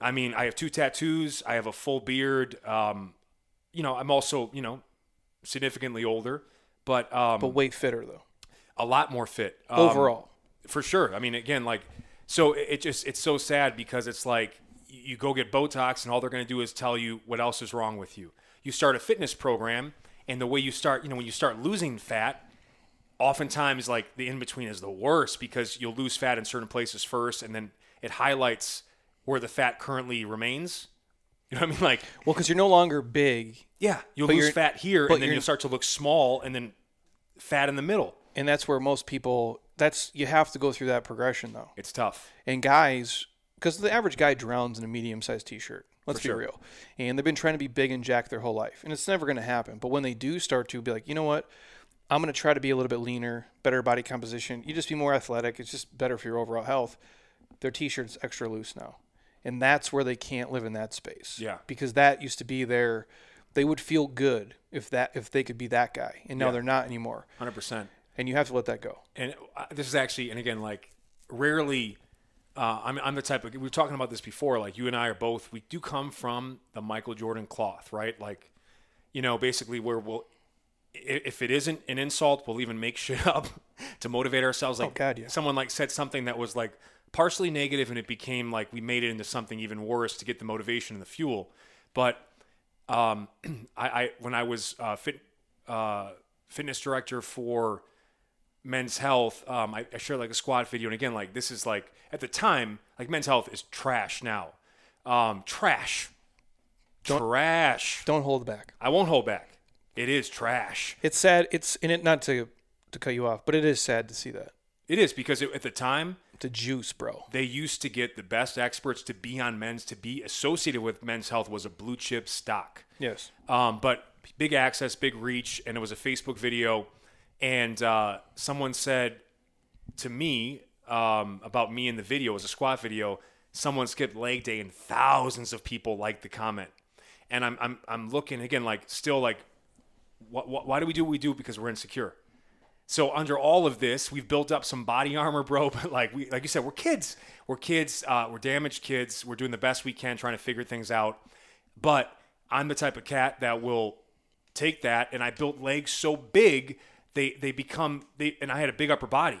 I mean, I have two tattoos. I have a full beard. Um, you know, I'm also you know significantly older, but um, But way fitter, though. a lot more fit Um, Overall. for sure. I mean, again, like, so it just it's so sad because it's like you go get Botox and all they're going to do is tell you what else is wrong with you. You start a fitness program, and the way you start, you know, when you start losing fat, oftentimes like the in between is the worst because you'll lose fat in certain places first, and then it highlights where the fat currently remains. You know what I mean? Like, Well, because you're no longer big, yeah, you'll lose fat here, and then you'll start to look small, and then fat in the middle. and that's where most people. That's you have to go through that progression, though. It's tough. and guys because the average guy drowns in a medium-sized t-shirt let's For be sure. real and they've been trying to be big and jack their whole life and it's never going to happen but when they do start to be like you know what i'm going to try to be a little bit leaner better body composition you just be more athletic it's just better for your overall health their t-shirt's extra loose now and that's where they can't live in that space Yeah. because that used to be their they would feel good if that if they could be that guy and now Yeah. they're not anymore Hundred percent. and you have to let that go and uh, this is actually, and again, like rarely, uh, I'm, I'm the type of, we were talking about this before, like you and I are both, we do come from the Michael Jordan cloth, right? Like, you know, basically where we'll, if it isn't an insult, we'll even make shit up to motivate ourselves. Like God, yeah. someone like said something that was like partially negative and it became like we made it into something even worse to get the motivation and the fuel. But um, I, I when I was uh, fit uh, fitness director for Men's Health, um, I, I shared like a squad video, and again, like this is like at the time, like Men's Health is trash now, um, trash, trash. don't hold back I won't hold back. It is trash. It's sad. It's in it not to to cut you off, but it is sad to see that. It is because it, at the time The juice, bro. they used to get the best experts to be on men's to be associated with Men's Health was a blue chip stock. Yes. Um, but big access, big reach, and it was a Facebook video. And uh, someone said to me um, about me in the video, it was a squat video. Someone skipped leg day, and thousands of people liked the comment. and I'm I'm I'm looking again like still like, what why do we do what we do because we're insecure. So under all of this, we've built up some body armor, bro. But like we, like you said, we're kids. We're kids. Uh, we're damaged kids. We're doing the best we can, trying to figure things out. But I'm the type of cat that will take that, and I built legs so big they they become they. And I had a big upper body.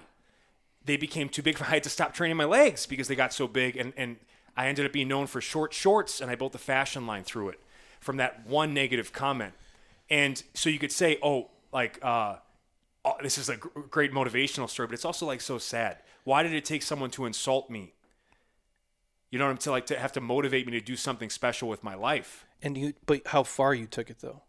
They became too big for. I had to stop training my legs because they got so big, and and I ended up being known for short shorts, and I built a fashion line through it from that one negative comment. And so you could say, oh, like. uh oh, this is a gr- great motivational story, but it's also like so sad. Why did it take someone to insult me? You know what I'm to like to have to motivate me to do something special with my life. And you, but how far you took it though?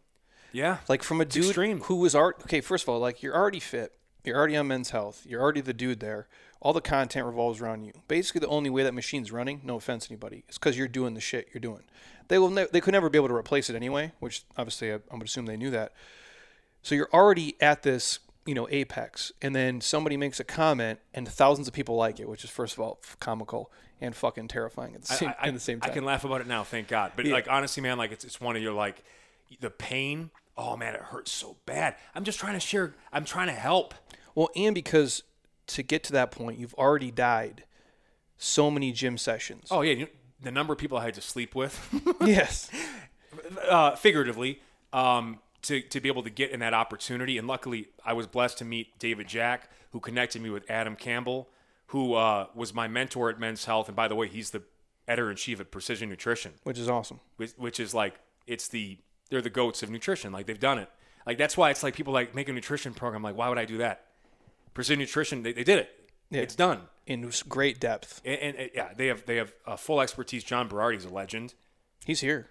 Yeah, Like from a dude extreme. who was art. Okay, first of all, like you're already fit. You're already on Men's Health. You're already the dude there. All the content revolves around you. Basically, the only way that machine's running, no offense anybody, is because you're doing the shit you're doing. They will. Ne- they could never be able to replace it anyway. Which obviously, I, I would assume they knew that. So you're already at this, you know, apex, and then somebody makes a comment, and thousands of people like it, which is first of all comical and fucking terrifying at the same, I, at the same I can laugh about it now, thank God. But like honestly, man, like it's it's one of your like the pain. Oh man, it hurts so bad. I'm just trying to share. I'm trying to help. Well, and because to get to that point, you've already died so many gym sessions. Oh yeah, you the number of people I had to sleep with. yes. uh, figuratively, um, to, to be able to get in that opportunity. And luckily, I was blessed to meet David Jack, who connected me with Adam Campbell, who uh, was my mentor at Men's Health. And by the way, he's the editor in chief at Precision Nutrition, Which is awesome. which, which is like, it's the, they're the goats of nutrition. Like, they've done it. Like, that's why it's like people like make a nutrition program. Like, why would I do that? Precision Nutrition, they, they did it. It's done. In great depth. And, and, and, yeah, they have they have uh, full expertise. John Berardi's a legend. He's here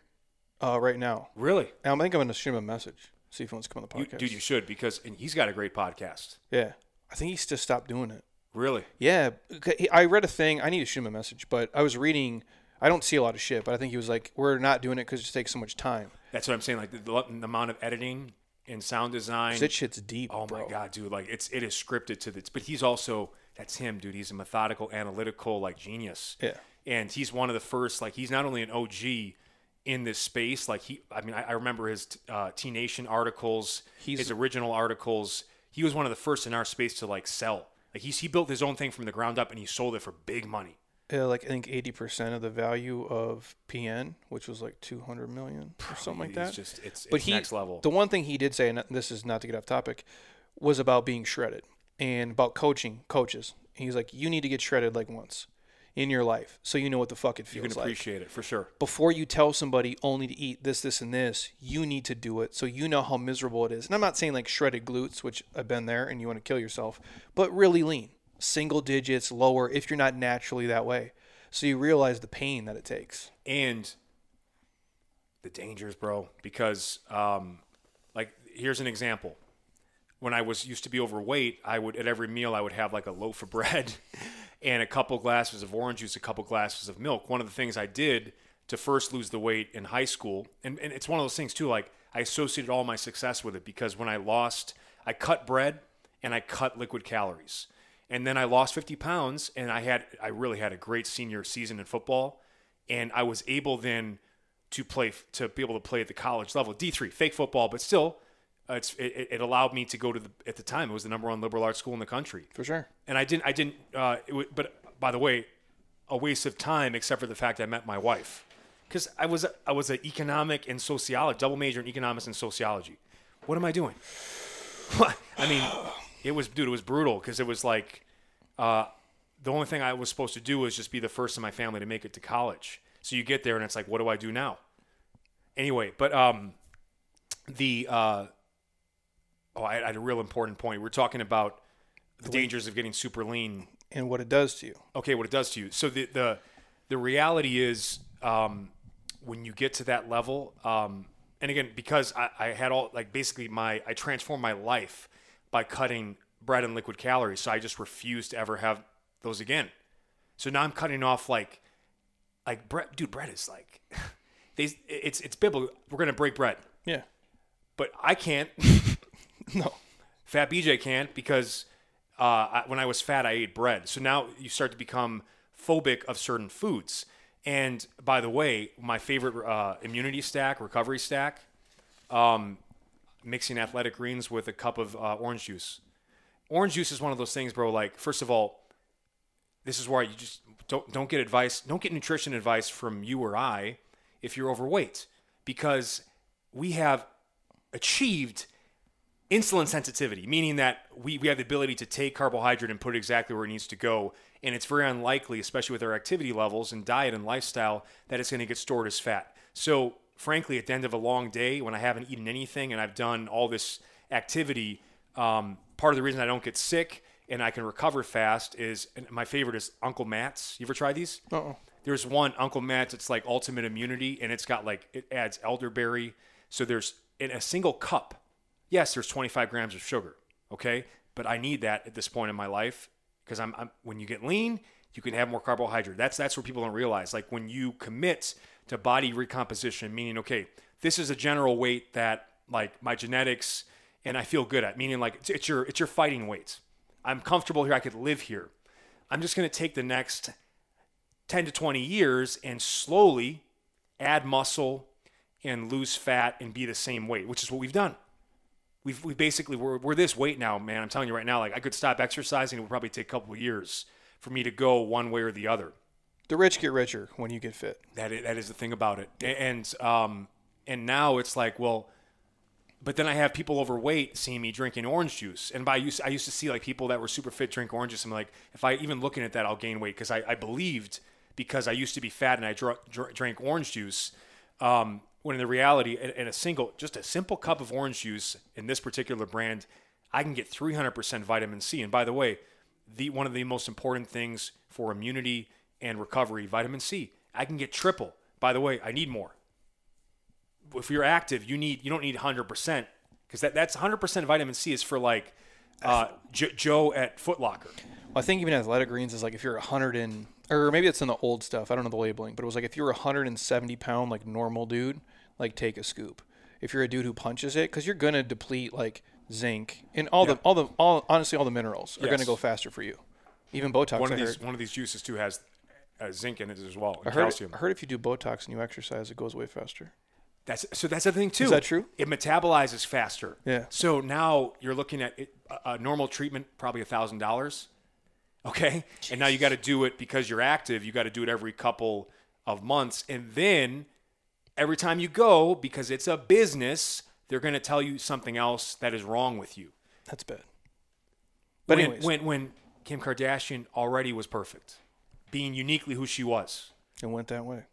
uh, right now. Really, I think I'm going to shoot him a message. See if he wants to come on the You- podcast. dude, you should because and he's got a great podcast. yeah. I think he's just stopped doing it. Really, Yeah. I read a thing. I need to shoot him a message, but I was reading. I don't see a lot of shit, but I think he was like, we're not doing it because it just takes so much time. That's what I'm saying. Like the, the amount of editing and sound design. That shit's deep, oh bro. my god, dude! Like it's it is scripted to this. But he's also that's him, dude. He's a methodical, analytical, like genius. Yeah. And he's one of the first. Like he's not only an OG in this space. Like he, I mean, I, I remember his uh, T Nation articles, He's- his original articles. He was one of the first in our space to like sell. Like he's he built his own thing from the ground up and he sold it for big money. Yeah, like I think 80% of the value of PN, which was like 200 million or something like that. just it's, but it's he, next level. The one thing he did say, and this is not to get off topic, was about being shredded and about coaching coaches. He's like, you need to get shredded like once in your life, so you know what the fuck it feels like. you can like. appreciate it for sure. Before you tell somebody only to eat this, this, and this, you need to do it so you know how miserable it is. And I'm not saying like shredded glutes, which I've been there, and you want to kill yourself, but really lean, single digits, lower if you're not naturally that way. So you realize the pain that it takes. and the dangers, bro. Because, um, like, here's an example. When I was used to be overweight, I would at every meal I would have like a loaf of bread and a couple glasses of orange juice, a couple glasses of milk. One of the things I did to first lose the weight in high school, and, and it's one of those things too. Like I associated all my success with it because when I lost, I cut bread and I cut liquid calories, and then I lost 50 pounds, and I had I really had a great senior season in football, and I was able then to play to be able to play at the college level, D three, fake football, but still, uh, it's it, it allowed me to go to the at the time it was the number one liberal arts school in the country, For sure. and I didn't I didn't uh, it w- but by the way, a waste of time except for the fact I met my wife because I was a, I was an economic and sociology double major in economics and sociology. What am I doing? I mean, it was dude, it was brutal because it was like uh, the only thing I was supposed to do was just be the first in my family to make it to college. So you get there and it's like, what do I do now? Anyway, but um, the uh, oh, I, I had a real important point. We're talking about the dangers of getting super lean. And what it does to you. Okay, what it does to you. So the the the reality is, um, when you get to that level, um, and again, because I, I had all like basically my I transformed my life by cutting bread and liquid calories. So I just refused to ever have those again. So now I'm cutting off like like bread, dude. Bread is like they it's it's biblical. We're gonna break bread, Yeah. but I can't. No. Fat BJ can't because uh, I, when I was fat, I ate bread. So now you start to become phobic of certain foods. And by the way, my favorite uh, immunity stack, recovery stack, um, mixing athletic greens with a cup of uh, orange juice. Orange juice is one of those things, bro. Like, first of all, this is why you just don't don't get advice, don't get nutrition advice from you or I if you're overweight, because we have achieved insulin sensitivity, meaning that we, we have the ability to take carbohydrate and put it exactly where it needs to go. And it's very unlikely, especially with our activity levels and diet and lifestyle, that it's going to get stored as fat. So, frankly, at the end of a long day, when I haven't eaten anything and I've done all this activity, um, part of the reason I don't get sick and I can recover fast is my favorite is Uncle Matt's. You ever try these? Uh-oh. There's one Uncle Matt's. It's like ultimate immunity, and it's got like it adds elderberry. So there's in a single cup yes, there's 25 grams of sugar, okay? But I need that at this point in my life because I'm, I'm, when you get lean, you can have more carbohydrate. That's that's what people don't realize. Like when you commit to body recomposition, meaning okay, this is a general weight that like my genetics and I feel good at, meaning like it's, it's your it's your fighting weight. I'm comfortable here. I could live here. I'm just going to take the next 10 to 20 years and slowly add muscle and lose fat and be the same weight, which is what we've done we've we basically we're, we're this weight now, man. I'm telling you right now, like I could stop exercising. It would probably take a couple of years for me to go one way or the other. The rich get richer when you get fit. That is, that is the thing about it. And um and now it's like, well, but then I have people overweight seeing me drinking orange juice. And by used I used to see like people that were super fit drink orange juice. I'm like, if I even looking at that, I'll gain weight because I, I believed because I used to be fat and I dr- dr- drank orange juice. Um, when in the reality, in a single, just a simple cup of orange juice in this particular brand, I can get 300% vitamin C. And by the way, the one of the most important things for immunity and recovery, vitamin C. I can get triple. By the way, I need more. If you're active, you need you don't need 100% because that, that's 100% vitamin C is for like uh, J- Joe at Footlocker. Well, I think even athletic greens is like if you're 100 and or maybe it's in the old stuff. I don't know the labeling, but it was like if you're a 170 pound like normal dude, like take a scoop. If you're a dude who punches it, because you're gonna deplete like zinc and all the all the all honestly all the minerals are Yes. gonna go faster for you. Even Botox. One I of these heard. one of these juices too has uh, zinc in it as well, I heard, calcium. I heard if you do Botox and you exercise, it goes way faster. That's so. That's the thing too. Is that true? It metabolizes faster. Yeah. So now you're looking at it, a, a normal treatment, probably a thousand dollars. Okay. And now you got to do it because you're active. You got to do it every couple of months, and then every time you go, because it's a business, they're going to tell you something else that is wrong with you. That's bad. But when, anyways, when when Kim Kardashian already was perfect, being uniquely who she was. it went that way.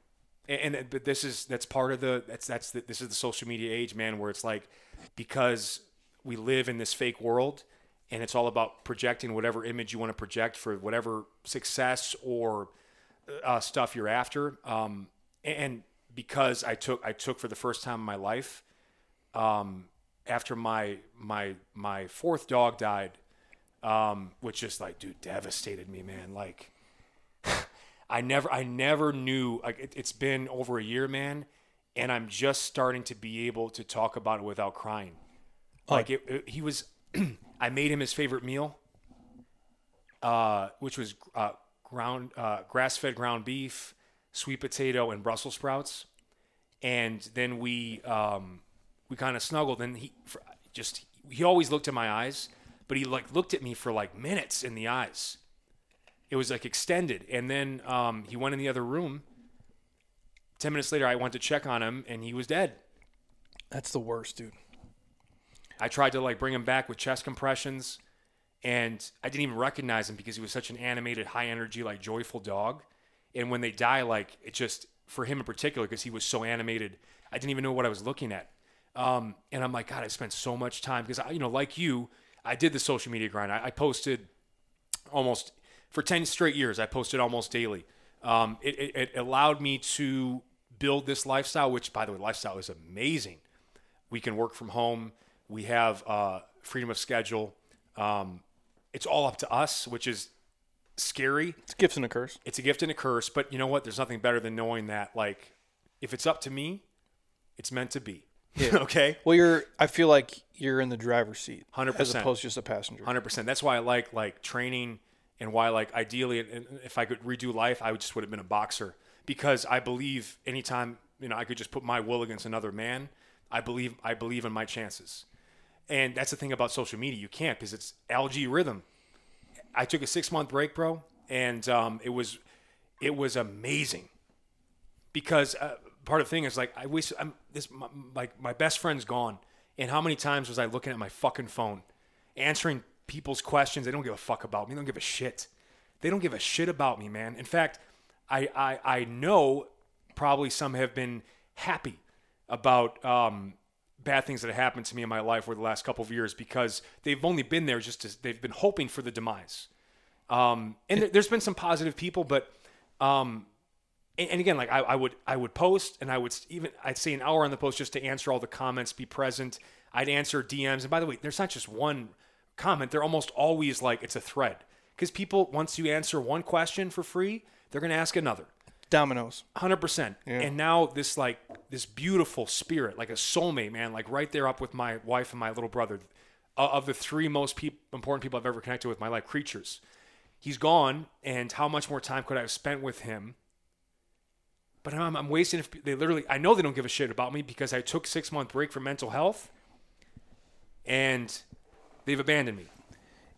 and, and but this is that's part of the that's that's the, this is the social media age man where it's like because we live in this fake world and it's all about projecting whatever image you want to project for whatever success or uh, stuff you're after um, and because I took I took for the first time in my life um, after my my my fourth dog died um, which just like dude devastated me man like I never I never knew like it, it's been over a year, man, and I'm just starting to be able to talk about it without crying. Like it, it- he was, I made him his favorite meal, uh, which was uh, ground uh, grass-fed ground beef, sweet potato, and Brussels sprouts, and then we um, we kind of snuggled, and he just he always looked in my eyes, but he like looked at me for like minutes in the eyes. It was like extended. And then um, he went in the other room. 10 minutes later i went to check on him and he was dead. That's the worst, dude. i tried to like bring him back with chest compressions and i didn't even recognize him because he was such an animated high energy like joyful dog and when they die like it just for him in particular because he was so animated i didn't even know what i was looking at. Um, and i'm like god i spent so much time because i you know like you i did the social media grind. I, I posted almost for 10 straight years i posted almost daily. Um, it, it, it allowed me to build this lifestyle which by the way lifestyle is amazing. We can work from home. We have uh, freedom of schedule. Um, it's all up to us which is scary It's gifts and a curse. it's a gift and a curse but you know what there's nothing better than knowing that like if it's up to me it's meant to be okay Well, you're. I feel like you're in the driver's seat, 100%. as opposed to just a passenger. Hundred percent. That's why I like like training, and why like ideally, if I could redo life, I would just would have been a boxer because I believe anytime you know I could just put my will against another man, I believe I believe in my chances. And that's the thing about social media. You can't because it's algorithm. I took a six month break, bro, and um, it was it was amazing because uh, part of the thing is like I wish I'm this my, like my best friend's gone, and how many times was I looking at my fucking phone, answering people's questions? They don't give a fuck about me. They don't give a shit. They don't give a shit about me, man. In fact, I I, I know probably some have been happy about um, bad things that have happened to me in my life over the last couple of years because they've only been there just to, they've been hoping for the demise. Um, and there, there's been some positive people, but um, and, and again, like I, I would I would post and I would even I'd say an hour on the post just to answer all the comments, be present. I'd answer DMs, and by the way, there's not just one comment; they're almost always like it's a thread because people once you answer one question for free, they're going to ask another. Dominoes. Hundred percent. And now this like this beautiful spirit, like a soulmate, man, like right there up with my wife and my little brother, uh, of the three most peop important people I've ever connected with, my life creatures. He's gone, and how much more time could I have spent with him? But I'm, I'm wasting. If they literally, I know they don't give a shit about me because I took six month break for mental health, and they've abandoned me.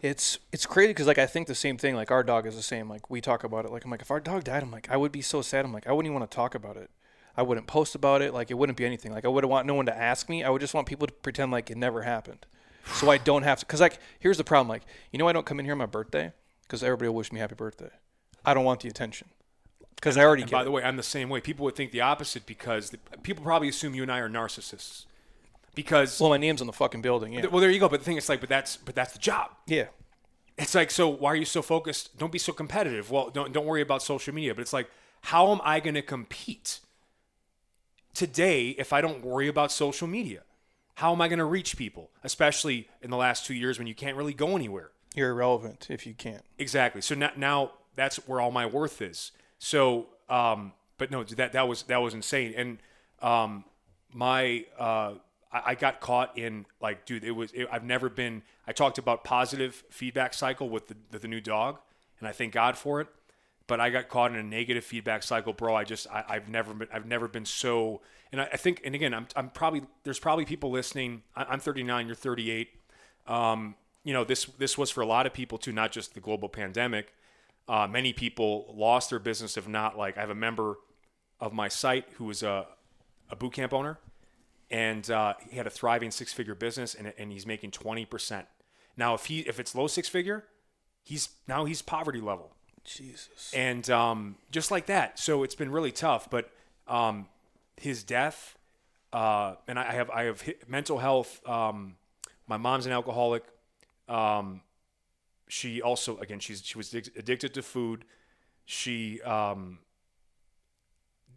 It's it's crazy because like I think the same thing. Like our dog is the same. Like we talk about it. Like I'm like if our dog died, I'm like I would be so sad. I'm like I wouldn't even want to talk about it. I wouldn't post about it. Like it wouldn't be anything. Like I wouldn't want no one to ask me. I would just want people to pretend like it never happened, so I don't have to. Because like here's the problem. Like you know I don't come in here on my birthday because everybody will wish me happy birthday. I don't want the attention because I already And get. by it. the way, I'm the same way. People would think the opposite because the, people probably assume you and I are narcissists. Because well, my name's on the fucking building. Yeah. well, there you go. But the thing is, like, but that's but that's the job. Yeah. It's like, so why are you so focused? Don't be so competitive. Well, don't don't worry about social media. But it's like, how am I going to compete today if I don't worry about social media? How am I going to reach people, especially in the last two years when you can't really go anywhere? You're irrelevant if you can't. Exactly. So now, now that's where all my worth is. So, um, but no, that that was that was insane. And um, my uh, I, got caught in like, dude, it was. It, I've never been. I talked about positive feedback cycle with the, the the new dog, and I thank God for it. But I got caught in a negative feedback cycle, bro. I just I, I've never been I've never been so. And I, I think, and again, I'm I'm probably there's probably people listening. I, I'm 39, you're 38. Um, you know, this this was for a lot of people too, not just the global pandemic. Uh, many people lost their business, if not like I have a member of my site who was a, a boot camp owner, and uh, he had a thriving six figure business, and, and he's making twenty percent. Now, if he if it's low six figure, he's now he's poverty level Jesus. and um, just like that. So it's been really tough. But um, his death, uh, and I have I have hit mental health. Um, my mom's an alcoholic. Um, she also again she's she was addicted to food. She um,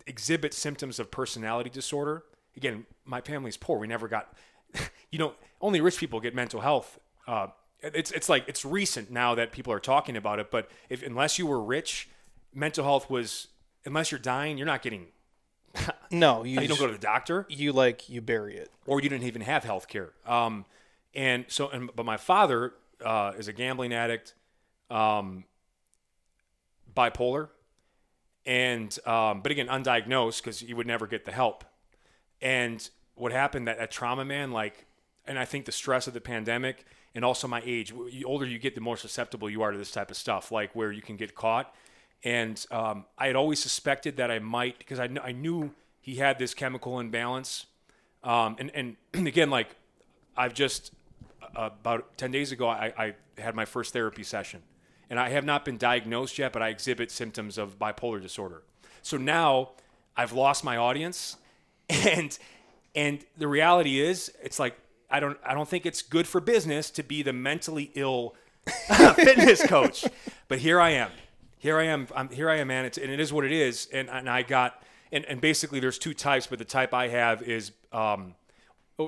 exhibits symptoms of personality disorder. Again, my family's poor. We never got, you know, only rich people get mental health. Uh, it's it's like it's recent now that people are talking about it. But if unless you were rich, mental health was unless you're dying, you're not getting. No, you, You don't go to the doctor you like you bury it. or you didn't even have health care. Um, and so, and, but my father uh, is a gambling addict, um, bipolar, and um, but again undiagnosed because he would never get the help. And what happened that, that trauma, man, like, and I think the stress of the pandemic and also my age, the older you get, the more susceptible you are to this type of stuff, like where you can get caught. And um, I had always suspected that I might because I, kn- I knew he had this chemical imbalance. Um, and, and again, like I've just uh, about 10 days ago, I, I had my first therapy session. And I have not been diagnosed yet, but I exhibit symptoms of bipolar disorder. So now I've lost my audience. And and the reality is, it's like I don't I don't think it's good for business to be the mentally ill fitness coach. But here I am. Here I am. I'm here I am, man. It's, and it is what it is. And and I got and, and basically there's two types, but the type I have is um,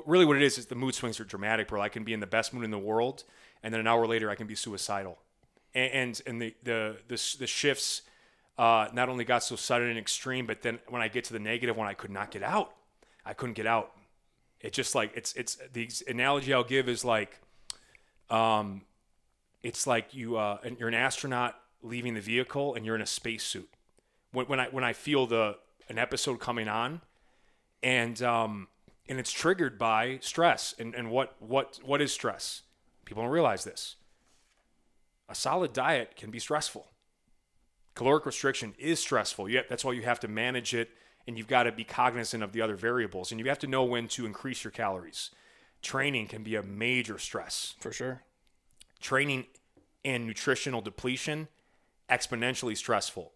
really what it is is the mood swings are dramatic, bro. I can be in the best mood in the world, and then an hour later I can be suicidal, and and, and the, the the the shifts uh, not only got so sudden and extreme, but then when I get to the negative one, I could not get out. I couldn't get out. It just like it's it's the analogy I'll give is like, um, it's like you uh, you're an astronaut leaving the vehicle and you're in a spacesuit. when, when I when I feel the an episode coming on, and um, and it's triggered by stress. And and what what what is stress? People don't realize this. A solid diet can be stressful. Caloric restriction is stressful. Yeah, that's why you have to manage it, and you've got to be cognizant of the other variables, and you have to know when to increase your calories. Training can be a major stress. For sure. Training and nutritional depletion exponentially stressful.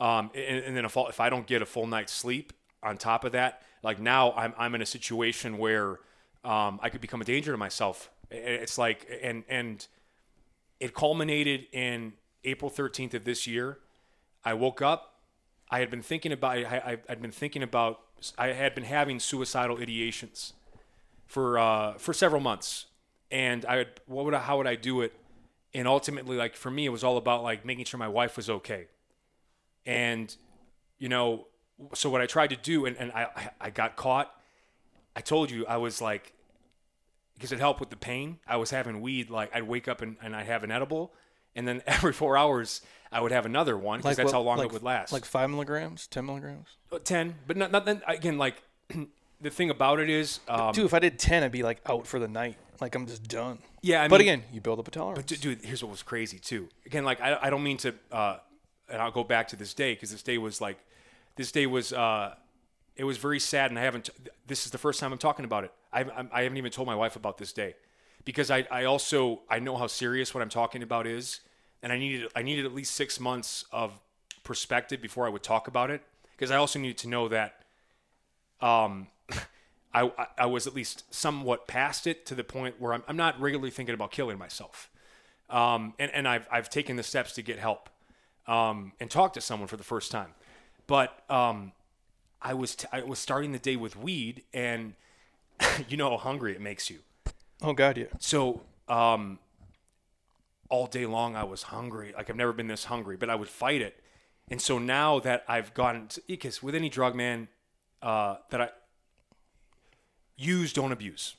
Um, and, and then if, if I don't get a full night's sleep on top of that, like now I'm, I'm in a situation where um, I could become a danger to myself. It's like, and, and it culminated in April 13th of this year. I woke up. I had been thinking about, I, I, I'd been thinking about, I had been having suicidal ideations for, uh, for several months. And I would, what would I, how would I do it? and ultimately like for me it was all about like making sure my wife was okay and you know so what i tried to do and, and i i got caught i told you i was like because it helped with the pain i was having weed like i'd wake up and, and i'd have an edible and then every four hours i would have another one because that's what- how long like- it would last Like five milligrams, ten milligrams. Uh, 10 but not, not then again like the thing about it is um, Dude, if I did ten, I'd be like out for the night. Like I'm just done. yeah I but mean, again, you build up a tolerance. But dude, here's what was crazy too. Again, like I, I don't mean to, uh, and I'll go back to this day because this day was like, this day was, uh, it was very sad, and I haven't. This is the first time I'm talking about it. I, I'm- I haven't even told my wife about this day because I, I also I know how serious what I'm talking about is, and I needed I needed at least six months of perspective before I would talk about it because I also needed to know that um, I, I- was at least somewhat past it to the point where I'm, I'm not regularly thinking about killing myself. Um, and, and I've, I've taken the steps to get help um, and talk to someone for the first time. But um, I, was t- I was starting the day with weed, and you know how hungry it makes you. Oh God, yeah. So um, all day long, I was hungry. Like I've never been this hungry, but I would fight it. And so now that I've gotten, to, because with any drug, man, uh, that I use, don't abuse.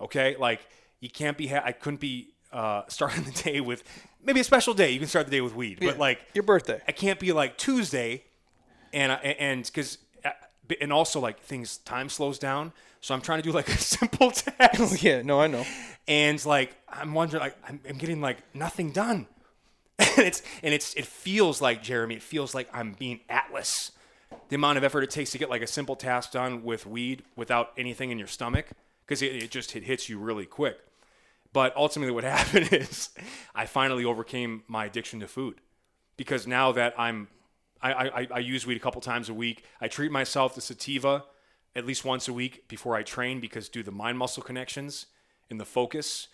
Okay, like you can't be. Ha- I couldn't be uh, starting the day with maybe a special day. You can start the day with weed, but like Your birthday. I can't be like Tuesday, and I, and because and also like things time slows down, so I'm trying to do like a simple task, oh, yeah, no, I know. and like I'm wondering like I'm, I'm getting like nothing done, and it's and it's it feels like Jeremy, it feels like I'm being Atlas. The amount of effort it takes to get like a simple task done with weed without anything in your stomach, because it, it just it hits you really quick. But ultimately, what happened is I finally overcame my addiction to food because now that I'm, I, I, I use weed a couple times a week. I treat myself to sativa at least once a week before I train because due to the mind muscle connections and the focus,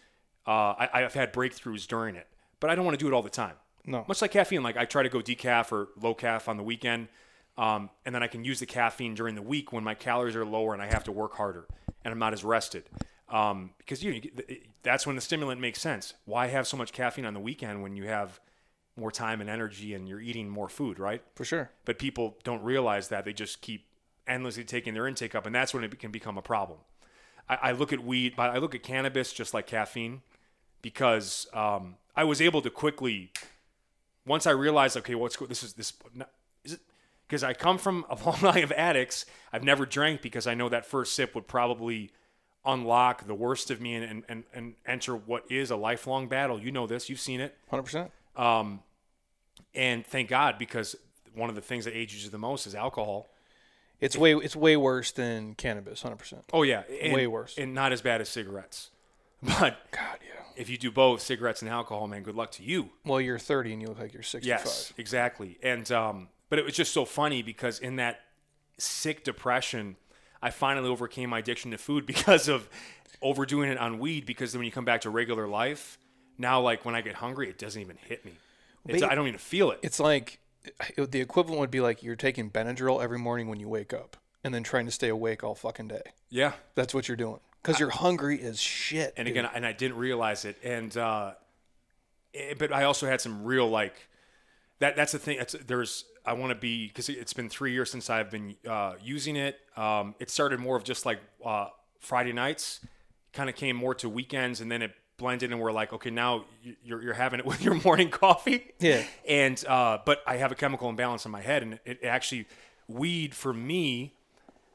uh, I, I've had breakthroughs during it. But I don't want to do it all the time. No. Much like caffeine, like I try to go decaf or low caf on the weekend, um, and then I can use the caffeine during the week when my calories are lower and I have to work harder and I'm not as rested. Um, because you, know, that's when the stimulant makes sense. Why have so much caffeine on the weekend when you have more time and energy and you're eating more food, right? For sure. But people don't realize that they just keep endlessly taking their intake up, and that's when it can become a problem. I, I look at weed, but I look at cannabis just like caffeine because um, I was able to quickly once I realized, okay, what's go- this is this is it because I come from a long line of addicts. I've never drank because I know that first sip would probably unlock the worst of me and, and, and, and enter what is a lifelong battle. You know this, you've seen it. 100%. Um, and thank God because one of the things that ages you the most is alcohol. It's way it's way worse than cannabis, 100%. Oh yeah, and, Way worse. and not as bad as cigarettes. But God, yeah. if you do both cigarettes and alcohol, man, good luck to you. Well, you're 30 and you look like you're 65. Yes, exactly. And um, but it was just so funny because in that sick depression, I finally overcame my addiction to food because of overdoing it on weed. Because then when you come back to regular life, now like when I get hungry, it doesn't even hit me. It's, I don't even feel it. It's like it, the equivalent would be like you're taking Benadryl every morning when you wake up and then trying to stay awake all fucking day. Yeah. That's what you're doing because you're hungry as shit. and dude. again, and I didn't realize it. And uh, eh, but I also had some real like that. That's the thing. It's, there's I want to be because it's been three years since I've been uh, using it. Um, it started more of just like uh, Friday nights, kind of came more to weekends, and then it blended and we're like, okay, now you're, you're having it with your morning coffee. Yeah. And, uh, but I have a chemical imbalance in my head and it, it actually, weed for me,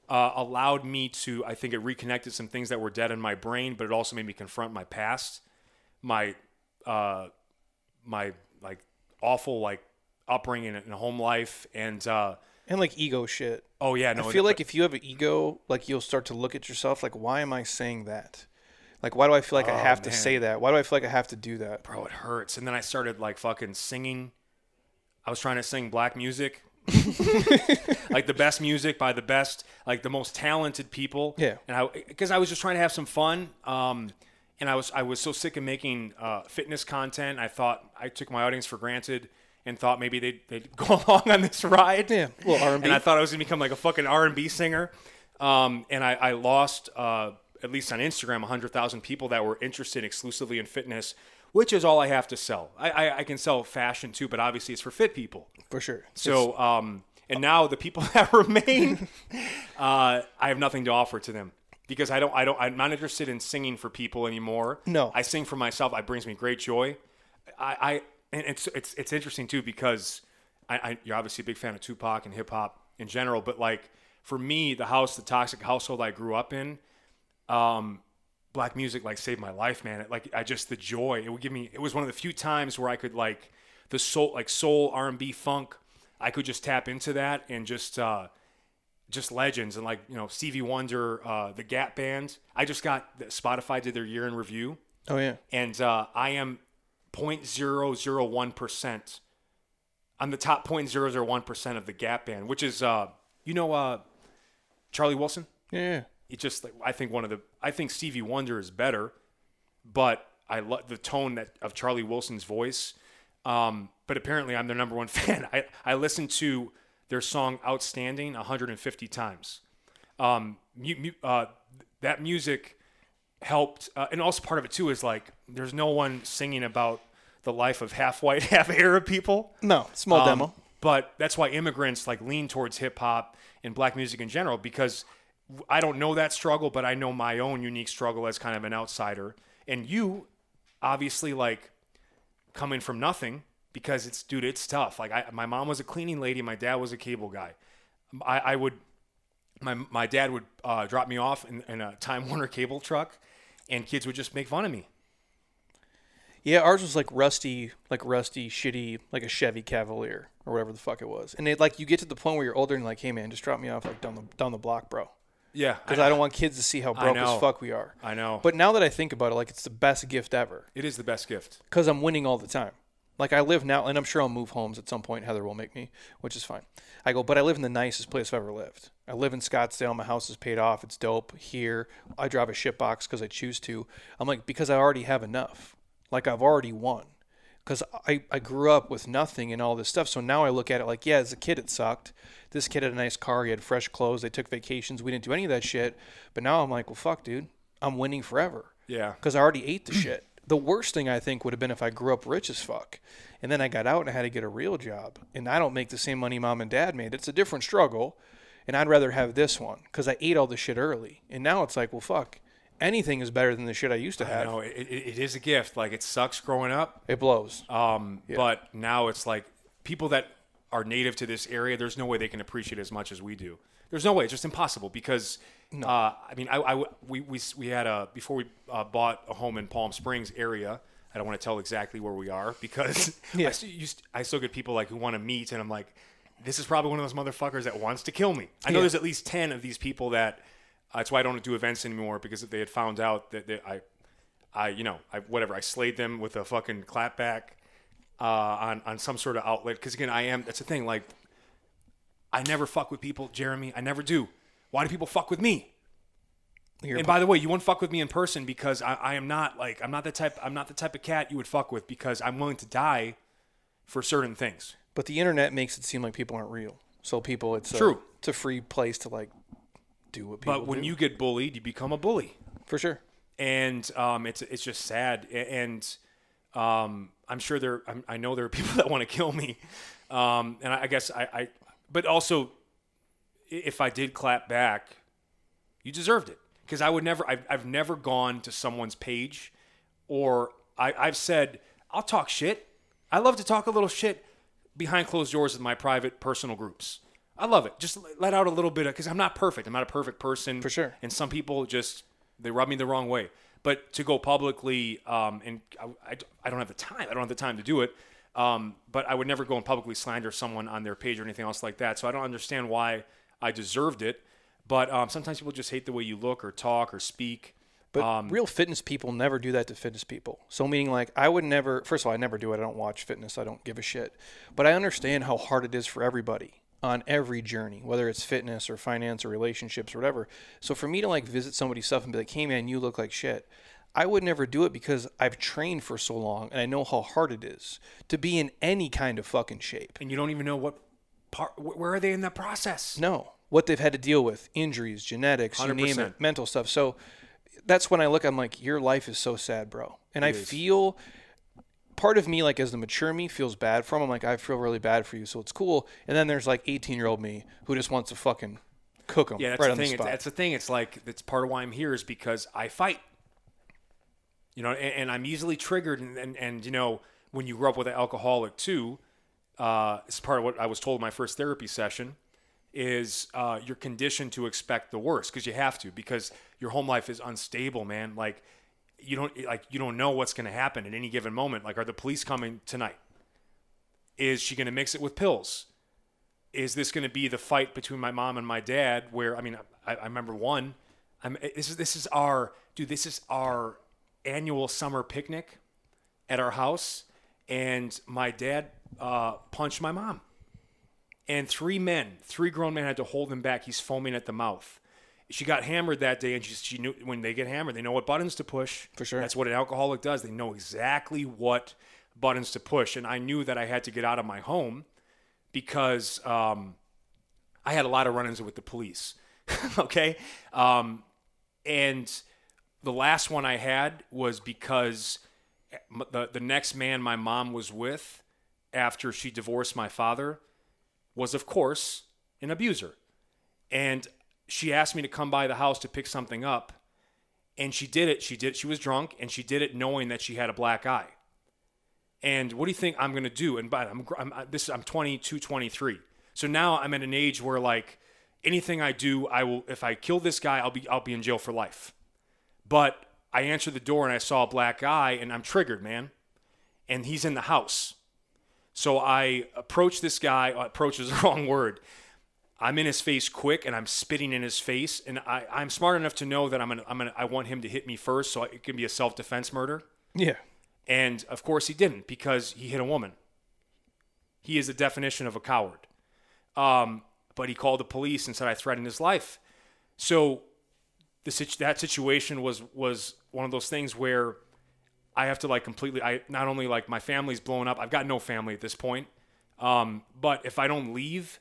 uh, allowed me to, I think it reconnected some things that were dead in my brain, but it also made me confront my past, my, uh, my like awful, like upbringing and home life. And, uh, And like ego shit. oh yeah, no, I feel like if you have an ego, like you'll start to look at yourself like, why am I saying that? Like, why do I feel like I have to Oh, say that? Why do I feel like I have to do that? bro, it hurts. And then I started like fucking singing. I was trying to sing black music, like the best music by the best, like the most talented people. Yeah. And I, because I was just trying to have some fun. Um, and I was, I was so sick of making uh, fitness content. I thought I took my audience for granted and thought maybe they'd, they'd go along on this ride. Yeah, a little R&B. And I thought I was gonna become like a fucking R and B singer. Um, and I, I lost, uh, at least on Instagram, 100,000 people that were interested exclusively in fitness, which is all I have to sell. I, I, I can sell fashion too, but obviously it's for fit people. For sure. So, um, and now the people that remain, uh, I have nothing to offer to them because I don't, I don't, I'm not interested in singing for people anymore. No. I sing for myself. It brings me great joy. I, I and it's, it's, it's interesting too because I, I, you're obviously a big fan of Tupac and hip hop in general, but like for me, the house, the toxic household I grew up in, um, black music like saved my life, man. It, like I just the joy it would give me. It was one of the few times where I could like the soul, like soul, R and B, funk. I could just tap into that and just uh, just legends and like you know Stevie Wonder, uh, the Gap Band. I just got Spotify did their year in review, oh yeah. and uh, I am 0.001 percent. I'm the top 0.001 percent of the Gap Band, which is uh, you know uh, Charlie Wilson Yeah. It just like I think one of the I think Stevie Wonder is better, but I love the tone that of Charlie Wilson's voice. Um, but apparently I'm their number one fan. I I listened to their song "Outstanding" 150 times. Um, mu- mu- uh, that music helped, uh, and also part of it too is like there's no one singing about the life of half white, half Arab people. No, small Um, demo. But that's why immigrants like lean towards hip hop and black music in general because I don't know that struggle, but I know my own unique struggle as kind of an outsider. And you, obviously, like coming from nothing because it's dude, it's tough. Like I, my mom was a cleaning lady, my dad was a cable guy. I, I would, my my dad would uh, drop me off in, in a Time Warner cable truck, and kids would just make fun of me. Yeah, ours was like rusty, like rusty, shitty, like a Chevy Cavalier or whatever the fuck it was. And it like you get to the point where you're older and like, hey man, just drop me off like down the down the block, bro. Yeah, Because I, don't want kids to see how broke as fuck we are. I know, But now that I think about it, like it's the best gift ever. it is the best gift. because I'm winning all the time. Like I live now, and I'm sure I'll move homes at some point. Heather will make me, which is fine. I go, but I live in the nicest place I've ever lived. I live in Scottsdale. My house is paid off. It's dope here. I drive a shit box because I choose to. I'm like because I already have enough. Like I've already won. Because I, I grew up with nothing and all this stuff. So now I look at it like, yeah, as a kid it sucked. This kid had a nice car. He had fresh clothes. They took vacations. We didn't do any of that shit. But now I'm like, well, fuck, dude. I'm winning forever Yeah, because I already ate the shit. The worst thing I think would have been if I grew up rich as fuck, and then I got out and I had to get a real job, and I don't make the same money mom and dad made. It's a different struggle, and I'd rather have this one because I ate all the shit early, and now it's like, well, fuck, anything is better than the shit I used to have. No, it, it, it is a gift. Like it sucks growing up, It blows. um, but now it's like people that are native to this area. There's no way they can appreciate it as much as we do. There's no way. It's just impossible because uh, I mean, I, I- we, we we had a before we uh, bought a home in Palm Springs area. I don't want to tell exactly where we are because Yeah. I, still, used, I still get people like who want to meet, and I'm like, this is probably one of those motherfuckers that wants to kill me. I know Yeah. there's at least ten of these people that. That's why I don't do events anymore because they had found out that, that I, I you know I whatever I slayed them with a fucking clapback uh, on on some sort of outlet. Because again, I am. That's the thing. Like, I never fuck with people, Jeremy. I never do. Why do people fuck with me? And by the way, you won't fuck with me in person because I, I am not like I'm not the type I'm not the type of cat you would fuck with because I'm willing to die for certain things. but the internet makes it seem like people aren't real. So people, it's a, True. It's a free place to like do what people But when do. you get bullied, you become a bully. for sure. and um, it's it's just sad. And um, I'm sure there, I'm, I know there are people that want to kill me, um, and I, I guess I, I, but also, if I did clap back, you deserved it because I would never, I've, I've never gone to someone's page or I, I've said I'll talk shit. I love to talk a little shit behind closed doors with my private personal groups. I love it. Just let out a little bit of because I'm not perfect. I'm not a perfect person For sure. And some people just they rub me the wrong way. But to go publicly, um, and I, I, I don't have the time. I don't have the time to do it. Um, but I would never go and publicly slander someone on their page or anything else like that. So I don't understand why I deserved it. But um, sometimes people just hate the way you look or talk or speak. But Um, real fitness people never do that to fitness people. So meaning like I would never first of all I never do it. I don't watch fitness. I don't give a shit. But I understand how hard it is for everybody on every journey, whether it's fitness or finance or relationships or whatever. So for me to like visit somebody's stuff and be like, "Hey man, you look like shit." I would never do it because I've trained for so long and I know how hard it is to be in any kind of fucking shape. and you don't even know what part. Where are they in that process? No, what they've had to deal with, injuries, genetics, you name 100%. it, mental stuff. So that's when I look, I'm like, your life is so sad, bro. And I feel part of me, like as the mature me, feels bad for him. I'm like, I feel really bad for you, so it's cool. And then there's like 18 year old me who just wants to fucking cook him Yeah, that's right the on thing. the It's- spot. That's the thing. It's like that's part of why I'm here is because I fight. You know, and, and I'm easily triggered, and, and and you know, when you grow up with an alcoholic too, uh, it's part of what I was told in my first therapy session, is uh, you're conditioned to expect the worst because you have to because your home life is unstable, man. Like you don't like you don't know what's going to happen at any given moment. Like, are the police coming tonight? Is she going to mix it with pills? is this going to be the fight between my mom and my dad? Where I mean, I, I remember one. I'm this is this is our dude. This is our annual summer picnic at our house, and my dad uh, punched my mom, and three men, three grown men, had to hold him back. He's foaming at the mouth. She got hammered that day, and she, she knew when they get hammered, they know what buttons to push. For sure. that's what an alcoholic does. They know exactly what buttons to push, and I knew that I had to get out of my home because um, I had a lot of run-ins with the police. okay, um, and the last one I had was because the the next man my mom was with after she divorced my father was of course an abuser, and she asked me to come by the house to pick something up, and she did it. She did. She was drunk, and she did it knowing that she had a black eye. And what do you think I'm going to do? And but I'm, I'm this I'm 22, 23. So now I'm at an age where like anything I do, I will if I kill this guy, I'll be I'll be in jail for life. But I answered the door and I saw a black guy and I'm triggered, man. And he's in the house. So I approach this guy, approach is the wrong word. I'm in his face quick and I'm spitting in his face. And I, I'm smart enough to know that I'm gonna, I'm gonna, I want him to hit me first so it can be a self defense murder. yeah. And of course he didn't because he hit a woman. He is the definition of a coward. Um, but he called the police and said I threatened his life. So the that situation was was one of those things where I have to like completely. I not only like my family's blown up. I've got no family at this point. Um, but if I don't leave,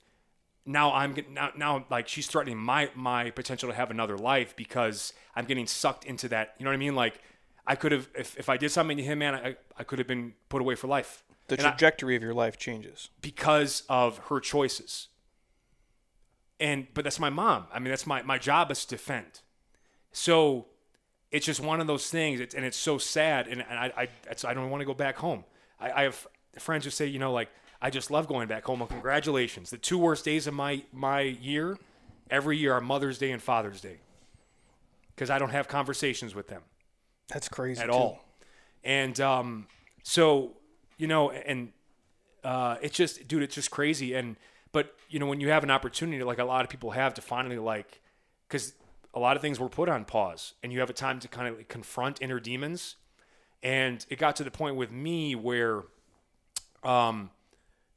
now I'm now now like she's threatening my my potential to have another life because I'm getting sucked into that. You know what I mean? Like I could have if, if I did something to him, man, I I could have been put away for life. The And I- trajectory of your life changes. because of her choices. And but that's my mom. I mean, that's my my job is to defend. So it's just one of those things, it's, and it's so sad. And, and I I, I don't want to go back home. I, I have friends who say, you know, like I just love going back home. Well, congratulations. The two worst days of my my year, every year, are Mother's Day and Father's Day, because I don't have conversations with them That's crazy at too. all. And um, so, you know, and uh, it's just, dude, it's just crazy. And but you know, when you have an opportunity, like a lot of people have, to finally like, because a lot of things were put on pause, and you have a time to kind of like, confront inner demons. And it got to the point with me where, um,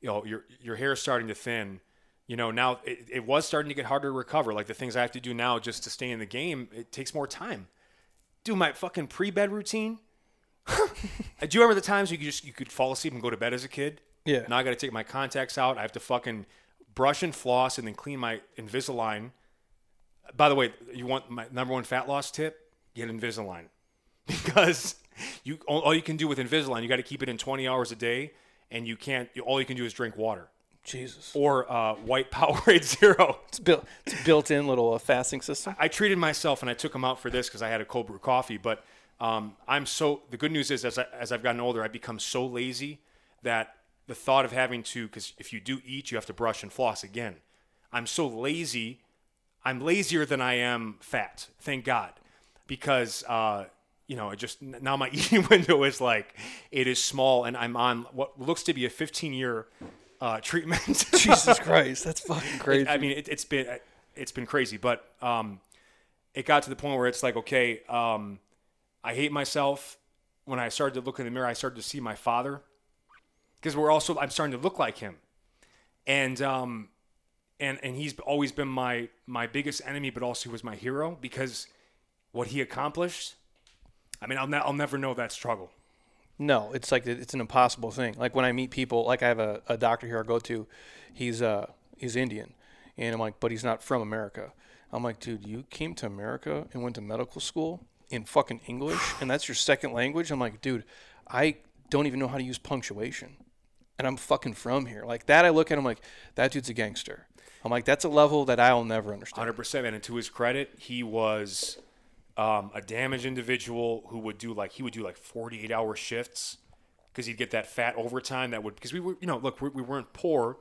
you know, your your hair is starting to thin. You know, now it, it was starting to get harder to recover. Like the things I have to do now just to stay in the game, it takes more time. Do my fucking pre-bed routine. do you remember the times you could just you could fall asleep and go to bed as a kid? Yeah. Now I got to take my contacts out. I have to fucking brush and floss and then clean my Invisalign. By the way, you want my number one fat loss tip? Get Invisalign because you all all you can do with Invisalign, you got to keep it in 20 hours a day, and you can't. All you can do is drink water Jesus. or uh, white Powerade Zero. It's built. It's built-in little uh, fasting system. I treated myself and I took them out for this because I had a cold brew coffee. But Um, I'm so the good news is as I, as I've gotten older, I've become so lazy that the thought of having to because if you do eat, you have to brush and floss again. I'm so lazy. I'm lazier than I am fat. Thank God, because uh, you know, it just now my eating window is like it is small, and I'm on what looks to be a 15 year uh, treatment. Jesus Christ, that's fucking crazy. I mean, it, it's been it's been crazy, but um, it got to the point where it's like, okay, um, I hate myself. When I started to look in the mirror, I started to see my father because we're also I'm starting to look like him, and um, and and he's always been my my biggest enemy, but also was my hero because what he accomplished. I mean, I'll ne- I'll never know that struggle. No, it's like it's an impossible thing. Like when I meet people, like I have a, a doctor here I go to, he's uh he's Indian, and I'm like, but he's not from America. I'm like, dude, you came to America and went to medical school in fucking English, and that's your second language. I'm like, dude, I don't even know how to use punctuation, and I'm fucking from here. Like that, I look at him like that dude's a gangster. I'm like, that's a level that I'll never understand. Hundred percent. And to his credit, he was um, a damaged individual who would do like he would do like 48 hour shifts because he'd get that fat overtime that would because we were you know look we, we weren't poor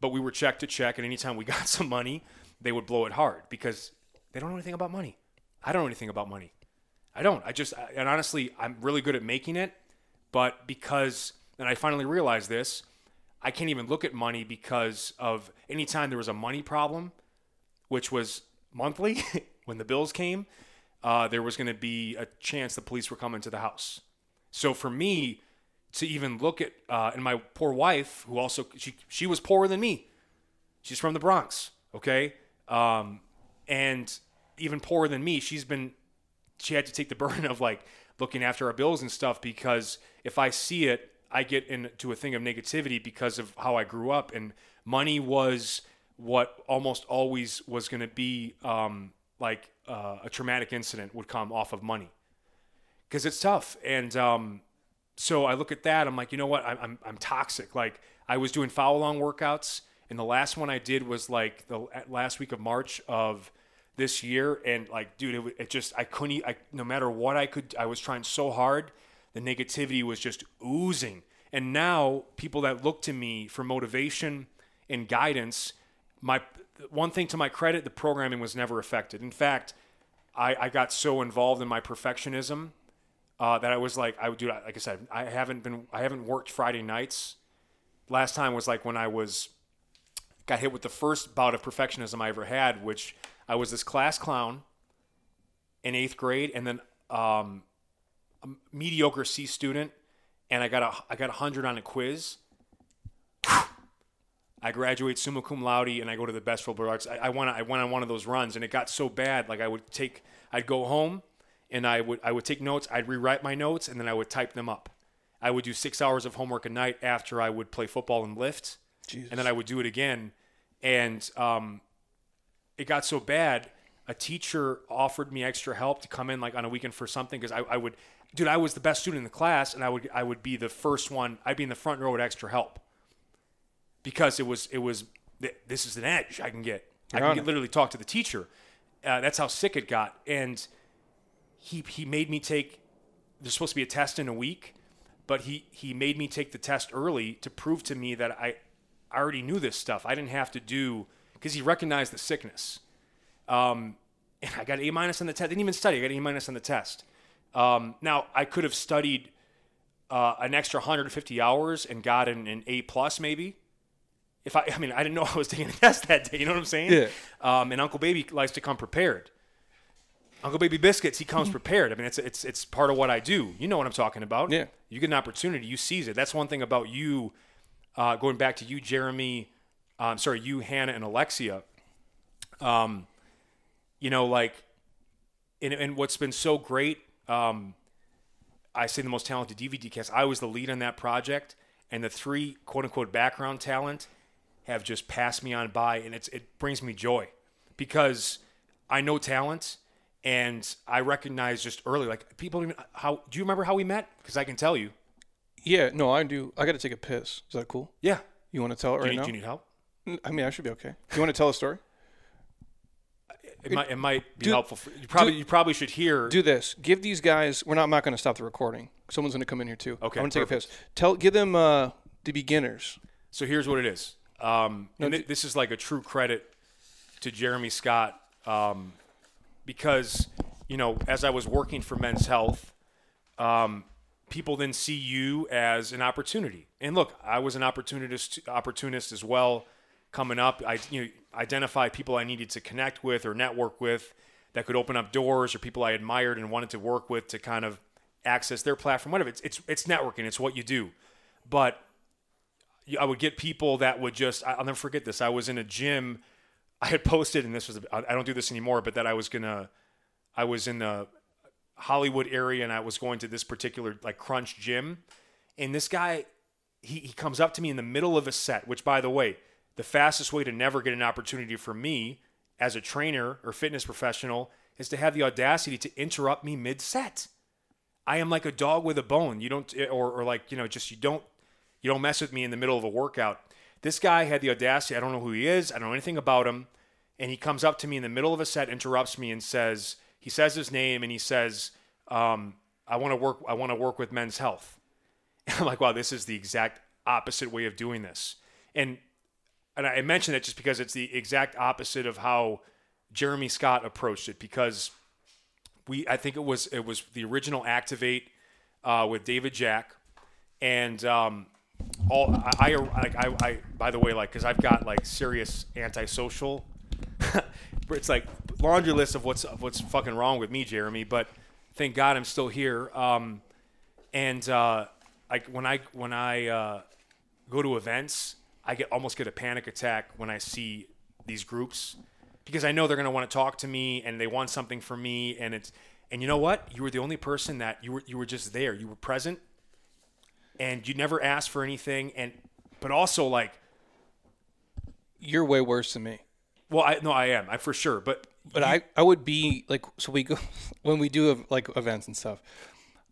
but we were check to check and anytime we got some money they would blow it hard because they don't know anything about money. I don't know anything about money. I don't. I just and honestly i'm really good at making it but because and i finally realized this i can't even look at money because of anytime there was a money problem which was monthly when the bills came uh, there was going to be a chance the police were coming to the house. So for me to even look at, uh, and my poor wife, who also she she was poorer than me. She's from the Bronx, okay, um, and even poorer than me. She's been she had to take the burden of like looking after our bills and stuff because if I see it, I get into a thing of negativity because of how I grew up, and money was what almost always was going to be um, like uh, a traumatic incident would come off of money because it's tough. And um, so I look at that. I'm like, you know what? I'm, I'm, I'm toxic. Like I was doing follow along workouts, and the last one I did was like the last week of March of this year, and like, dude, it, it just I couldn't. I no matter what I could, I was trying so hard. The negativity was just oozing. And now people that look to me for motivation and guidance, my one thing to my credit, the programming was never affected. In fact, I, I got so involved in my perfectionism uh, that I was like, I would do. Like I said, I haven't been, I haven't worked Friday nights. Last time was like when I was got hit with the first bout of perfectionism I ever had, which I was this class clown in eighth grade, and then um, a mediocre C student, and I got a I got a hundred on a quiz I graduate summa cum laude and I go to the best liberal arts. I, I went I went on one of those runs and it got so bad. Like I would take, I'd go home and I would I would take notes. I'd rewrite my notes and then I would type them up. I would do six hours of homework a night after I would play football and lift, Jesus. and then I would do it again. And um, it got so bad. A teacher offered me extra help to come in like on a weekend for something because I, I would, dude, I was the best student in the class and I would I would be the first one. I'd be in the front row with extra help because it was it was this is an edge I can get. I can get, literally talk to the teacher. Uh, that's how sick it got, and he he made me take. There's supposed to be a test in a week, but he he made me take the test early to prove to me that I I already knew this stuff. I didn't have to do because he recognized the sickness. Um, and I got A minus on the test. Didn't even study. I got A minus on the test. Um, now I could have studied uh, an extra 150 hours and got an, an A plus maybe if I, I mean, I didn't know I was taking a test that day. You know what I'm saying? Yeah. Um, and Uncle Baby likes to come prepared. Uncle Baby Biscuits, he comes prepared. I mean, it's it's it's part of what I do. You know what I'm talking about? Yeah. You get an opportunity, you seize it. That's one thing about you. Uh, going back to you, Jeremy. Um, sorry, you, Hannah, and Alexia. Um, you know, like, and, and what's been so great. Um, I say the most talented DVD cast. I was the lead on that project, and the three quote unquote background talent have just passed me on by, and it's it brings me joy because I know talent and I recognize just early like people even how do you remember how we met? Because I can tell you. Yeah, no, I do. I got to take a piss. Is that cool? Yeah. You want to tell it right do you, now? Do you need help? I mean, I should be okay. You want to tell a story? it, might it might be do- helpful. For, you probably do- you probably should hear. do this. Give these guys. We're not. I'm not going to stop the recording. Someone's going to come in here too. Okay, I'm going to take a piss. Tell. Give them uh, the beginners. So here's what it is. Um, and thi- this is like a true credit to Jeremy Scott um, because, you know, as I was working for Men's Health, um, people then see you as an opportunity. And look, I was an opportunist opportunist as well. Coming up, I you know identified people I needed to connect with or network with that could open up doors, or people I admired and wanted to work with to kind of access their platform. Whatever. It's it's, it's networking. It's what you do. But I would get people that would just I'll never forget this. I was in a gym. I had posted, and this was I don't do this anymore, but that I was gonna I was in the Hollywood area and I was going to this particular like crunch gym, and this guy he, he comes up to me in the middle of a set, which by the way, the fastest way to never get an opportunity for me as a trainer or fitness professional is to have the audacity to interrupt me mid set. I am like a dog with a bone. You don't, eh, or, or like, you know, just you don't, you don't mess with me in the middle of a workout. This guy had the audacity. I don't know who he is. I don't know anything about him. And he comes up to me in the middle of a set, interrupts me, and says, he says his name, and he says, um, "I want to work. I want to work with Men's Health." And I'm like, wow, this is the exact opposite way of doing this. And and I mention that just because it's the exact opposite of how Jeremy Scott approached it. Because we, I think it was it was the original Activate uh, with David Jack, and um, all I, I like I, I by the way like because I've got like serious antisocial. it's like laundry list of what's of what's fucking wrong with me, Jeremy. But thank God I'm still here. Um, and uh, like when I when I uh, go to events, I get almost get a panic attack when I see these groups because I know they're to want to talk to me and they want something from me and it's and you know what? You were the only person that you were you were just there. You were present and you never asked for anything and but also like You're way worse than me. well I no I am. I for sure, but But I, I would be like so we go when we do like events and stuff.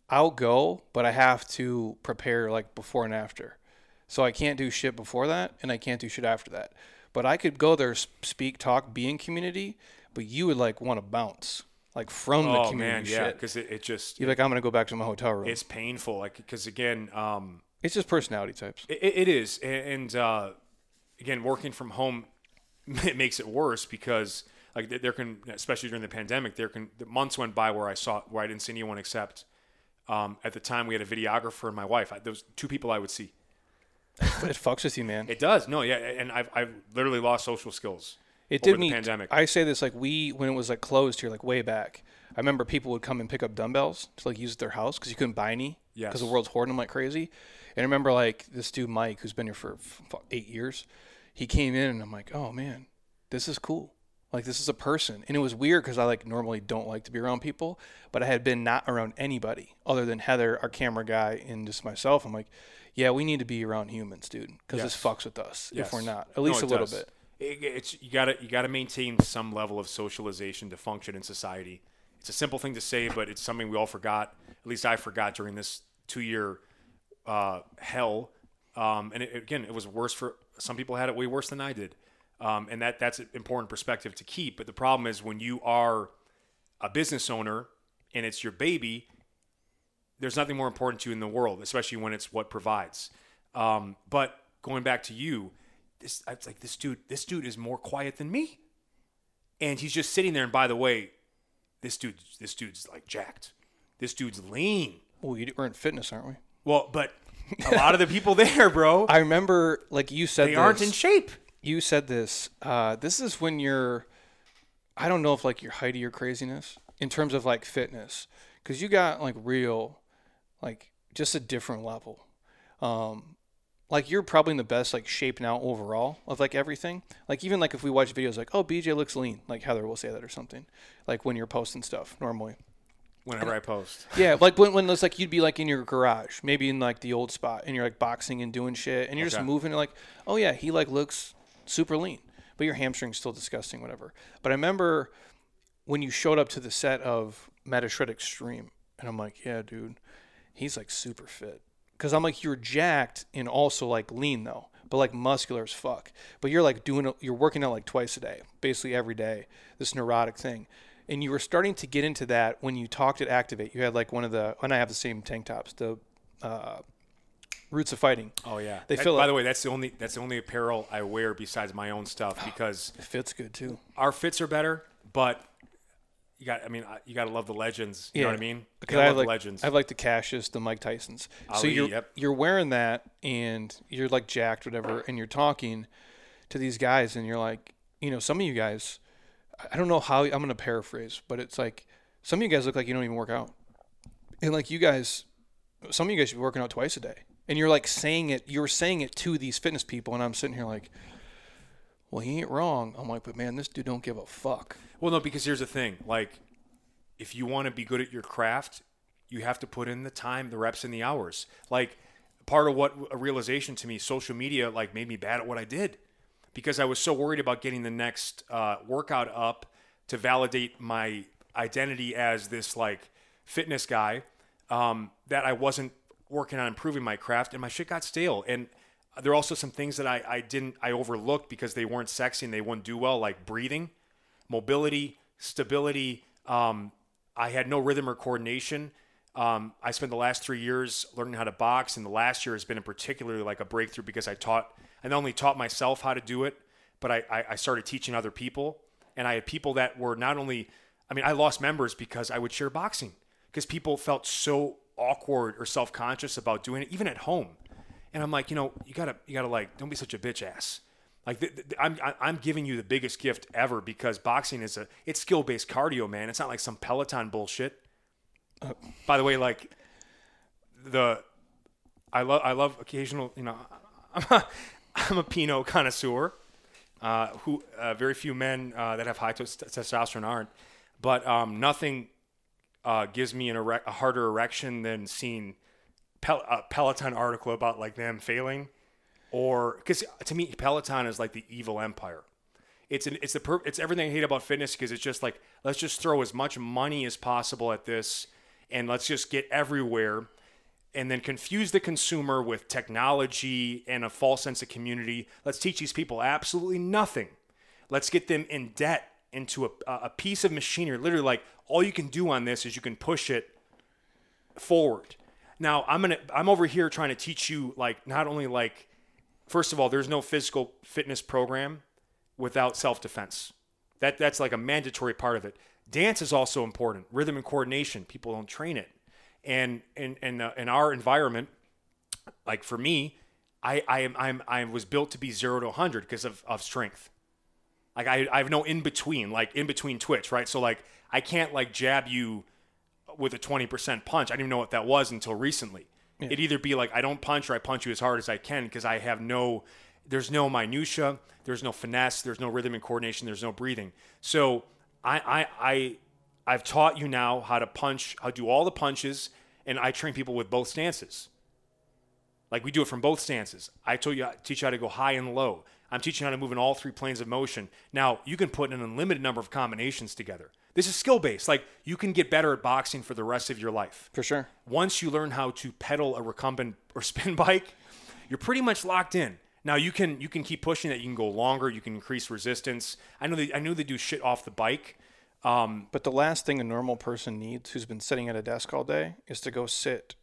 I'll go, but I have to prepare like before and after. So I can't do shit before that, and I can't do shit after that. But I could go there, speak, talk, be in community. But you would like want to bounce like from the oh community man, yeah, because it, it just You're like, I'm gonna go back to my hotel room. It's, painful. Like because again, um, it's just personality types. It, it is, and uh, again, working from home it makes it worse because like there- there can, especially during the pandemic, there can the months went by where I saw where I didn't see anyone except um, at the time we had a videographer and my wife. I, those two people I would see. it fucks with you, man. It does, no, yeah, and I've I've literally lost social skills. It did me. pandemic. I say this like we when it was like closed here, like way back. I remember people would come and pick up dumbbells to like use at their house because you couldn't buy any Yes. because the world's hoarding them like crazy. And I remember like this dude Mike, who's been here for f- eight years, he came in and I'm like, oh man, this is cool. Like this is a person, and it was weird because I like normally don't like to be around people, but I had been not around anybody other than Heather, our camera guy, and just myself. I'm like, yeah, we need to be around humans, dude, because this fucks with us Yes. if we're not at least it a little does. bit. It, it's you got to you got to maintain some level of socialization to function in society. It's a simple thing to say, but it's something we all forgot. At least I forgot during this two-year uh, hell. Um, and it, again, it was worse for some people. Had it way worse than I did, um, and that that's an important perspective to keep. But the problem is when you are a business owner and it's your baby, there's nothing more important to you in the world, especially when it's what provides. Um, but going back to you, this it's like this dude. This dude is more quiet than me, and he's just sitting there. And by the way, this dude, this dude's like jacked. This dude's lean. Well, we're in fitness, aren't we? Well, but a lot of the people there, bro, I remember, like you said, they this, aren't in shape. You said this. Uh, this is when you're. I don't know if like your height of your craziness in terms of like fitness, because you got like real, like just a different level. Um, like you're probably in the best like shape now overall of like everything. Like even like if we watch videos like, oh BJ looks lean, like Heather will say that or something. Like when you're posting stuff normally. Whenever I post, Yeah, like when, when it's like you'd be like in your garage, maybe in like the old spot, and you're like boxing and doing shit, and you're just moving. And like, oh yeah, he like looks super lean, but your hamstring's still disgusting, whatever. But I remember when you showed up to the set of Metashred Extreme, and I'm like, yeah, dude, he's like super fit. Because I'm like, you're jacked and also like lean though. but like muscular as fuck. But you're like doing, you're working out like twice a day, basically every day. This neurotic thing, and you were starting to get into that when you talked at Activate. You had like one of the, and I have the same tank tops, the uh, Roots of Fighting. Oh yeah. They That- feel by like- the way, that's the only that's the only apparel I wear besides my own stuff because It fits good too. our fits are better, but you got I mean you got to love the legends. You know what I mean? Because I love like the legends. I like the Cassius, the Mike Tysons. so you're yep. you're wearing that and you're like jacked, whatever, and you're talking to these guys, and you're like, you know, some of you guys, I- I don't know how I'm gonna paraphrase, but it's like some of you guys look like you don't even work out, and like you guys, some of you guys should be working out twice a day, and you're like saying it, you're saying it to these fitness people, and I'm sitting here like. Well, he ain't wrong. I'm like, but man, this dude don't give a fuck. Well, no, because here's the thing. Like, if you want to be good at your craft, you have to put in the time, the reps, and the hours. Like, part of what a realization to me, social media like made me bad at what I did because I was so worried about getting the next uh, workout up to validate my identity as this like fitness guy um, that I wasn't working on improving my craft, and my shit got stale. And there are also some things that I, I didn't I overlooked because they weren't sexy and they wouldn't do well, like breathing mobility, stability. Um, I had no rhythm or coordination. Um, I spent the last three years learning how to box, and the last year has been in particularly like a breakthrough because I taught, I not only taught myself how to do it, but I, I, I started teaching other people. And I had people that were not only, I mean, I lost members because I would share boxing because people felt so awkward or self conscious about doing it, even at home. And I'm like, you know, you gotta, you gotta like, don't be such a bitch ass. Like th- th- I'm, I'm giving you the biggest gift ever because boxing is a, it's skill based cardio, man. It's not like some Peloton bullshit. By the way, like the, I love, I love occasional, you know, I'm a, I'm a Pinot connoisseur. Uh, who uh, very few men uh, that have high tes- testosterone aren't, but um, nothing uh, gives me an a harder erection than seeing Pel- a Peloton article about like them failing, or because to me Peloton is like the evil empire. It's an, it's the per- it's everything I hate about fitness because it's just like let's just throw as much money as possible at this, and let's just get everywhere, and then confuse the consumer with technology and a false sense of community. Let's teach these people absolutely nothing. Let's get them in debt into a, a piece of machinery. Literally, like all you can do on this is you can push it forward. Now I'm gonna I'm over here trying to teach you like not only like first of all there's no physical fitness program without self defense. That that's like a mandatory part of it. Dance is also important. Rhythm and coordination. People don't train it, and in in uh, in our environment, like for me, I I am I'm I was built to be zero to 100 because of of strength. Like I I have no in between like in between twitch right. So like I can't like jab you with a 20% punch. I didn't even know what that was until recently. It'd either be like I don't punch or I punch you as hard as I can because I have no there's no minutia, there's no finesse, there's no rhythm and coordination, there's no breathing. So I I I I've taught you now how to punch, how to do all the punches, and I train people with both stances. Like we do it from both stances. I told you I teach you how to go high and low. I'm teaching you how to move in all three planes of motion. Now you can put an unlimited number of combinations together. This is skill based. Like you can get better at boxing for the rest of your life. For sure. Once you learn how to pedal a recumbent or spin bike, you're pretty much locked in. Now you can you can keep pushing that. You can go longer. You can increase resistance. I know they I know they do shit off the bike. Um, But the last thing a normal person needs who's been sitting at a desk all day is to go sit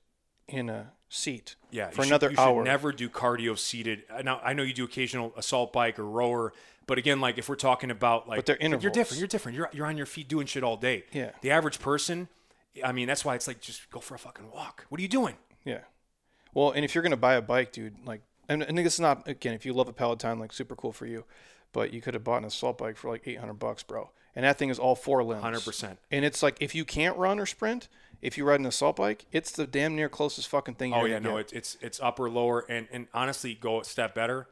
in a seat Yeah, for should- another you hour. Should never do cardio seated. Now I know you do occasional assault bike or rower, but again, like if we're talking about like, But they're intervals. you're different. You're different. You're you're on your feet doing shit all day. Yeah. The average person, I mean, that's why it's like just go for a fucking walk. What are you doing? Yeah. Well, and if you're gonna buy a bike, dude, like, and, and it's not again, if you love a Peloton, like, super cool for you, but you could have bought an assault bike for like 800 bucks, bro. And that thing is all four limbs. 100%. And it's like if you can't run or sprint, if you ride an assault bike, it's the damn near closest fucking thing. Oh yeah, no, get. it's it's it's upper lower and and honestly, go a step better,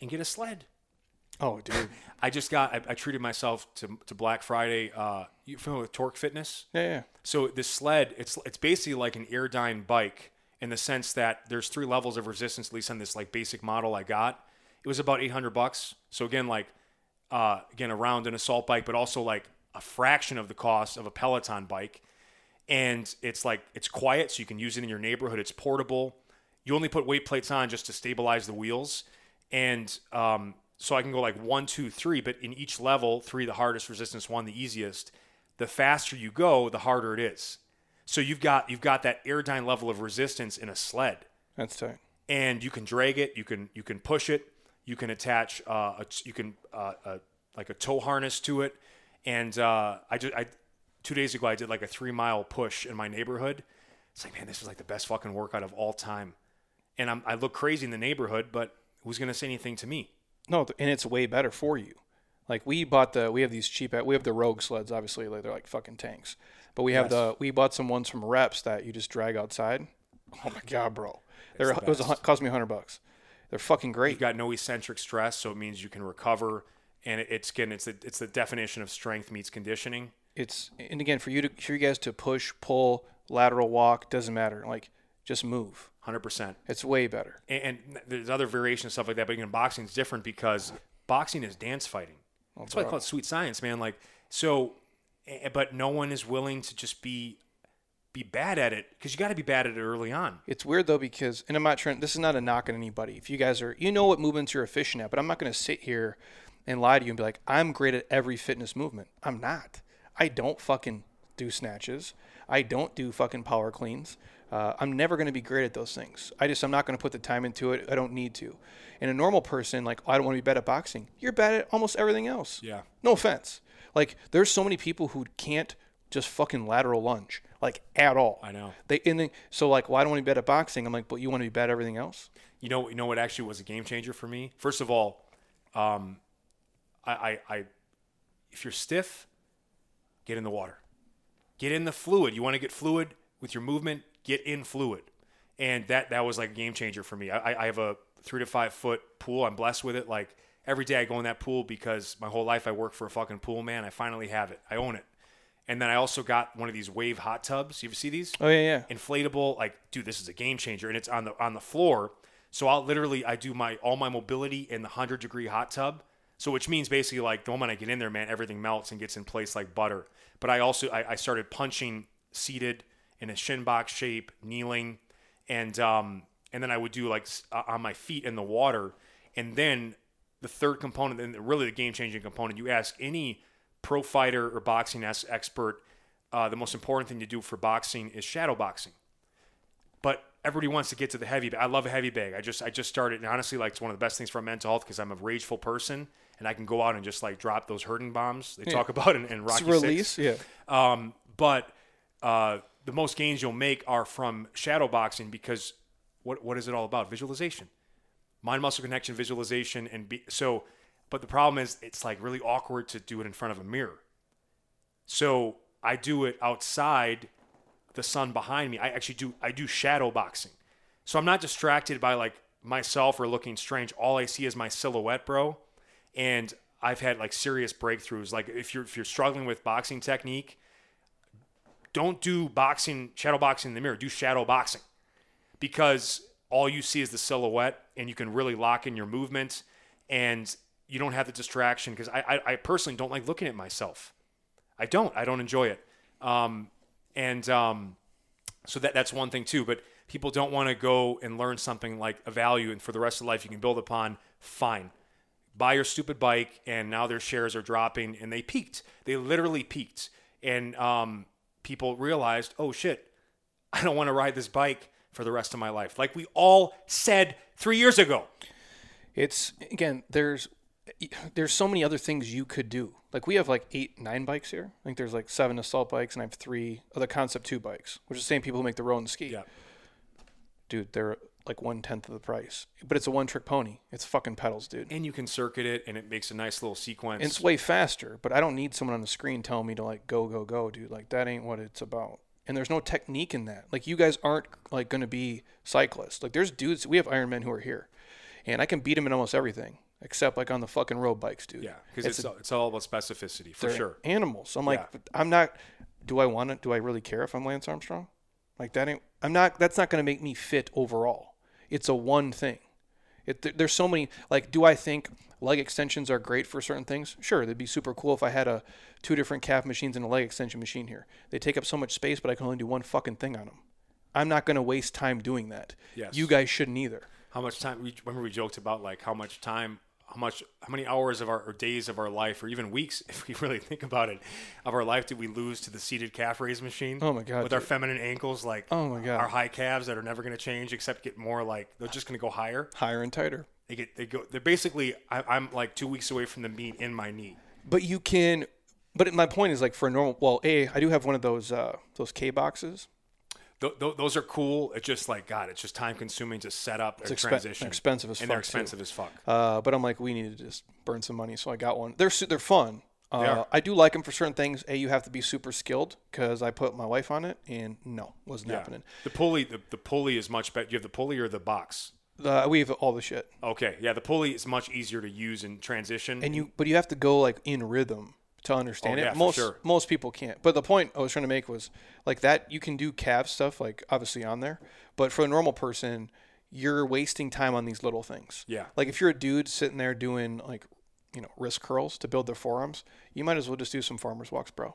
and get a sled. Oh, dude. I just got I, I treated myself to to Black Friday. Uh, you familiar with Torque Fitness? Yeah, yeah. So this sled, it's it's basically like an Airdyne bike in the sense that there's three levels of resistance, at least on this like basic model I got. It was about 800 bucks. So again, like uh, again around an assault bike, but also like a fraction of the cost of a Peloton bike. And it's like it's quiet, so you can use it in your neighborhood. It's portable. You only put weight plates on just to stabilize the wheels, and um, so I can go like one, two, three. But in each level, three the hardest, resistance one the easiest. The faster you go, the harder it is. So you've got you've got that airdyne level of resistance in a sled, That's tight. and you can drag it, you can you can push it, you can attach uh, a, you can uh, a, like a tow harness to it, and uh, I just I two days ago I did like a three mile push in my neighborhood. It's like man, this is like the best fucking workout of all time, and I'm, I look crazy in the neighborhood, but who's gonna say anything to me? No, and it's way better for you. Like we bought the we have these cheap we have the Rogue sleds obviously like they're like fucking tanks. But we have the we bought some ones from Reps that you just drag outside. Oh my god, bro. They're the it was a, cost me 100 bucks. They're fucking great. You've got no eccentric stress, so it means you can recover, and it, it's again it's the, it's the definition of strength meets conditioning. It's and again for you to for you guys to push, pull, lateral walk doesn't matter. Like just move. Hundred percent. It's way better. and, and there's other variations and stuff like that. But again, boxing is different because boxing is dance fighting. That's why I call it sweet science, man. Like so, eh, but no one is willing to just be be bad at it because you got to be bad at it early on. It's weird though because, and I'm not trying. This is not a knock on anybody. If you guys are, you know what movements you're efficient at, but I'm not going to sit here and lie to you and be like, I'm great at every fitness movement. I'm not. I don't fucking do snatches. I don't do fucking power cleans. Uh, I'm never going to be great at those things. I just I'm not going to put the time into it. I don't need to. And a normal person, like "Oh, I don't want to be bad at boxing. You're bad at almost everything else. Yeah. No offense. Like there's so many people who can't just fucking lateral lunge like at all. I know. They and they, so like, well, I don't want to be bad at boxing. I'm like, but you want to be bad at everything else? You know, you know what actually was a game changer for me. First of all, um, I, I, I, if you're stiff, get in the water, get in the fluid. You want to get fluid with your movement, get in fluid, and that that was like a game changer for me. I, I have a three to five foot pool. I'm blessed with it. Like every day I go in that pool because my whole life I work for a fucking pool man. I finally have it. I own it. And then I also got one of these wave hot tubs. You ever see these? Oh yeah, yeah. inflatable like dude this is a game changer and it's on the on the floor so i'll literally i do my all my mobility in the 100 degree hot tub so which means basically like the moment i get in there man everything melts and gets in place like butter but i also i, I started punching seated in a shin box shape kneeling and um and then i would do like uh, on my feet in the water and then the third component and really the game changing component you ask any pro fighter or boxing ex- expert uh, the most important thing to do for boxing is shadow boxing but everybody wants to get to the heavy bag. I love a heavy bag. I just I just started and honestly like it's one of the best things for mental health because I'm a rageful person and I can go out and just like drop those hurting bombs they talk about in, in Rocky It's release, Six. yeah. Um, but uh, the most gains you'll make are from shadow boxing because what what is it all about? Visualization, mind muscle connection, visualization, and be, so. But the problem is it's like really awkward to do it in front of a mirror. So I do it outside the sun behind me. I actually do I do shadow boxing. So I'm not distracted by like myself or looking strange. All I see is my silhouette, bro. And I've had like serious breakthroughs. Like if you're if you're struggling with boxing technique, don't do boxing shadow boxing in the mirror. Do shadow boxing. Because all you see is the silhouette and you can really lock in your movements and you don't have the distraction because I, I, I personally don't like looking at myself. I don't. I don't enjoy it. Um, and um, so that that's one thing too. But people don't want to go and learn something like a value, and for the rest of life you can build upon. Fine, buy your stupid bike, and now their shares are dropping, and they peaked. They literally peaked, and um, people realized, oh shit, I don't want to ride this bike for the rest of my life, like we all said three years ago. It's again, there's there's so many other things you could do. Like we have like eight, nine bikes here. I think there's like seven assault bikes, and I have three other Concept Two bikes, which is the same people who make the row and ski. Yeah. Dude, they're like one tenth of the price, but it's a one trick pony. It's fucking pedals, dude. And you can circuit it, and it makes a nice little sequence. And it's way faster, but I don't need someone on the screen telling me to like go, go, go, dude. Like that ain't what it's about. And there's no technique in that. Like you guys aren't like going to be cyclists. Like there's dudes. We have Ironmen who are here, and I can beat them in almost everything except like on the fucking road bikes, dude. yeah, because it's, all, it's all about specificity for sure. Animals. I'm like, Yeah. I'm not. Do I want to? Do I really care if I'm Lance Armstrong? Like that ain't. I'm not. That's not going to make me fit overall. It's a one thing. It, there's so many. Like, do I think leg extensions are great for certain things? Sure, they'd be super cool if I had a two different calf machines and a leg extension machine here. They take up so much space, but I can only do one fucking thing on them. I'm not going to waste time doing that. Yes. You guys shouldn't either. how much time? We, remember we joked about like how much time, how much, how many hours of our or days of our life, or even weeks, if we really think about it, of our life did we lose to the seated calf raise machine? Oh my God, With our feminine ankles, like Oh my God. our high calves that are never going to change except get more like they're just going to go higher. Higher and tighter. They get they go. They're basically I, I'm like two weeks away from the meat in my knee. But you can. But my point is like for a normal. Well, a I do have one of those uh, those K boxes. Th- th- those are cool. It's just like God. It's just time consuming to set up a expen- transition. expensive as and they're fuck, too. expensive as fuck. Uh, but I'm like, we need to just burn some money, so I got one. They're su- they're fun. Uh, are. I do like them for certain things. A, you have to be super skilled because I put my wife on it, and no, wasn't Yeah. happening. The pulley, the, the pulley is much better. You have the pulley or the box. Uh, we have all the shit, Okay, yeah, the pulley is much easier to use in transition. and you but you have to go like in rhythm to understand Oh, yeah, it. Most sure. most people can't. But the point I was trying to make was like that you can do calf stuff like obviously on there, but for a normal person, you're wasting time on these little things. Yeah. Like if you're a dude sitting there doing like you know wrist curls to build their forearms, you might as well just do some farmers walks, bro.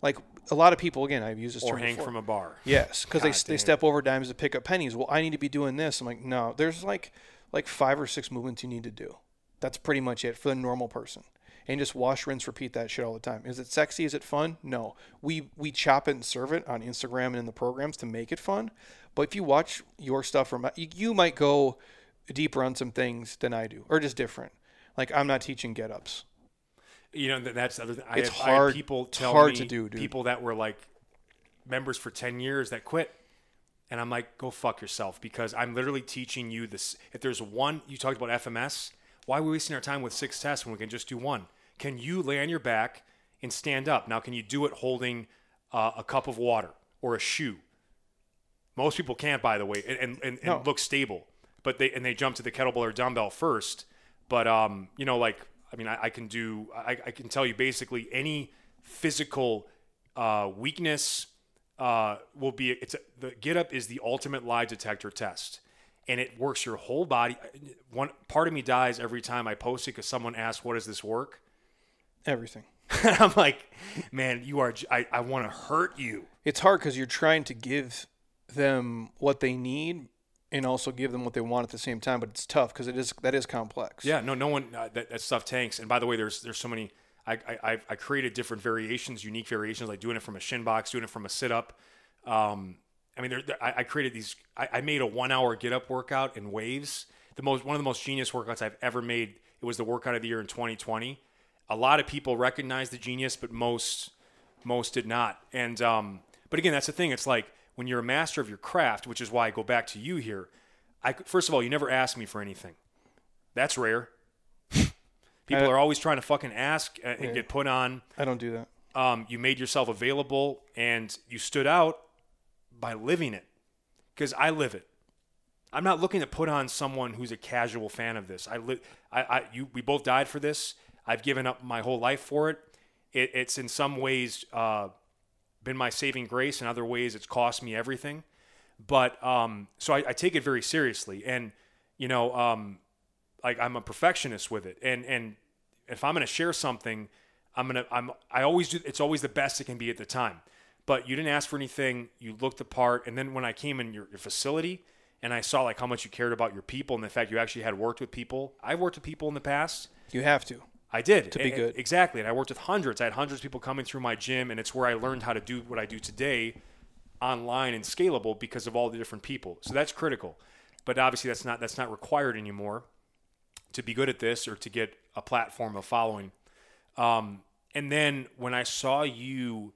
Like a lot of people, again, I've used this or term hang before. from a bar. Yes, because they, they step over dimes to pick up pennies. Well, I need to be doing this. I'm like, no, there's like like five or six movements you need to do. That's pretty much it for the normal person. And just wash, rinse, repeat that shit all the time. Is it sexy? Is it fun? No. We we chop it and serve it on Instagram and in the programs to make it fun. But if you watch your stuff from you, you might go deeper on some things than I do, or just different. Like I'm not teaching get ups. You know, that, that's the other thing. I It's have, hard- people it's tell hard me, to do, dude. people that were like members for 10 years that quit. And I'm like, go fuck yourself because I'm literally teaching you this. If there's one, you talked about FMS. Why are we wasting our time with six tests when we can just do one? Can you lay on your back and stand up? Now, can you do it holding uh, a cup of water or a shoe? Most people can't, by the way, and, and, and, No. look stable. But they and they jump to the kettlebell or dumbbell first. But um, you know, like I mean, I, I can do. I, I can tell you basically any physical uh, weakness uh, will be. It's a, the get up is the ultimate lie detector test, and it works your whole body. One part of me dies every time I post it because someone asks, "What does this work?" Everything. I'm like, man, you are. I, I want to hurt you. it's hard because you're trying to give them what they need and also give them what they want at the same time but it's tough because it is that is complex Yeah, no, no one uh, that, that stuff tanks. And by the way, there's there's so many. I, I I created different variations, unique variations, like doing it from a shin box, doing it from a sit up. Um, I mean, there, there- I, I created these. I, I made a one hour get up workout in waves. The most one of the most genius workouts I've ever made. It was the workout of the year in 2020. A lot of people recognized the genius, but most most did not. And um, but again, that's the thing. It's like when you're a master of your craft, which is why I go back to you here. I first of all, you never asked me for anything. That's rare. People I- are always trying to fucking ask uh, and Yeah. get put on. i don't do that Um, you made yourself available and you stood out by living it because I live it. I'm not looking to put on someone who's a casual fan of this. I live. I, I, you, we both died for this. I've given up my whole life for it. it it's in some ways uh, been my saving grace. In other ways, it's cost me everything. But um, so I, I take it very seriously, and you know, um, like I'm a perfectionist with it, and and if I'm going to share something, I'm gonna I'm I always do. It's always the best it can be at the time. But you didn't ask for anything. You looked the part, and then when I came in your, your facility and I saw like how much you cared about your people and the fact you actually had worked with people. I've worked with people in the past. you have to I did To be good. exactly, and I worked with hundreds. I had hundreds of people coming through my gym, and it's where I learned how to do what I do today, online and scalable because of all the different people. So that's critical. But obviously, that's not that's not required anymore to be good at this or to get a platform of following. Um, and then when I saw you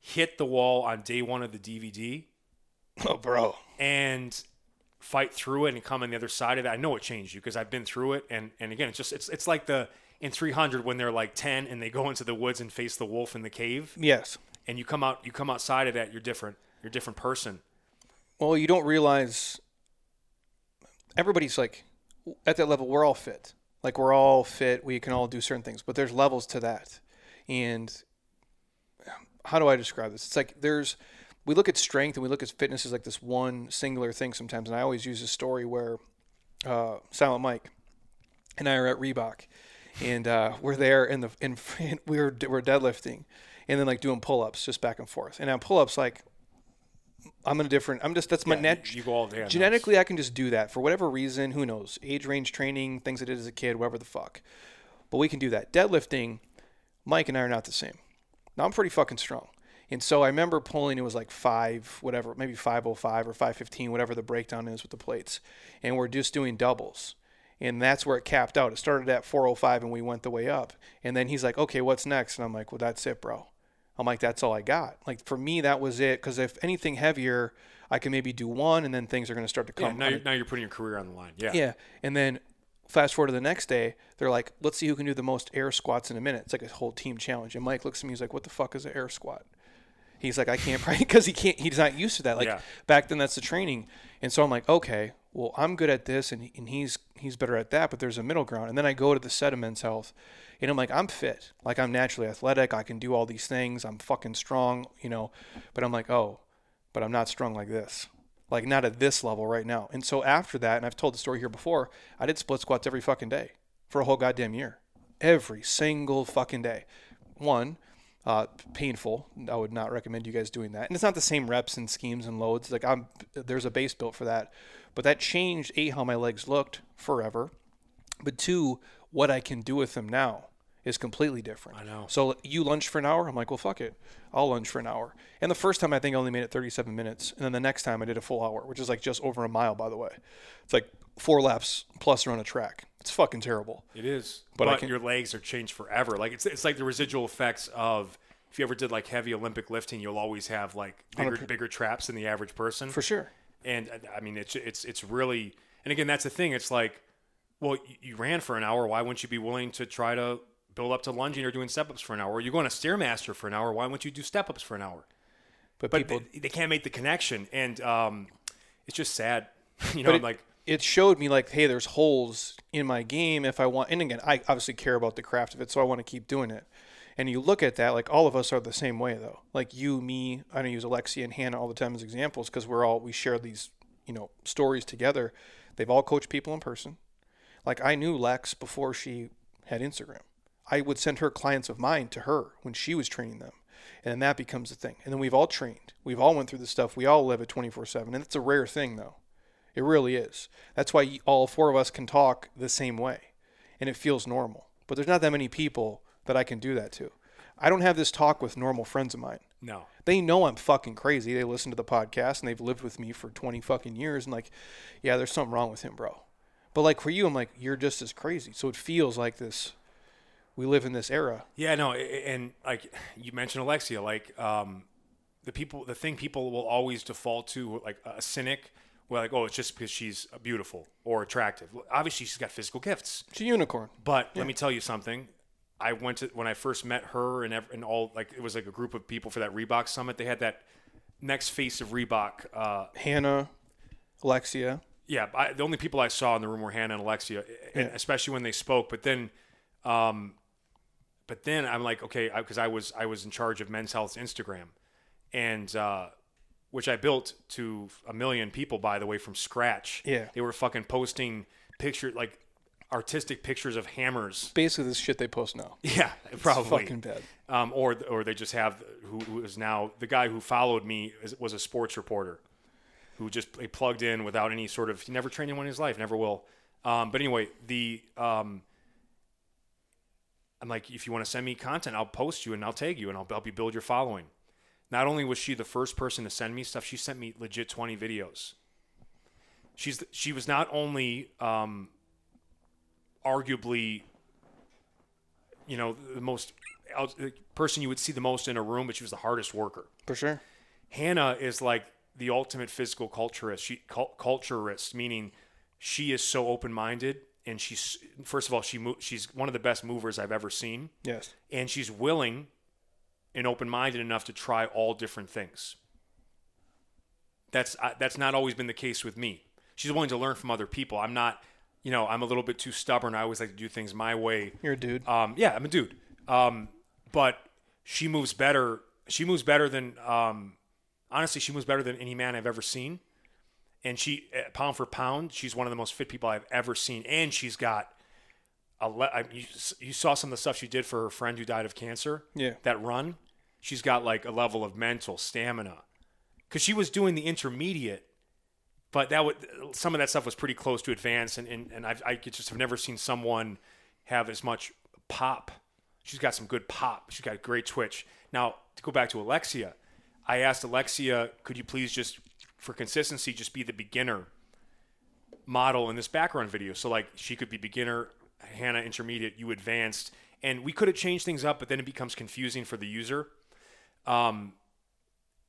hit the wall on day one of the DVD oh bro and fight through it and come on the other side of it, I know it changed you because I've been through it. And and again, it's just it's it's like the in 300 when they're like 10 and they go into the woods and face the wolf in the cave, yes and you come out you come outside of that, you're different. You're a different person. well you don't realize everybody's like at that level we're all fit like we're all fit we can all do certain things but there's levels to that and how do i describe this it's like there's we look at strength and we look at fitness as like this one singular thing sometimes and i always use a story where uh, silent mike and i are at reebok and uh, we're there in the in and we were we're deadlifting and then like doing pull-ups just back and forth and on pull-ups like I'm in a different. I'm just that's my Yeah, net. you go all day on those. Genetically, I can just do that for whatever reason. Who knows? Age range training, things I did as a kid, whatever the fuck. But we can do that. Deadlifting, Mike and I are not the same. Now I'm pretty fucking strong. And so I remember pulling, it was like five, whatever, maybe 505 or 515, whatever the breakdown is with the plates. And we're just doing doubles. And that's where it capped out. It started at 405 and we went the way up. And then he's like, okay, what's next? And I'm like, well, that's it, bro. I'm like, that's all I got. Like for me, that was it. Because if anything heavier, I can maybe do one and then things are going to start to Yeah, come. now, you're, now you're putting your career on the line. Yeah. yeah. And then fast forward to the next day, they're like, let's see who can do the most air squats in a minute. It's like a whole team challenge. And Mike looks at me, he's like, what the fuck is an air squat? He's like, I can't because he can't. He's not used to that. Like Yeah. back then, that's the training. And so I'm like, okay, well, I'm good at this, and, and he's he's better at that. But there's a middle ground. And then I go to the sediments health, and I'm like, I'm fit. Like I'm naturally athletic. I can do all these things. I'm fucking strong. You know. But I'm like, oh, but I'm not strong like this. Like not at this level right now. And so after that, and I've told the story here before, I did split squats every fucking day for a whole goddamn year. Every single fucking day. One, uh, painful. I would not recommend you guys doing that. And it's not the same reps and schemes and loads. Like I'm, there's a base built for that. But that changed a how my legs looked forever. But two, what I can do with them now is completely different. I know. So you lunge for an hour. I'm like, well, fuck it. I'll lunge for an hour. And the first time I think I only made it 37 minutes, and then the next time I did a full hour, which is like just over a mile, by the way. It's like four laps plus around a track. It's fucking terrible. It is, But but, I can- your legs are changed forever. Like it's it's like the residual effects of if you ever did like heavy Olympic lifting, you'll always have like bigger bigger traps than the average person. For sure. And I- I mean, it's it's it's really, and again, that's the thing. It's like, well, you, you ran for an hour. Why wouldn't you be willing to try to build up to lunging or doing step ups for an hour? Or you're going to stairmaster for an hour. Why wouldn't you do step ups for an hour? But, But people, they, they can't make the connection, and um, it's just sad. you know, it, like, it showed me like, hey, there's holes in my game if I want. And again, I obviously care about the craft of it, so I want to keep doing it. And you look at that, like all of us are the same way though. Like you, me, I don't use Alexia and Hannah all the time as examples because we're all we share these, you know, stories together. They've all coached people in person. Like I knew Lex before she had Instagram. I would send her clients of mine to her when she was training them. And then that becomes a thing. And then we've all trained. We've all went through this stuff. We all live it 24/7. And it's a rare thing though. It really is. That's why all four of us can talk the same way and it feels normal. But there's not that many people that I can do that to. I don't have this talk with normal friends of mine. no, They know I'm fucking crazy. They listen to the podcast and they've lived with me for 20 fucking years and like, yeah, there's something wrong with him, bro. But like for you, I'm like, you're just as crazy. So it feels like this we live in this era. Yeah, no, and like you mentioned Alexia, like um, the people, the thing people will always default to, like a cynic, where like, oh, it's just because she's beautiful or attractive. Obviously, she's got physical gifts. She's a unicorn. But let me tell you something. I went to when I first met her and and all like it was like a group of people for that Reebok summit. They had that next face of Reebok. Uh, Hannah, Alexia. yeah, I, the only people I saw in the room were Hannah and Alexia, and especially when they spoke. But then, um, but then I'm like, okay, because I, was I was in charge of Men's Health's Instagram, and uh, which I built to a million people, by the way, from scratch. Yeah. they were fucking posting picture like artistic pictures of hammers. Basically, this shit they post now. Yeah, it's probably. fucking bad. Um, or or they just have who, who is now the guy who followed me is, was a sports reporter who just he plugged in without any sort of he never trained anyone in his life, never will. Um, but anyway, the um, I'm like, if you want to send me content, I'll post you and I'll tag you and I'll help you build your following. Not only was she the first person to send me stuff, she sent me legit 20 videos. She's she was not only um, arguably, you know, the most out- the person you would see the most in a room, but she was the hardest worker. For sure. Hannah is like the ultimate physical culturist. She cul- culturist, meaning she is so open minded, and she's first of all she mo- she's one of the best movers I've ever seen, Yes. and she's willing and open minded enough to try all different things. That's I, that's not always been the case with me. She's willing to learn from other people. I'm not, you know, I'm a little bit too stubborn. I always like to do things my way. You're a dude. Um, yeah, I'm a dude. Um, but she moves better. She moves better than, um, honestly, she moves better than any man I've ever seen. And she, uh, pound for pound, she's one of the most fit people I've ever seen. And she's got a, le- I, you, you saw some of the stuff she did for her friend who died of cancer. Yeah. That run, she's got like a level of mental stamina, because she was doing the intermediate, but that would some of that stuff was pretty close to advanced, and and, and I've, I just have never seen someone have as much pop. She's got some good pop. She's got a great twitch. Now to go back to Alexia, I asked Alexia, could you please just for consistency just be the beginner model in this background video? So like she could be beginner, Hannah intermediate, you advanced, and we could have changed things up, but then it becomes confusing for the user. Um,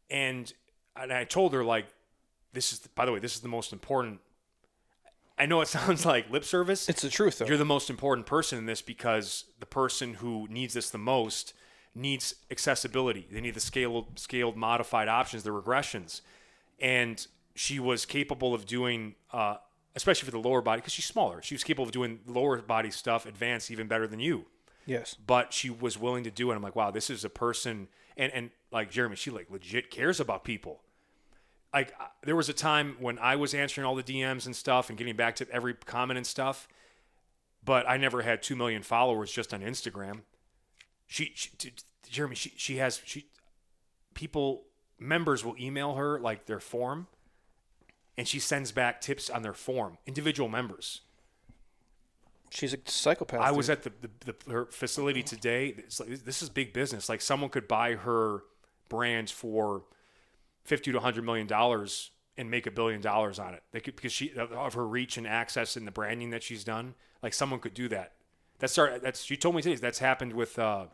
and and I told her like, this is by the way, this is the most important. I know it sounds like lip service. It's the truth, though. You're the most important person in this because the person who needs this the most needs accessibility. They need the scaled, scaled, modified options, the regressions, and she was capable of doing, uh, especially for the lower body, because she's smaller. She was capable of doing lower body stuff, advanced even better than you. Yes. But she was willing to do it. I'm like, wow, this is a person, and and like Jeremy, she like legit cares about people. Like uh, there was a time when I was answering all the DMs and stuff and getting back to every comment and stuff, but I never had two million followers just on Instagram. She, she Jeremy, she she has she people members will email her like their form, and she sends back tips on their form. Individual members. She's a psychopath. I was at the, the, the her facility today. It's like this is big business. Like someone could buy her brands for fifty to hundred million dollars and make a billion dollars on it. They could because she of her reach and access and the branding that she's done. Like someone could do that. That's our, that's she told me today. That's happened with uh,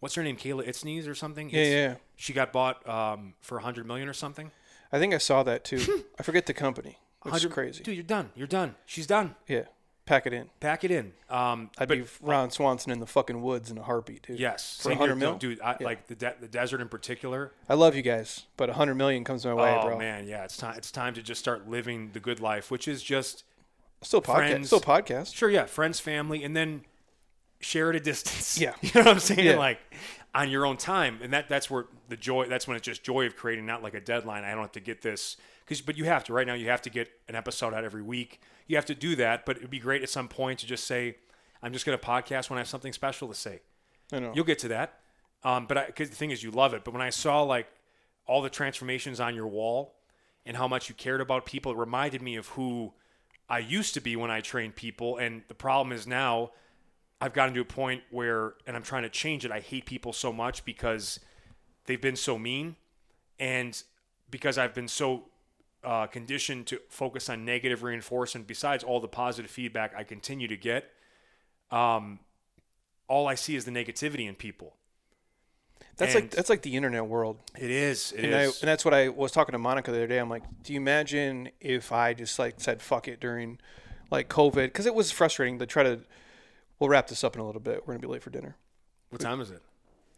what's her name, Kayla Itsines or something. Yeah, It's- yeah. She got bought um, for a hundred million or something. I think I saw that too. I forget the company. Which is 100 crazy. dude. You're done. You're done. She's done. Yeah. Pack it in. Pack it in. Um, I'd but be Ron Swanson in the fucking woods in a heartbeat, dude. yes, For same 100 mil? dude. I, Like the de- the desert in particular. I love you guys, but 100 million comes my way, oh bro. man, yeah, it's time. It's time to just start living the good life, which is just Still podcast. Friends. Still podcast. sure, yeah, friends, family, and then share at a distance. Yeah. you know what I'm saying? Yeah. Like on your own time, and that that's where the joy. That's when it's just joy of creating, not like a deadline. I don't have to get this because, but you have to right now. You have to get an episode out every week. You have to do that, but it would be great at some point to just say, "I'm just going to podcast when I have something special to say." I know. You'll get to that. Um, but because the thing is, you love it. But when I saw like all the transformations on your wall and how much you cared about people, it reminded me of who I used to be when I trained people. And the problem is now I've gotten to a point where, and I'm trying to change it. I hate people so much because they've been so mean, and because I've been so uh, conditioned to focus on negative reinforcement. Besides all the positive feedback I continue to get, um, all I see is the negativity in people. that's and- like that's like the internet world. It is. It and, I, and that's what I was talking to Monica the other day. I'm like, do you imagine if I just like said fuck it during like COVID? Because it was frustrating to try to. We'll wrap this up in a little bit. We're gonna be late for dinner. what time is it?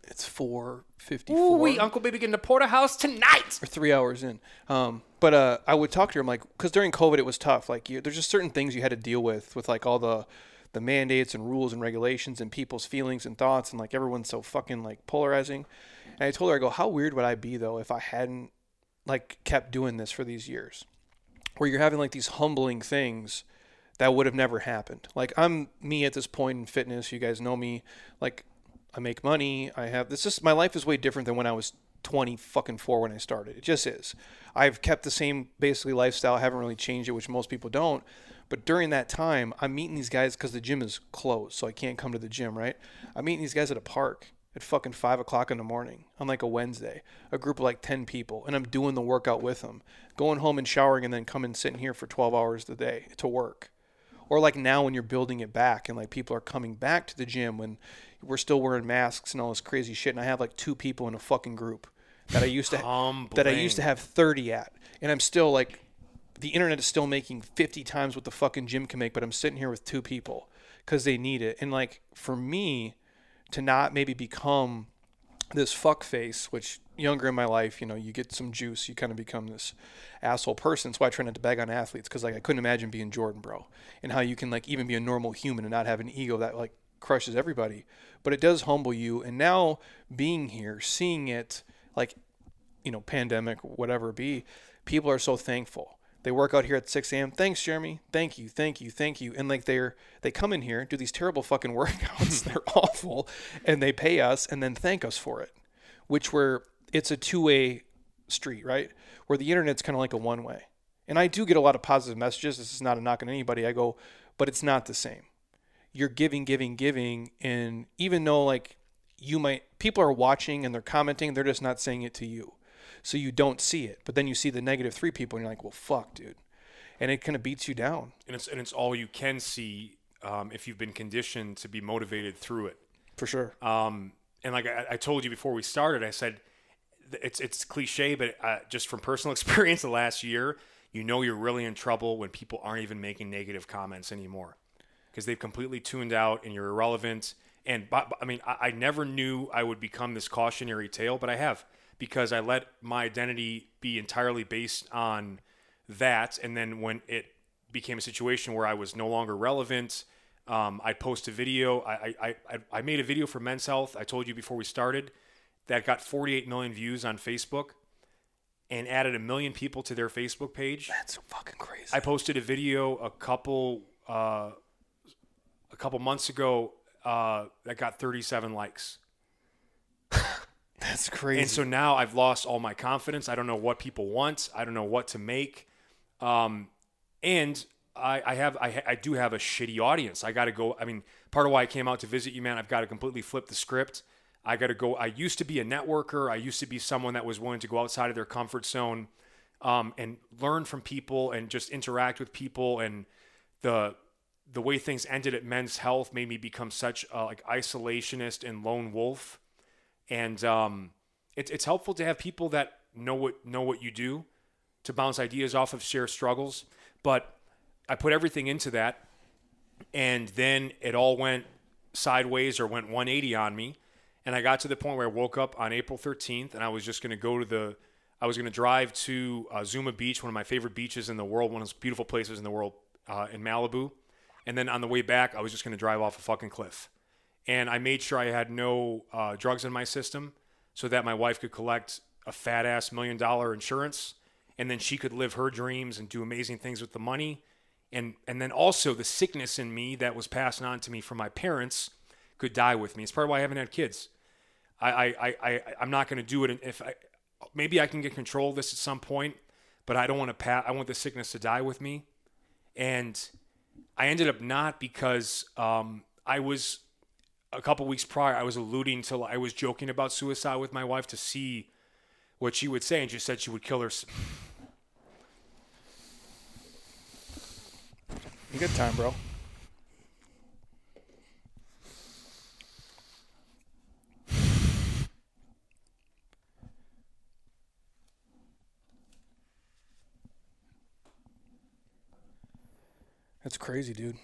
It's four fifty Ooh, we Uncle Baby getting to porterhouse tonight. or three hours in. Um, but uh, I would talk to her. I'm like, because during COVID it was tough. Like, you, there's just certain things you had to deal with, with like all the the mandates and rules and regulations and people's feelings and thoughts and like everyone's so fucking like polarizing. And I told her, I go, how weird would I be though if I hadn't like kept doing this for these years, where you're having like these humbling things that would have never happened. Like I'm me at this point in fitness. You guys know me. Like I make money. I have this. Just my life is way different than when I was 20 fucking four when I started. It just is. I've kept the same basically lifestyle. I haven't really changed it, which most people don't. But during that time, I'm meeting these guys because the gym is closed, so I can't come to the gym. Right? I'm meeting these guys at a park at fucking five o'clock in the morning on like a Wednesday, a group of like 10 people, and I'm doing the workout with them, going home and showering, and then coming sitting here for 12 hours a day to work or like now when you're building it back and like people are coming back to the gym when we're still wearing masks and all this crazy shit and I have like two people in a fucking group that I used to that I used to have 30 at and I'm still like the internet is still making 50 times what the fucking gym can make but I'm sitting here with two people cuz they need it and like for me to not maybe become this fuck face, which younger in my life, you know, you get some juice, you kind of become this asshole person. That's why I try not to bag on athletes because like I couldn't imagine being Jordan, bro, and how you can like even be a normal human and not have an ego that like crushes everybody. But it does humble you. And now being here, seeing it, like, you know, pandemic, whatever it be, people are so thankful. They work out here at 6 a.m. Thanks, Jeremy. Thank you, thank you, thank you. And like they're they come in here, do these terrible fucking workouts. they're awful, and they pay us and then thank us for it. Which were it's a two way street, right? Where the internet's kind of like a one way. And I do get a lot of positive messages. This is not a knock on anybody. I go, but it's not the same. You're giving, giving, giving. And even though like you might, people are watching and they're commenting, they're just not saying it to you. So you don't see it. But then you see the negative three people and you're like, well, fuck, dude. And it kind of beats you down. And it's and it's all you can see um, if you've been conditioned to be motivated through it. For sure. Um, and like I, I told you before we started, I said it's it's cliche, but uh, just from personal experience, the last year, you know you're really in trouble when people aren't even making negative comments anymore because they've completely tuned out and you're irrelevant. And I mean, I, I never knew I would become this cautionary tale, but I have because I let my identity be entirely based on that. And then when it became a situation where I was no longer relevant, um, I'd post a video. I, I, I, I made a video for Men's Health. I told you before we started that got 48 million views on Facebook and added a million people to their Facebook page. That's so fucking crazy. I posted a video a couple uh, couple months ago uh, that got 37 likes. That's crazy. And so now I've lost all my confidence. I don't know what people want. I don't know what to make. Um, and I, I have I, I do have a shitty audience. I got to go. I mean, part of why I came out to visit you, man. I've got to completely flip the script. I got to go. I used to be a networker. I used to be someone that was willing to go outside of their comfort zone um, and learn from people and just interact with people. And the the way things ended at Men's Health made me become such a like isolationist and lone wolf. And um, it's it's helpful to have people that know what know what you do to bounce ideas off of, share struggles. But I put everything into that, and then it all went sideways or went 180 on me. And I got to the point where I woke up on April 13th, and I was just going to go to the, I was going to drive to uh, Zuma Beach, one of my favorite beaches in the world, one of those beautiful places in the world, uh, in Malibu. And then on the way back, I was just going to drive off a fucking cliff. And I made sure I had no uh, drugs in my system so that my wife could collect a fat ass million dollar insurance and then she could live her dreams and do amazing things with the money and and then also the sickness in me that was passed on to me from my parents could die with me. It's part of why I haven't had kids. I I I, I am not going to do it if I maybe I can get control of this at some point, but I don't want to pat. I want the sickness to die with me, and I ended up not because um, I was a couple weeks prior. I was alluding to I was joking about suicide with my wife to see what she would say, and she said she would kill her. Good time, bro. That's crazy, dude.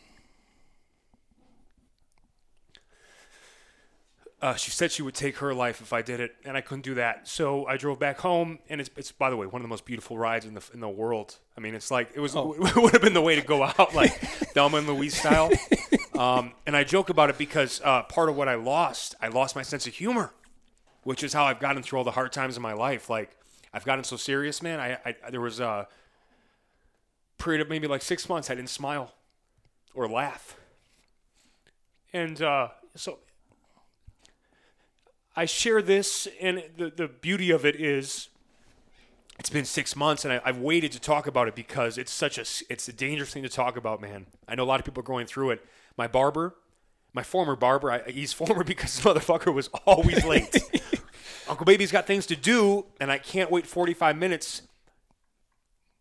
Uh, she said she would take her life if I did it, and I couldn't do that. So I drove back home, and it's, it's by the way one of the most beautiful rides in the in the world. I mean, it's like it was oh. it would have been the way to go out, like Thelma and Louise style. Um, and I joke about it because uh, part of what I lost, I lost my sense of humor, which is how I've gotten through all the hard times in my life. Like I've gotten so serious, man. I, I there was a period of maybe like six months I didn't smile or laugh, and uh, so I share this, and the, the beauty of it is it's been six months, and I, have waited to talk about it because it's such a it's a dangerous thing to talk about, man. I know a lot of people are going through it. My barber, my former barber, I, he's former because this motherfucker was always late. Uncle Baby's got things to do, and I can't wait 45 minutes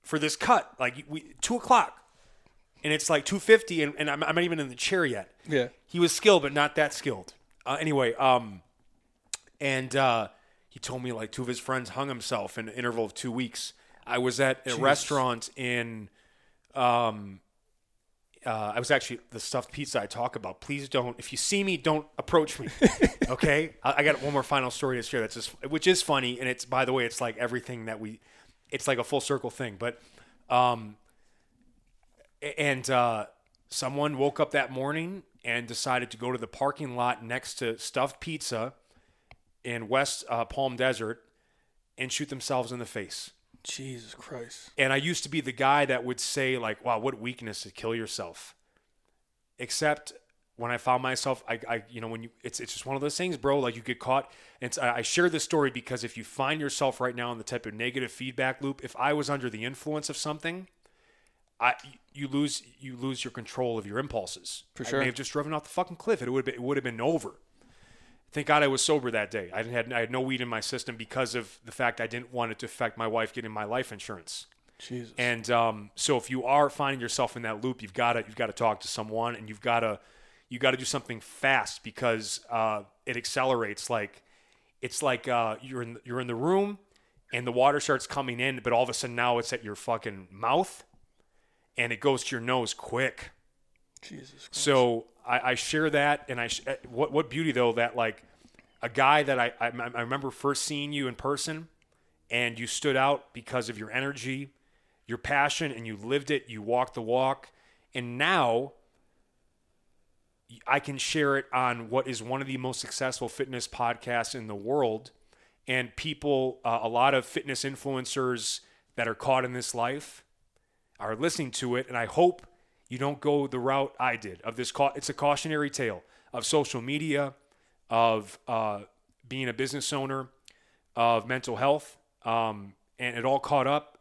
for this cut. Like we two o'clock, and it's like 2:50, and, and I'm, I'm, not even in the chair yet. Yeah, he was skilled, but not that skilled. Uh, anyway, um, and uh, he told me like two of his friends hung himself in an interval of two weeks. I was at a Jeez. restaurant in, um, uh, I was actually the stuffed pizza I talk about. Please don't, if you see me, don't approach me. okay, I, I, got one more final story to share. That's just, which is funny, and it's by the way, it's like everything that we, it's like a full circle thing. But, um, and uh, someone woke up that morning and decided to go to the parking lot next to stuffed pizza in West uh, Palm Desert and shoot themselves in the face. Jesus Christ. And I used to be the guy that would say, like, wow, what weakness to kill yourself. Except when I found myself, I, I, you know, when you, it's, it's just one of those things, bro. Like you get caught. And I I share this story because if you find yourself right now in the type of negative feedback loop, if I was under the influence of something, I, you lose, you lose your control of your impulses. For sure, I may have just driven off the fucking cliff. It would have been, it would have been over. Thank God I was sober that day. I didn't had, I had no weed in my system because of the fact I didn't want it to affect my wife getting my life insurance. Jesus. And um, so if you are finding yourself in that loop, you've got to you've got to talk to someone, and you've got to you got to do something fast because uh, it accelerates. Like it's like uh, you're in you're in the room, and the water starts coming in, but all of a sudden now it's at your fucking mouth, and it goes to your nose quick. Jesus. Christ. So I, I share that, and I sh- eh, what what beauty though that like a guy that I, I I remember first seeing you in person, and you stood out because of your energy, your passion, and you lived it. You walked the walk, and now I can share it on what is one of the most successful fitness podcasts in the world, and people, uh, a lot of fitness influencers that are caught in this life are listening to it, and I hope you don't go the route I did of this. Ca- it's a cautionary tale of social media, of uh, being a business owner, of mental health, um, and it all caught up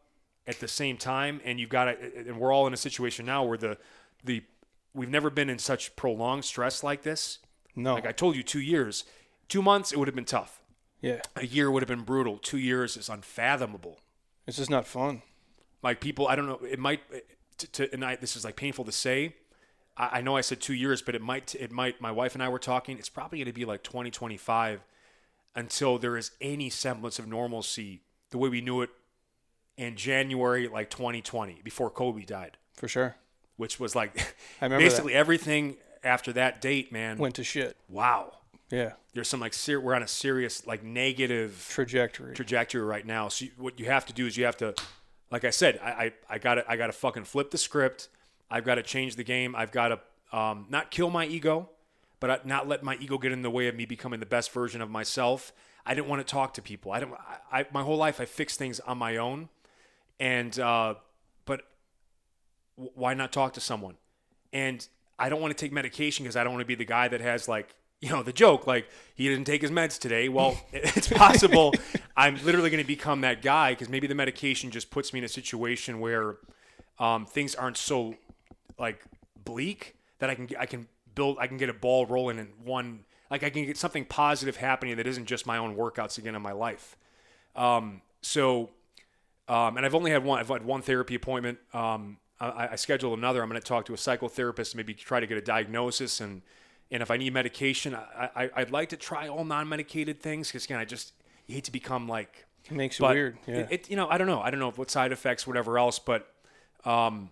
at the same time. And you've got to, and we're all in a situation now where the the we've never been in such prolonged stress like this. no. Like I told you, two years, two months, it would have been tough. yeah. A year would have been brutal. Two years is unfathomable It's just not fun. like people i don't know it might to, to and I, this is like painful to say I, I know i said two years but it might it might my wife and i were talking it's probably going to be like 2025 until there is any semblance of normalcy the way we knew it in january like 2020 before kobe died For sure. Which was like I remember that. basically everything after that date man Went to shit. wow Yeah. there's some like ser- we're on a serious like negative Trajectory. trajectory right now. So you, what you have to do is you have to, like I said, I I, I got to I got to fucking flip the script. I've got to change the game. I've got to um, not kill my ego, but I- not let my ego get in the way of me becoming the best version of myself. I didn't want to talk to people. I don't. I, I my whole life I fixed things on my own, and uh, why not talk to someone? And I don't want to take medication because I don't want to be the guy that has like you know the joke like he didn't take his meds today. Well, it's possible I'm literally going to become that guy because maybe the medication just puts me in a situation where um, things aren't so like bleak that I can I can build I can get a ball rolling in one like I can get something positive happening that isn't just my own workouts again in my life. Um, so um, and I've only had one. I've had one therapy appointment. Um, I, I scheduled another. I'm going to talk to a psychotherapist, maybe try to get a diagnosis, and and if I need medication, I, I I'd like to try all non-medicated things because again, I just hate to become like. It makes But weird. Yeah. it, it- you know, I don't know. I don't know what side effects, whatever else, but um,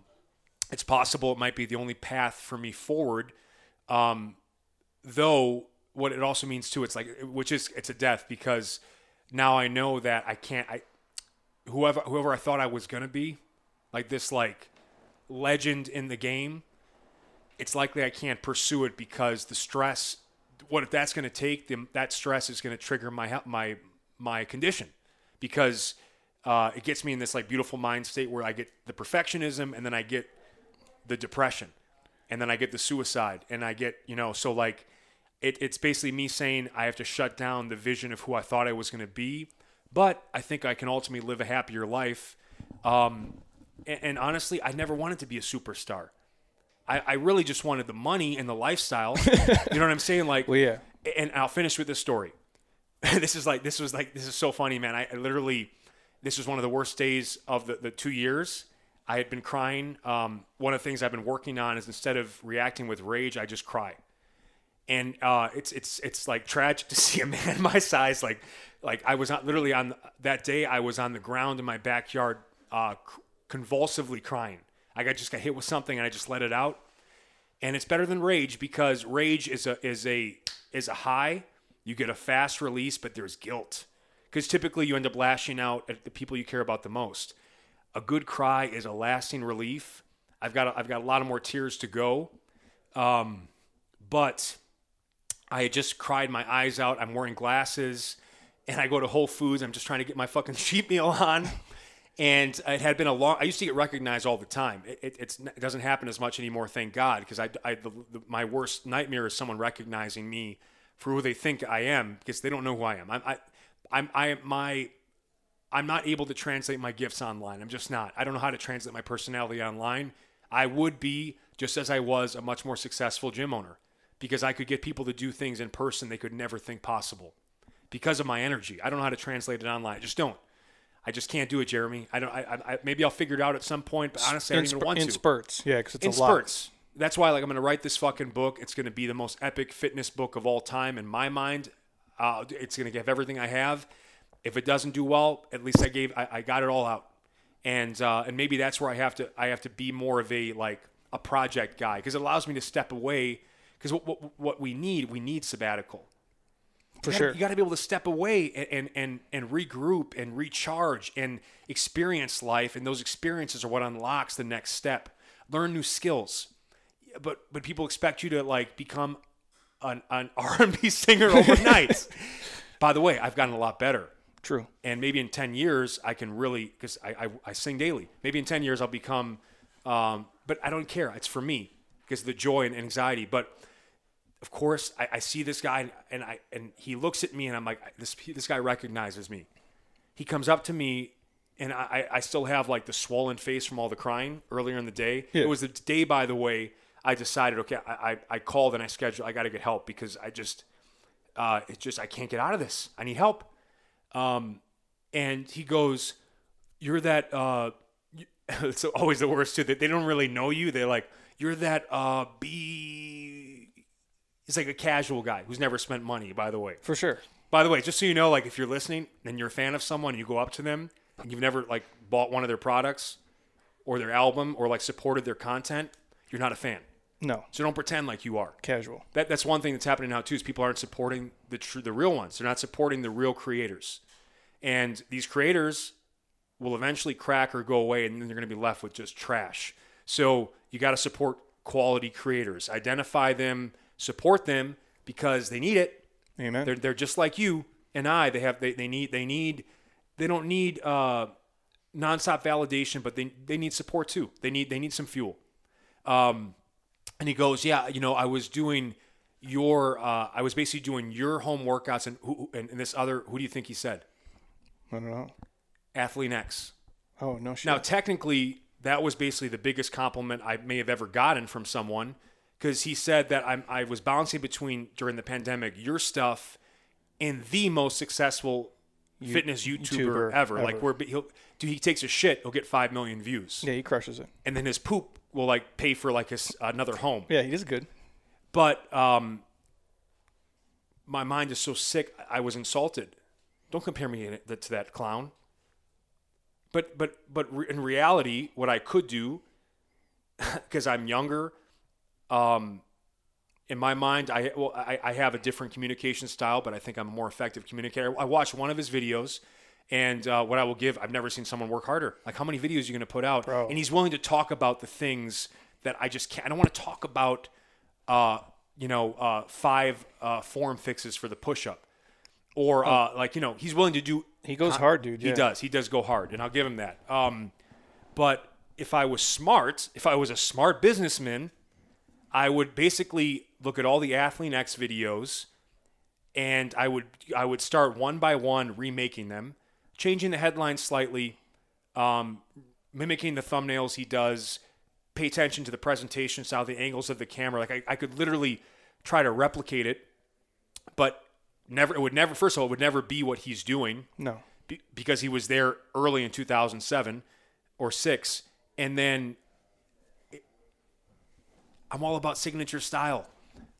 it's possible it might be the only path for me forward. Um, though what it also means too, it's like which is it's a death because now I know that I can't. I whoever whoever I thought I was gonna be, like this like legend in the game, it's likely I can't pursue it because the stress. What if that's going to take? The, that stress is going to trigger my my my condition because uh, it gets me in this like beautiful mind state where I get the perfectionism and then I get the depression and then I get the suicide and I get you know so like it, it's basically me saying I have to shut down the vision of who I thought I was going to be, but I think I can ultimately live a happier life. Um, and, and honestly, I never wanted to be a superstar. I, I really just wanted the money and the lifestyle. you know what I'm saying? Like, Well, yeah. and I'll finish with this story. this is like this was like this is so funny, man. I, I literally this was one of the worst days of the, the two years. I had been crying. Um, one of the things I've been working on is instead of reacting with rage, I just cry. And uh, it's it's it's like tragic to see a man my size like like I was not literally on that day. I was on the ground in my backyard, uh, convulsively crying. I got just got hit with something and I just let it out and it's better than rage because rage is a is a is a high. You get a fast release, but there's guilt because typically you end up lashing out at the people you care about the most. A good cry is a lasting relief. I've got a, I've got a lot of more tears to go, um, but I just cried my eyes out. I'm wearing glasses, and I go to Whole Foods. I'm just trying to get my fucking cheat meal on, and it had been a long. I used to get recognized all the time. It, it, doesn't happen as much anymore, thank God, because I, I my worst nightmare is someone recognizing me for who they think I am because they don't know who I am. I'm, I, I'm, I, my, I'm not able to translate my gifts online. I'm just not. I don't know how to translate my personality online. I would be just as I was a much more successful gym owner because I could get people to do things in person they could never think possible because of my energy. I don't know how to translate it online. I just don't. I just can't do it, Jeremy. I don't. I, I maybe I'll figure it out at some point, but honestly, I don't in, even sp- want in to. spurts. Yeah, because it's in a lot. spurts. That's why, like, I'm going to write this fucking book. It's going to be the most epic fitness book of all time in my mind. Uh, it's going to give everything I have. If it doesn't do well, at least I gave. I, I got it all out, and uh, and maybe that's where I have to. I have to be more of a like a project guy because it allows me to step away. Because what, what what we need, we need sabbatical. For You gotta- sure. You got to be able to step away and, and, and, and regroup and recharge and experience life. And those experiences are what unlocks the next step. Learn new skills. But but people expect you to like become an, an R&B singer overnight. By the way, I've gotten a lot better. True. And maybe in 10 years, I can really, because I, I, I sing daily. Maybe in 10 years, I'll become, um, but I don't care. It's for me because the joy and anxiety. But of course, I, I see this guy and I and he looks at me and I'm like, this this guy recognizes me. He comes up to me and I, I still have like the swollen face from all the crying earlier in the day. Yeah. It was the day, by the way, I decided, okay, I, I, I called and I scheduled, I got to get help because I just, uh, it's just, I can't get out of this. I need help. Um, and he goes, you're that, uh, it's always the worst too, that they don't really know you. They're like, you're that, uh, B, he's like a casual guy who's never spent money, by the way. For sure. By the way, just so you know, like if you're listening and you're a fan of someone and you go up to them and you've never like bought one of their products or their album or like supported their content, you're not a fan. No. So don't pretend like you are. Casual. That, that's one thing that's happening now too is people aren't supporting the tr- the real ones. They're not supporting the real creators, and these creators will eventually crack or go away, and then they're going to be left with just trash. So you got to support quality creators, identify them, support them because they need it. Amen. They're they're just like you and I. They have they, they need they need they don't need uh, nonstop validation, but they they need support too. They need they need some fuel. Um, and he goes, yeah, you know, I was doing your uh, I was basically doing your home workouts and who and, and this other who do you think he said? I don't know. Athlean-X. Oh no shit. Now, technically, that was basically the biggest compliment I may have ever gotten from someone because he said that I'm, I was balancing between during the pandemic your stuff and the most successful fitness YouTuber, YouTuber ever. Like, where he'll, dude, he takes a shit, he'll get five million views, yeah, he crushes it. and then his poop will like pay for like his another home. Yeah, he does good. But um, my mind is so sick. I was insulted. Don't compare me to to that clown. But but but in reality, what I could do, because I'm younger, um, in my mind, I well, I, I have a different communication style, but I think I'm a more effective communicator. I watched one of his videos, and uh, what I will give, I've never seen someone work harder. Like how many videos are you going to put out? Bro. And he's willing to talk about the things that I just can't. I don't want to talk about, uh, you know, uh, five uh, form fixes for the push up, or uh, like you know, he's willing to do. He goes hard, dude. He yeah. does. He does go hard, and I'll give him that. Um, but if I was smart, if I was a smart businessman, I would basically look at all the Athlean-X videos, and I would I would start one by one remaking them, changing the headlines slightly, um, mimicking the thumbnails he does. Pay attention to the presentation style, the angles of the camera. Like I, I could literally try to replicate it, but never. It would never. First of all, it would never be what he's doing No. be- because he was there early in 2007 or 6 and then I'm all about signature style.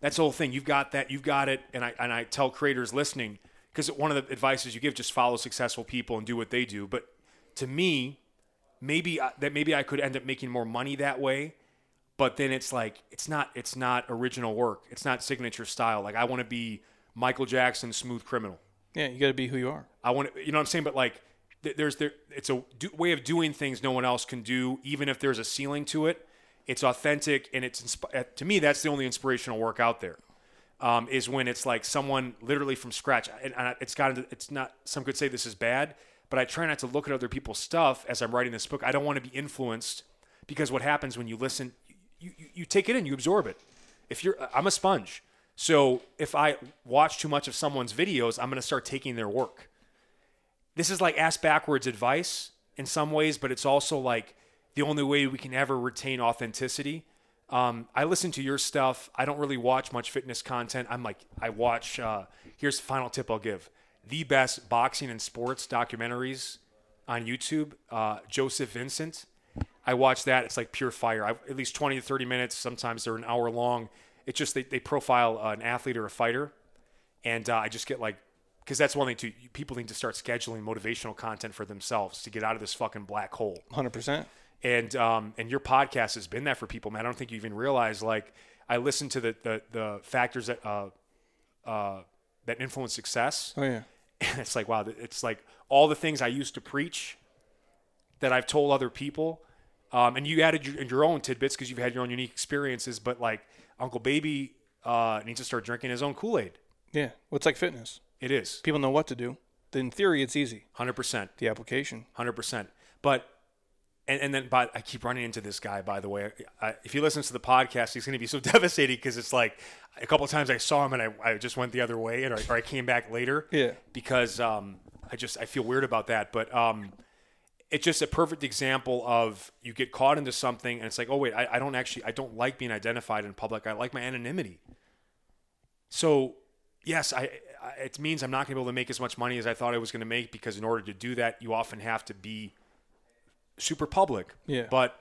That's the whole thing. You've got that. You've got it. And I and I tell creators listening because one of the advices you give just follow successful people and do what they do. But to me, maybe I- that maybe I could end up making more money that way. But then it's like it's not it's not original work. It's not signature style. Like I want to be Michael Jackson, smooth criminal. Yeah, you got to be who you are. I want to, you know what I'm saying? But like, there's there, it's a do, way of doing things no one else can do, even if there's a ceiling to it. It's authentic, and it's insp- uh, to me that's the only inspirational work out there. Um, is when it's like someone literally from scratch, and, and it's got it's not. Some could say this is bad, but I try not to look at other people's stuff as I'm writing this book. I don't want to be influenced because what happens when you listen, you, you, you take it in, you absorb it. If you're, I'm a sponge. So if I watch too much of someone's videos, I'm going to start taking their work. This is like ask backwards advice in some ways, but it's also like the only way we can ever retain authenticity. Um, I listen to your stuff. I don't really watch much fitness content. I'm like, I watch, uh, here's the final tip I'll give the best boxing and sports documentaries on YouTube. Uh, Joseph Vincent. I watch that. It's like pure fire. I, at least 20 to 30 minutes. Sometimes they're an hour long. It's just they, they profile uh, an athlete or a fighter. And uh, I just get like, because that's one thing too. People need to start scheduling motivational content for themselves to get out of this fucking black hole. 100%. And um, and your podcast has been that for people, man. I don't think you even realize. Like, I listen to the the, the factors that uh, uh, that influence success. Oh, yeah. And it's like, wow, it's like all the things I used to preach that I've told other people. Um, and you added your, your own tidbits because you've had your own unique experiences. But like Uncle Baby uh, needs to start drinking his own Kool Aid. Yeah. Well, it's like fitness. It is People know what to do. In theory, it's easy. hundred percent, The application. hundred percent. But and, and then, but I keep running into this guy. By the way, I, if he listens to the podcast, he's going to be so devastated because it's like a couple of times I saw him and I, I just went the other way, and or, or I came back later. Yeah. Because um, I just I feel weird about that, but um, it's just a perfect example of you get caught into something and it's like, oh wait, I, I don't actually I don't like being identified in public. I like my anonymity. So yes, I, I it means I'm not going to be able to make as much money as I thought I was going to make because in order to do that, you often have to be super public. Yeah. But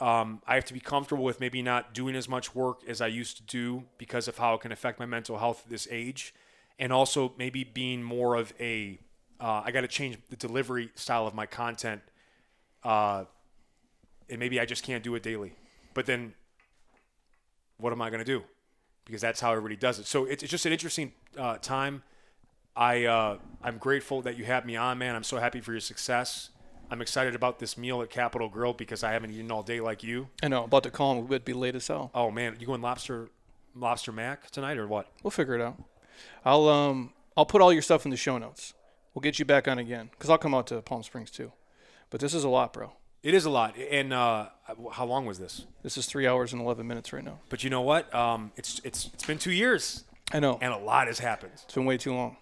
um, I have to be comfortable with maybe not doing as much work as I used to do because of how it can affect my mental health at this age, and also maybe being more of a uh, I got to change the delivery style of my content, uh, and maybe I just can't do it daily. But then, what am I going to do? Because that's how everybody does it. So it's, it's just an interesting uh, time. I uh, I'm grateful that you had me on, man. I'm so happy for your success. I'm excited about this meal at Capital Grille because I haven't eaten all day like you. I know. About to call him. It'd be late as hell. Oh man, you going lobster lobster mac tonight or what? We'll figure it out. I'll um I'll put all your stuff in the show notes. We'll get you back on again because I'll come out to Palm Springs too. But this is a lot, bro. It is a lot. And uh, how long was this? This is three hours and eleven minutes right now. But you know what? Um, it's it's it's been two years I know. and a lot has happened. It's been way too long.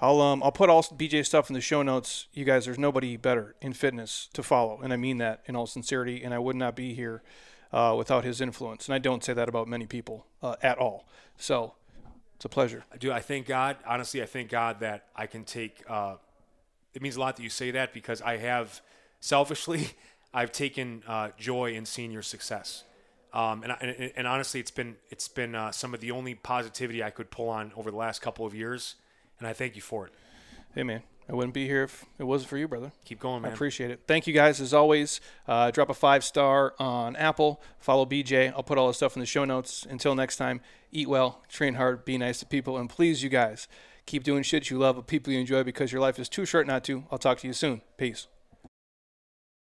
I'll um I'll put all BJ stuff in the show notes. You guys, there's nobody better in fitness to follow, and I mean that in all sincerity. And I would not be here uh, without his influence, and I don't say that about many people uh, at all. So it's a pleasure. I do. I thank God. Honestly, I thank God that I can take. Uh, it means a lot that you say that because I have, selfishly, I've taken uh, joy in seeing your success. Um, and, and, and honestly, it's been it's been uh, some of the only positivity I could pull on over the last couple of years, and I thank you for it. Hey man, I wouldn't be here if it wasn't for you, brother. Keep going, I man. appreciate it. Thank you guys as always. Uh, drop a five star on Apple. Follow BJ. I'll put all the stuff in the show notes. Until next time, eat well, train hard, be nice to people, and please, you guys, keep doing shit you love with people you enjoy because your life is too short not to. I'll talk to you soon. Peace.